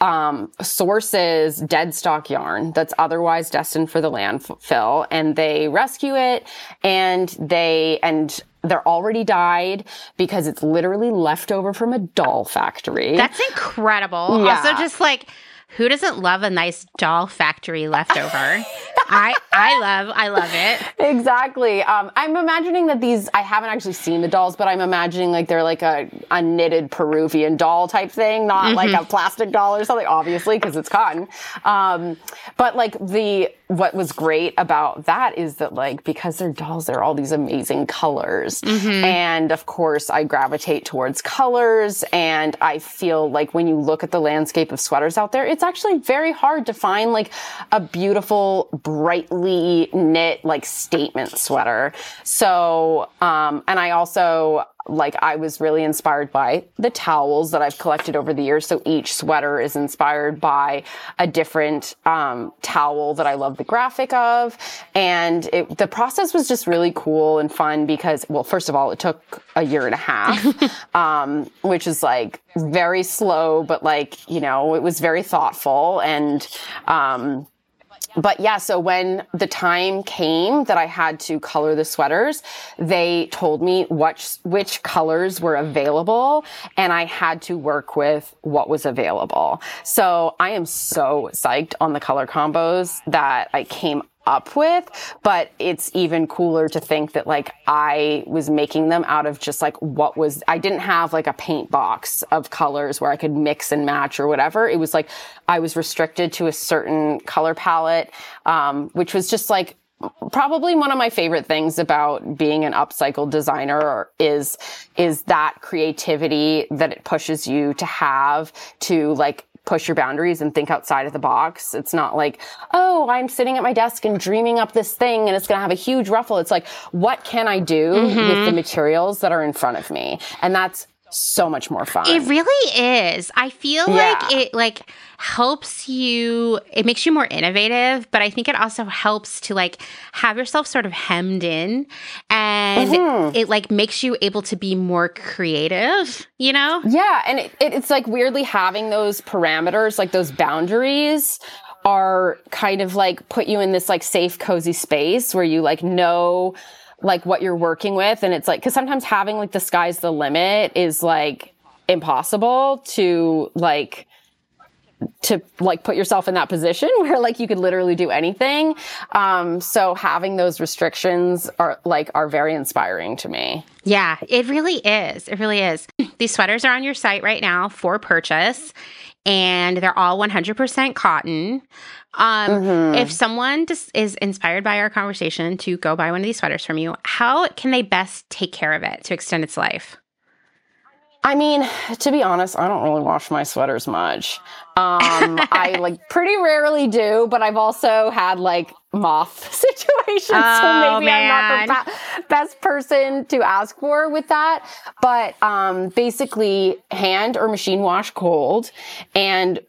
um, sources dead stock yarn that's otherwise destined for the landfill and they rescue it and they, and they're already dyed because it's literally leftover from a doll factory. That's incredible. Yeah. Also just like who doesn't love a nice doll factory leftover? I I love I love it. Exactly. Um, I'm imagining that these I haven't actually seen the dolls, but I'm imagining like they're like a, a knitted Peruvian doll type thing, not mm-hmm. like a plastic doll or something, obviously, because it's cotton. Um, but like the what was great about that is that like because they're dolls, they're all these amazing colors. Mm-hmm. And of course I gravitate towards colors and I feel like when you look at the landscape of sweaters out there, it's actually very hard to find like a beautiful, brightly knit, like statement sweater. So, um, and I also, like I was really inspired by the towels that I've collected over the years. So each sweater is inspired by a different um, towel that I love the graphic of, and it, the process was just really cool and fun because, well, first of all, it took a year and a half, um, which is like very slow, but like you know, it was very thoughtful and. Um, but yeah, so when the time came that I had to color the sweaters, they told me which, which colors were available and I had to work with what was available. So I am so psyched on the color combos that I came up with, but it's even cooler to think that like I was making them out of just like what was, I didn't have like a paint box of colors where I could mix and match or whatever. It was like I was restricted to a certain color palette, um, which was just like probably one of my favorite things about being an upcycle designer is is that creativity that it pushes you to have to like push your boundaries and think outside of the box. It's not like, oh, I'm sitting at my desk and dreaming up this thing and it's going to have a huge ruffle. It's like, what can I do mm-hmm. with the materials that are in front of me? And that's so much more fun. It really is. I feel yeah. like it like helps you it makes you more innovative, but I think it also helps to like have yourself sort of hemmed in and mm-hmm. it like makes you able to be more creative, you know? Yeah, and it, it, it's like weirdly having those parameters, like those boundaries are kind of like put you in this like safe cozy space where you like know like what you're working with. And it's like, cause sometimes having like the sky's the limit is like impossible to like, to like put yourself in that position where like you could literally do anything. Um, so having those restrictions are like are very inspiring to me. Yeah, it really is. It really is. These sweaters are on your site right now for purchase and they're all 100% cotton. Um, mm-hmm. If someone just is inspired by our conversation to go buy one of these sweaters from you, how can they best take care of it to extend its life? I mean, to be honest, I don't really wash my sweaters much. Um, I like pretty rarely do, but I've also had like moth situation. Oh, so maybe man. I'm not the ba- best person to ask for with that. But um, basically, hand or machine wash cold. And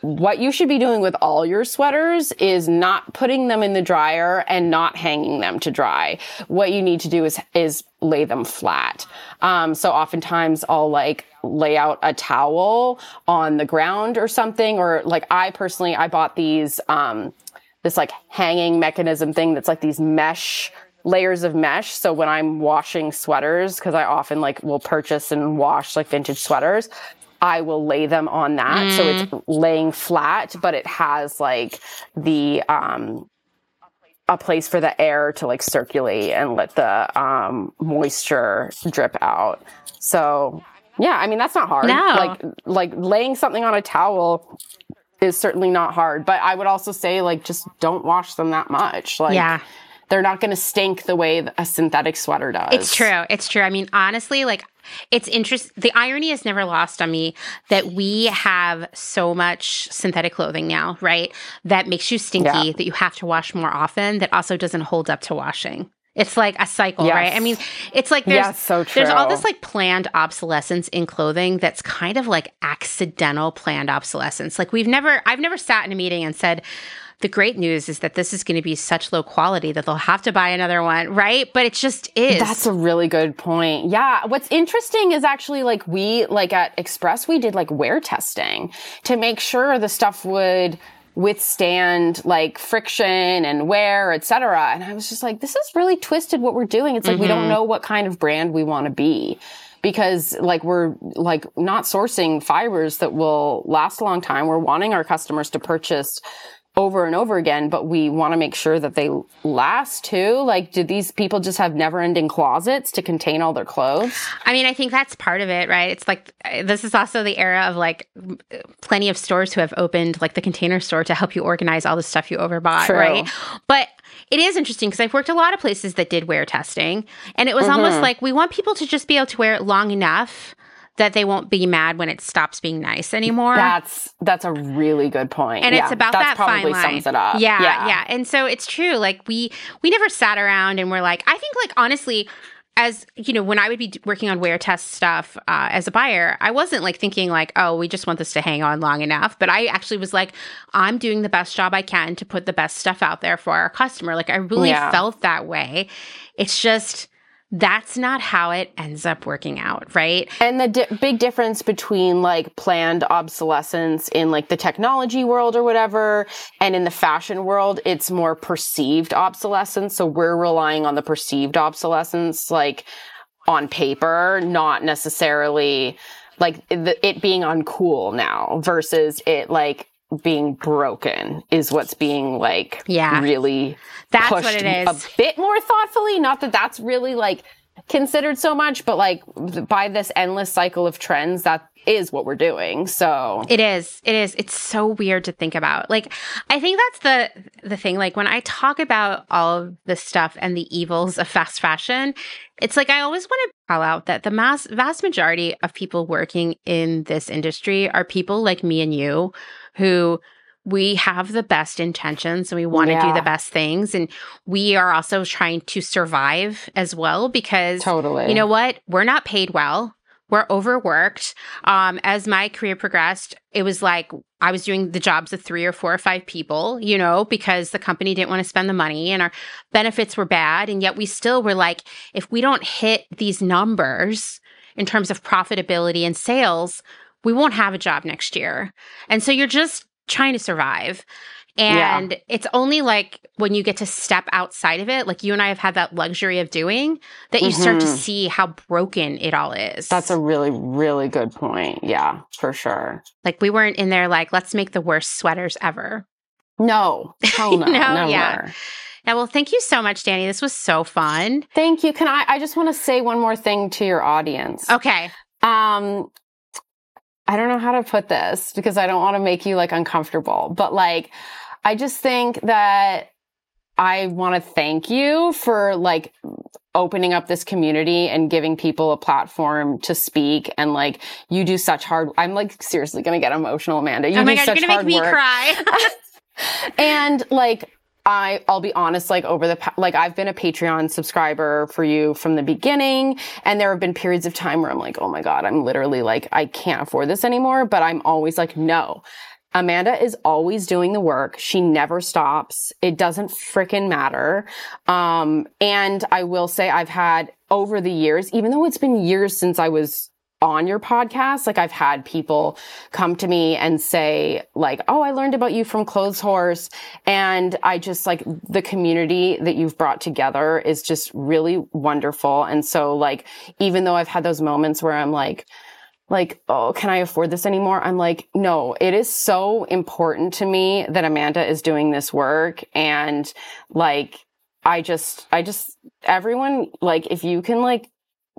what you should be doing with all your sweaters is not putting them in the dryer and not hanging them to dry. What you need to do is is lay them flat. Um, so oftentimes I'll like lay out a towel on the ground or something, or like I personally, I bought these, um, this like hanging mechanism thing that's like these mesh layers of mesh. So when I'm washing sweaters, cause I often like will purchase and wash like vintage sweaters, I will lay them on that. Mm. So it's mm. laying flat, but it has like the, um, a place for the air to like circulate and let the um, moisture drip out. So yeah, I mean that's not hard. No. Like like laying something on a towel is certainly not hard. But I would also say, like, just don't wash them that much. Like, Yeah. they're not going to stink the way a synthetic sweater does. It's true. It's true. I mean, honestly, like it's interest the irony is never lost on me that we have so much synthetic clothing now, right? That makes you stinky, Yeah. that you have to wash more often, that also doesn't hold up to washing. It's like a cycle, Yes. right? I mean, it's like there's Yes, so there's all this like planned obsolescence in clothing that's kind of like accidental planned obsolescence. Like we've never I've never sat in a meeting and said the great news is that this is going to be such low quality that they'll have to buy another one, right? But it just is. That's a really good point. Yeah. What's interesting is actually like we, like at Express, we did like wear testing to make sure the stuff would withstand like friction and wear, et cetera. And I was just like, this is really twisted what we're doing. It's like we don't mm-hmm. know what kind of brand we want to be. Because like we're like not sourcing fibers that will last a long time. We're wanting our customers to purchase over and over again, but we want to make sure that they last too. Like, do these people just have never ending closets to contain all their clothes? I mean, I think that's part of it, right? It's like this is also the era of like plenty of stores who have opened like the container store to help you organize all the stuff you overbought, True. right? But it is interesting because I've worked a lot of places that did wear testing, and it was mm-hmm. almost like we want people to just be able to wear it long enough that they won't be mad when it stops being nice anymore. That's that's a really good point. and Yeah, it's about that's that fine probably line. sums it up. Yeah, yeah, And so it's true. Like we we never sat around and we're like, I think like honestly, as you know, when I would be working on wear test stuff uh, as a buyer, I wasn't like thinking like, oh, we just want this to hang on long enough. But I actually was like, I'm doing the best job I can to put the best stuff out there for our customer. Like I really Yeah. felt that way. It's just that's not how it ends up working out, right? And the di- big difference between like planned obsolescence in like the technology world or whatever, and in the fashion world, it's more perceived obsolescence. So we're relying on the perceived obsolescence, like on paper, not necessarily like it being uncool now versus it like being broken is what's being like Yeah. really That's pushed what it is. a bit more thoughtfully. Not that that's really like considered so much, but like by this endless cycle of trends, that is what we're doing. So It is. It is. It's so weird to think about. Like, I think that's the the thing. Like when I talk about all of this stuff and the evils of fast fashion, it's like I always want to call out that the mass vast majority of people working in this industry are people like me and you who we have the best intentions and we want to do the best things and we are also trying to survive as well because totally, you know what? We're not paid well. We're overworked. Um, as my career progressed, it was like I was doing the jobs of three or four or five people, you know, because the company didn't want to spend the money and our benefits were bad. And yet we still were like, if we don't hit these numbers in terms of profitability and sales, we won't have a job next year. And so you're just trying to survive. Yeah. And it's only like when you get to step outside of it, like you and I have had that luxury of doing, that you start to Mhm. see how broken it all is. that's a really, really good point. Yeah, for sure. like we weren't in there like, let's make the worst sweaters ever. No, hell no, No, never. yeah. Now, well, thank you so much, Dani. This was so fun. Thank you. Can I? I just want to say one more thing to your audience. Okay. Um, I don't know how to put this because I don't want to make you like uncomfortable, but like, I just think that I want to thank you for like opening up this community and giving people a platform to speak. And like, you do such hard. I'm like seriously gonna get emotional, Amanda. You oh my do God, such you're going to make me work. cry. and like I, I'll be honest, like over the, like I've been a Patreon subscriber for you from the beginning. And there have been periods of time where I'm like, oh my God, I'm literally like, I can't afford this anymore. But I'm always like, no. Amanda is always doing the work. She never stops. It doesn't frickin' matter. Um, and I will say I've had over the years, even though it's been years since I was on your podcast, like I've had people come to me and say like, "Oh, I learned about you from Clotheshorse." And I just like the community that you've brought together is just really wonderful. And so like even though I've had those moments where I'm like like, oh, can I afford this anymore? I'm like, no, it is so important to me that Amanda is doing this work. And like, I just, I just, everyone, like, if you can like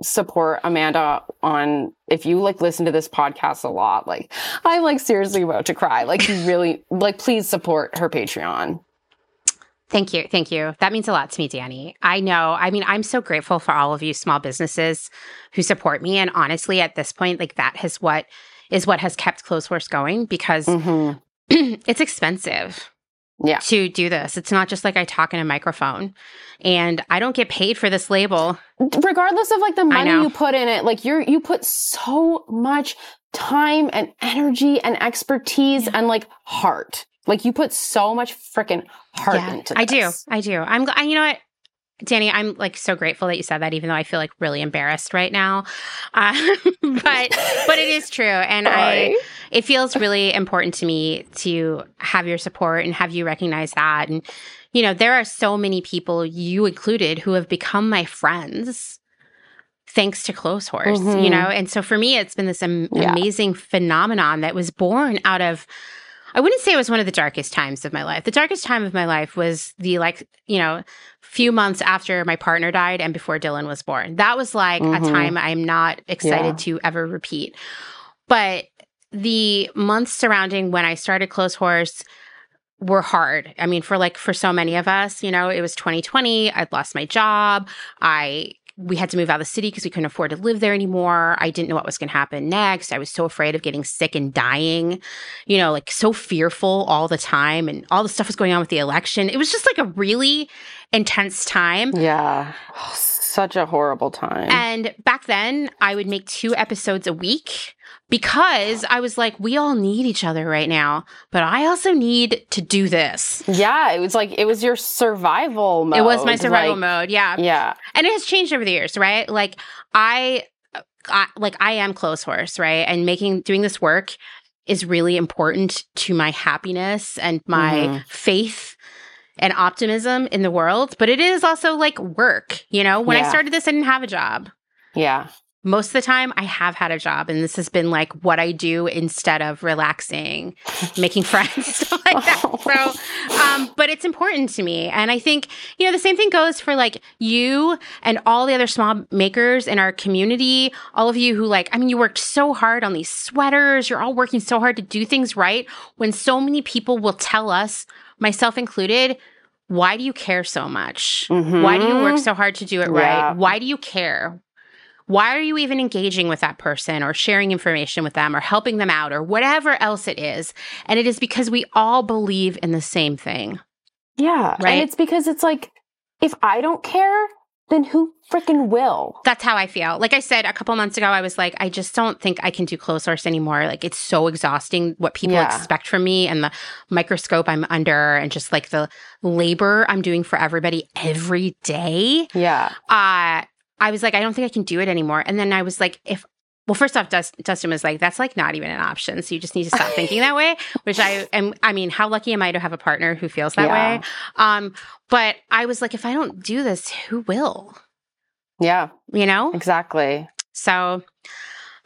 support Amanda on if you like listen to this podcast a lot, like I'm like seriously about to cry. Like you really like please support her Patreon. Thank you. Thank you. That means a lot to me, Dani. I know. I mean, I'm so grateful for all of you small businesses who support me. And honestly, at this point, like that has what is what has kept Clotheshorse going because Mm-hmm. it's expensive Yeah. to do this. It's not just like I talk in a microphone and I don't get paid for this label. regardless of like the money you put in it, like you're you put so much time and energy and expertise and like heart. Like you put so much freaking heart Yeah, into this. I do. I do. I'm, I, you know what? Dani, I'm like so grateful that you said that, even though I feel like really embarrassed right now. Uh, but but it is true, and I it feels really important to me to have your support and have you recognize that. And you know, there are so many people, you included, who have become my friends thanks to Clotheshorse. You Mhm. know, and so for me, it's been this am- Yeah. amazing phenomenon that was born out of. I wouldn't say it was one of the darkest times of my life. The darkest time of my life was the like, you know, few months after my partner died and before Dylan was born. That was like Mhm. a time I'm not excited to ever repeat. But the months surrounding when I started Clotheshorse were hard. I mean, for like for so many of us, you know, it was 2020. I'd lost my job. I we had to move out of the city because we couldn't afford to live there anymore. I didn't know what was going to happen next. I was so afraid of getting sick and dying, you know, like so fearful all the time. And all the stuff was going on with the election. It was just like a really intense time. Yeah. Such a horrible time. And back then, I would make two episodes a week because I was like, we all need each other right now, but I also need to do this. yeah, it was like it was your survival mode. it was my survival like- mode. Yeah. Yeah. And it has changed over the years, right? Like, I, I, like, I am Clotheshorse, right? And making, doing this work is really important to my happiness and my Mhm. faith and optimism in the world. But it is also like work, you know? When I started this, I didn't have a job. Yeah. most of the time I have had a job and this has been like what I do instead of relaxing, making friends, stuff like that. So, um, but it's important to me. And I think, you know, the same thing goes for like you and all the other small makers in our community, all of you who like, I mean, you worked so hard on these sweaters. You're all working so hard to do things right when so many people will tell us, myself included, why do you care so much? Why do you work Mhm. so hard to do it Yeah. right? Why do you care? Why are you even engaging with that person or sharing information with them or helping them out or whatever else it is? And it is because we all believe in the same thing. Yeah. Right? And it's because it's like, if I don't care, then who freaking will? That's how I feel. Like I said a couple months ago, I was like, I just don't think I can do Clotheshorse anymore. Like it's so exhausting what people Yeah. expect from me and the microscope I'm under and just like the labor I'm doing for everybody every day. Yeah. uh I was like, I don't think I can do it anymore. And then I was like, if well, first off, Dust, Dustin was like, that's like not even an option. So you just need to stop thinking that way, which I am. I mean, how lucky am I to have a partner who feels that Yeah. way? Um, but I was like, if I don't do this, who will? Yeah. You know? Exactly. So I'm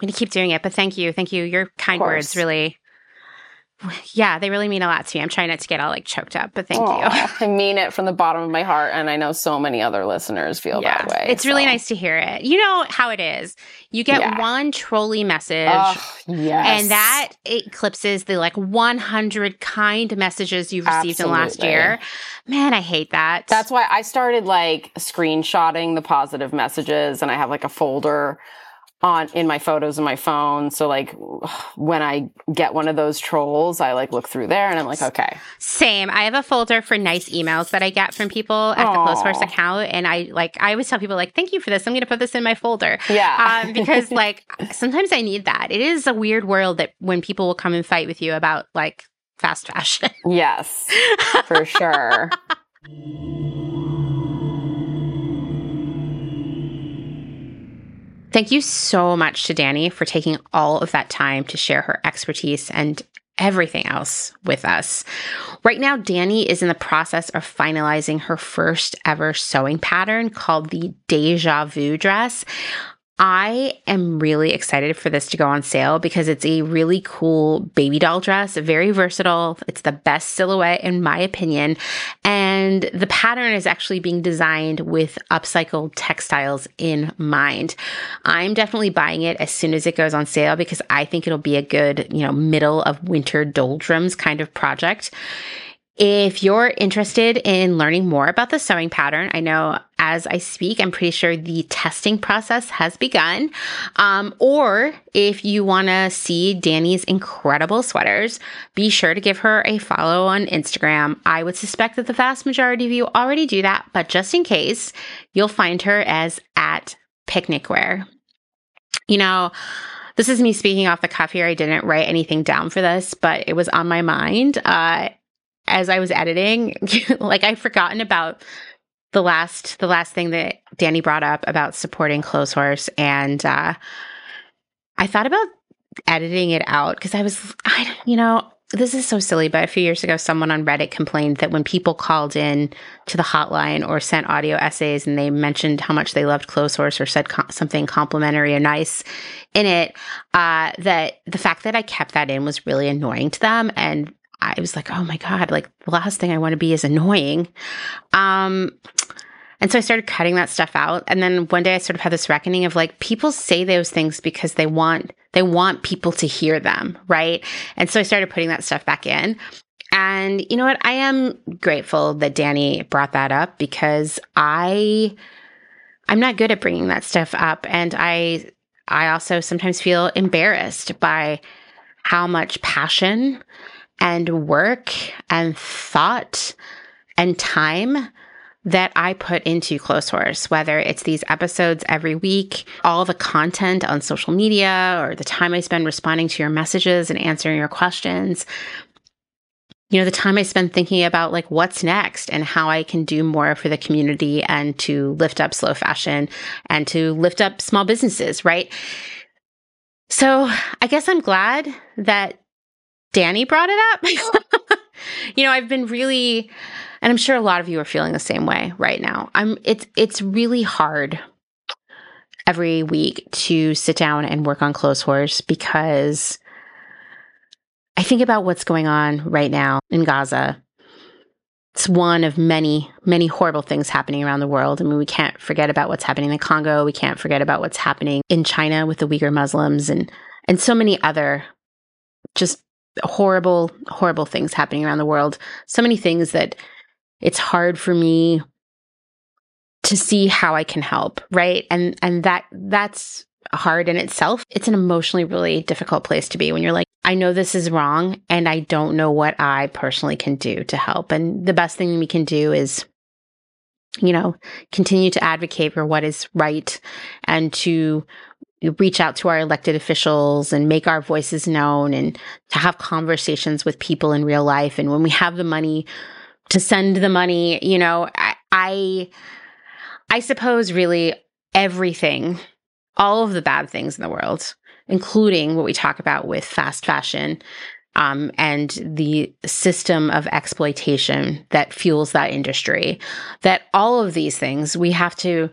going to keep doing it. But thank you. Thank you. Your kind words really, yeah, they really mean a lot to me. I'm trying not to get all like choked up, but thank you. I mean it from the bottom of my heart, and I know so many other listeners feel that way. It's really nice to hear it. You know how it is. You get Yeah. one trolley message. Oh, yes. And that eclipses the like 100 kind messages you've received in the last year. Man, I hate that. That's why I started like screenshotting the positive messages, and I have like a folder on in my photos in my phone. So like when I get one of those trolls, I like look through there, and I'm like, okay, same. I have a folder for nice emails that I get from people at the Clotheshorse account. And I like, I always tell people, like, thank you for this. I'm going to put this in my folder. yeah, Um, because like sometimes I need that. It is a weird world that when people will come and fight with you about like fast fashion. yes, for sure. Thank you so much to Dani for taking all of that time to share her expertise and everything else with us. Right now, Dani is in the process of finalizing her first ever sewing pattern called the Deja Vu dress. I am really excited for this to go on sale because it's a really cool baby doll dress, very versatile. It's the best silhouette, in my opinion. And the pattern is actually being designed with upcycled textiles in mind. I'm definitely buying it as soon as it goes on sale because I think it'll be a good, you know, middle of winter doldrums kind of project. If you're interested in learning more about the sewing pattern, I know as I speak, I'm pretty sure the testing process has begun. Um, or if you want to see Dani's incredible sweaters, be sure to give her a follow on Instagram. I would suspect that the vast majority of you already do that, but just in case, you'll find her as at picnicwear. You know, this is me speaking off the cuff here. I didn't write anything down for this, but it was on my mind. Uh, as I was editing, like I'd forgotten about the last the last thing that Dani brought up about supporting Clotheshorse, and uh, I thought about editing it out because I was, I you know, this is so silly, but a few years ago, someone on Reddit complained that when people called in to the hotline or sent audio essays and they mentioned how much they loved Clotheshorse or said co- something complimentary or nice in it, uh, that the fact that I kept that in was really annoying to them. And I was like, oh my God, like the last thing I want to be is annoying. Um, and so I started cutting that stuff out. And then one day I sort of had this reckoning of like, people say those things because they want, they want people to hear them. Right. And so I started putting that stuff back in. And you know what? I am grateful that Dani brought that up because I, I'm not good at bringing that stuff up. And I, I also sometimes feel embarrassed by how much passion and work and thought and time that I put into Clotheshorse, whether it's these episodes every week, all the content on social media, or the time I spend responding to your messages and answering your questions. You know, the time I spend thinking about like what's next and how I can do more for the community and to lift up slow fashion and to lift up small businesses, right? So I guess I'm glad that Dani brought it up. you know, I've been really and I'm sure a lot of you are feeling the same way right now. I'm it's it's really hard every week to sit down and work on close Clotheshorse because I think about what's going on right now in Gaza. It's one of many, many horrible things happening around the world. I mean, we can't forget about what's happening in the Congo. We can't forget about what's happening in China with the Uyghur Muslims and and so many other just horrible, horrible things happening around the world. So many things that it's hard for me to see how I can help, right? And and that that's hard in itself. It's an emotionally really difficult place to be when you're like, I know this is wrong and I don't know what I personally can do to help. And the best thing we can do is you know, continue to advocate for what is right and to reach out to our elected officials and make our voices known and to have conversations with people in real life. And when we have the money to send the money, you know, I, I, I suppose really everything, all of the bad things in the world, including what we talk about with fast fashion, um, and the system of exploitation that fuels that industry, that all of these things we have to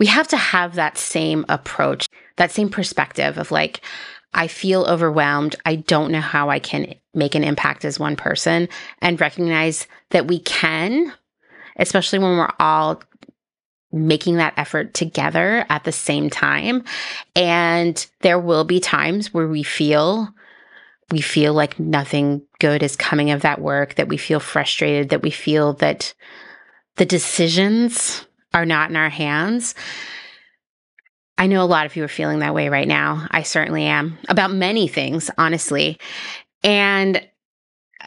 we have to have that same approach, that same perspective of like, I feel overwhelmed. I don't know how I can make an impact as one person and recognize that we can, especially when we're all making that effort together at the same time. And there will be times where we feel we feel like nothing good is coming of that work, that we feel frustrated, that we feel that the decisions are not in our hands. I know a lot of you are feeling that way right now. I certainly am about many things, honestly. And uh,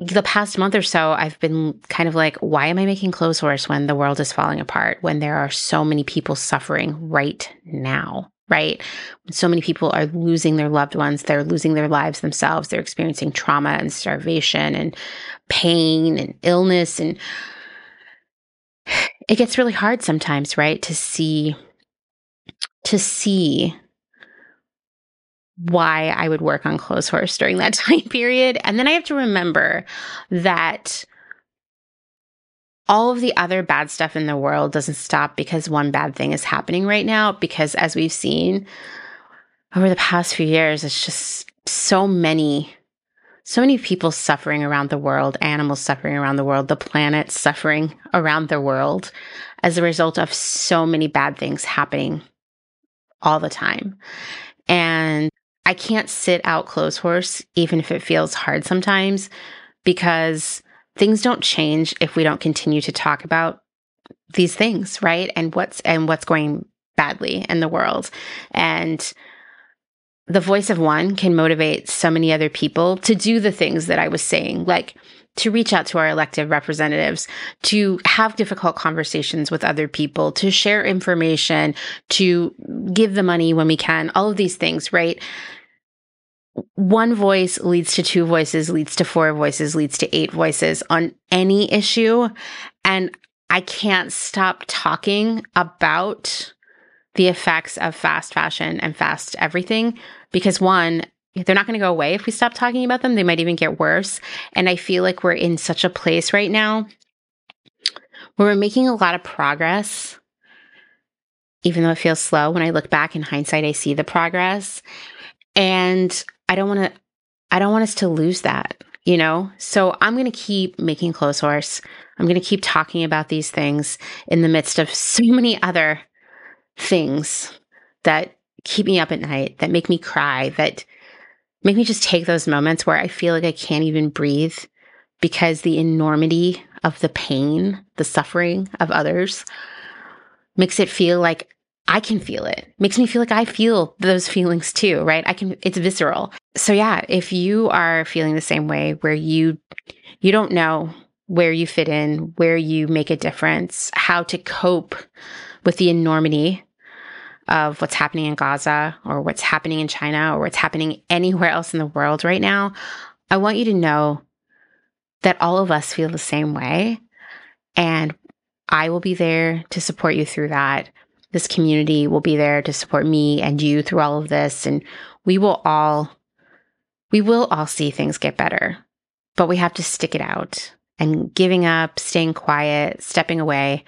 the past month or so, I've been kind of like, why am I making clothes Clotheshorse when the world is falling apart, when there are so many people suffering right now? Right? So many people are losing their loved ones. They're losing their lives themselves. They're experiencing trauma and starvation and pain and illness and it gets really hard sometimes, right? To see, to see why I would work on Clotheshorse during that time period. And then I have to remember that all of the other bad stuff in the world doesn't stop because one bad thing is happening right now. Because as we've seen over the past few years, it's just so many, so many people suffering around the world, animals suffering around the world, the planet suffering around the world as a result of so many bad things happening all the time. And I can't sit out Clotheshorse, even if it feels hard sometimes, because things don't change if we don't continue to talk about these things, right? And what's and what's going badly in the world. And the voice of one can motivate so many other people to do the things that I was saying, like to reach out to our elected representatives, to have difficult conversations with other people, to share information, to give the money when we can, all of these things, right? One voice leads to two voices, leads to four voices, leads to eight voices on any issue. And I can't stop talking about the effects of fast fashion and fast everything because one, they're not going to go away if we stop talking about them. They might even get worse. And I feel like we're in such a place right now where we're making a lot of progress, even though it feels slow. When I look back in hindsight, I see the progress. And I don't want to, I don't want us to lose that, you know? So I'm going to keep making Clotheshorse. I'm going to keep talking about these things in the midst of so many other things that keep me up at night, that make me cry, that make me just take those moments where I feel like I can't even breathe because the enormity of the pain, the suffering of others makes it feel like I can feel it. Makes me feel like I feel those feelings too, right? I can it's visceral. So yeah, if you are feeling the same way where you you don't know where you fit in, where you make a difference, how to cope with the enormity of what's happening in Gaza or what's happening in China or what's happening anywhere else in the world right now, I want you to know that all of us feel the same way. And I will be there to support you through that. This community will be there to support me and you through all of this. And we will all, we will all see things get better, but we have to stick it out and giving up, staying quiet, stepping away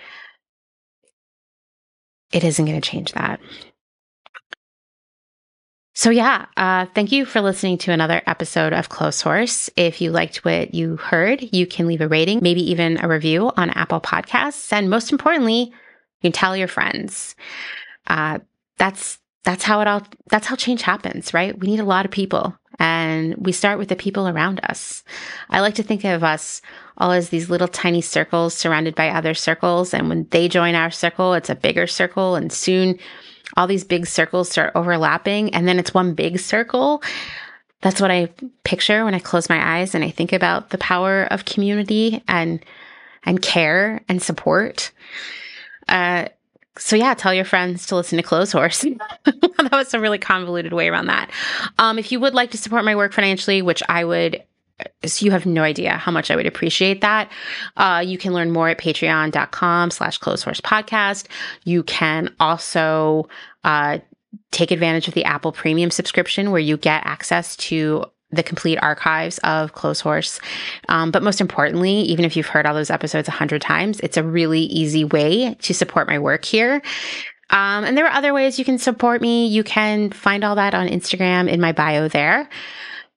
it isn't going to change that. So, yeah, uh, thank you for listening to another episode of Clotheshorse. If you liked what you heard, you can leave a rating, maybe even a review on Apple Podcasts. And most importantly, you can tell your friends. Uh, that's that's how it all that's how change happens, right? We need a lot of people and we start with the people around us. I like to think of us all as these little tiny circles surrounded by other circles. And when they join our circle, it's a bigger circle. And soon all these big circles start overlapping. And then it's one big circle. That's what I picture when I close my eyes and I think about the power of community and and care and support. Uh, so yeah, tell your friends to listen to Close Clotheshorse. that was a really convoluted way around that. Um, if you would like to support my work financially, which I would so you have no idea how much I would appreciate that. Uh, you can learn more at patreon.com slash clotheshorse podcast. You can also uh, take advantage of the Apple premium subscription where you get access to the complete archives of Clotheshorse. Um, but most importantly, even if you've heard all those episodes a hundred times, it's a really easy way to support my work here. Um, and there are other ways you can support me. You can find all that on Instagram in my bio there.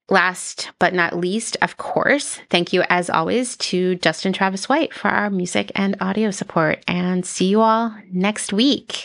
Last but not least, of course, thank you as always to Justin Travis White for our music and audio support. And see you all next week.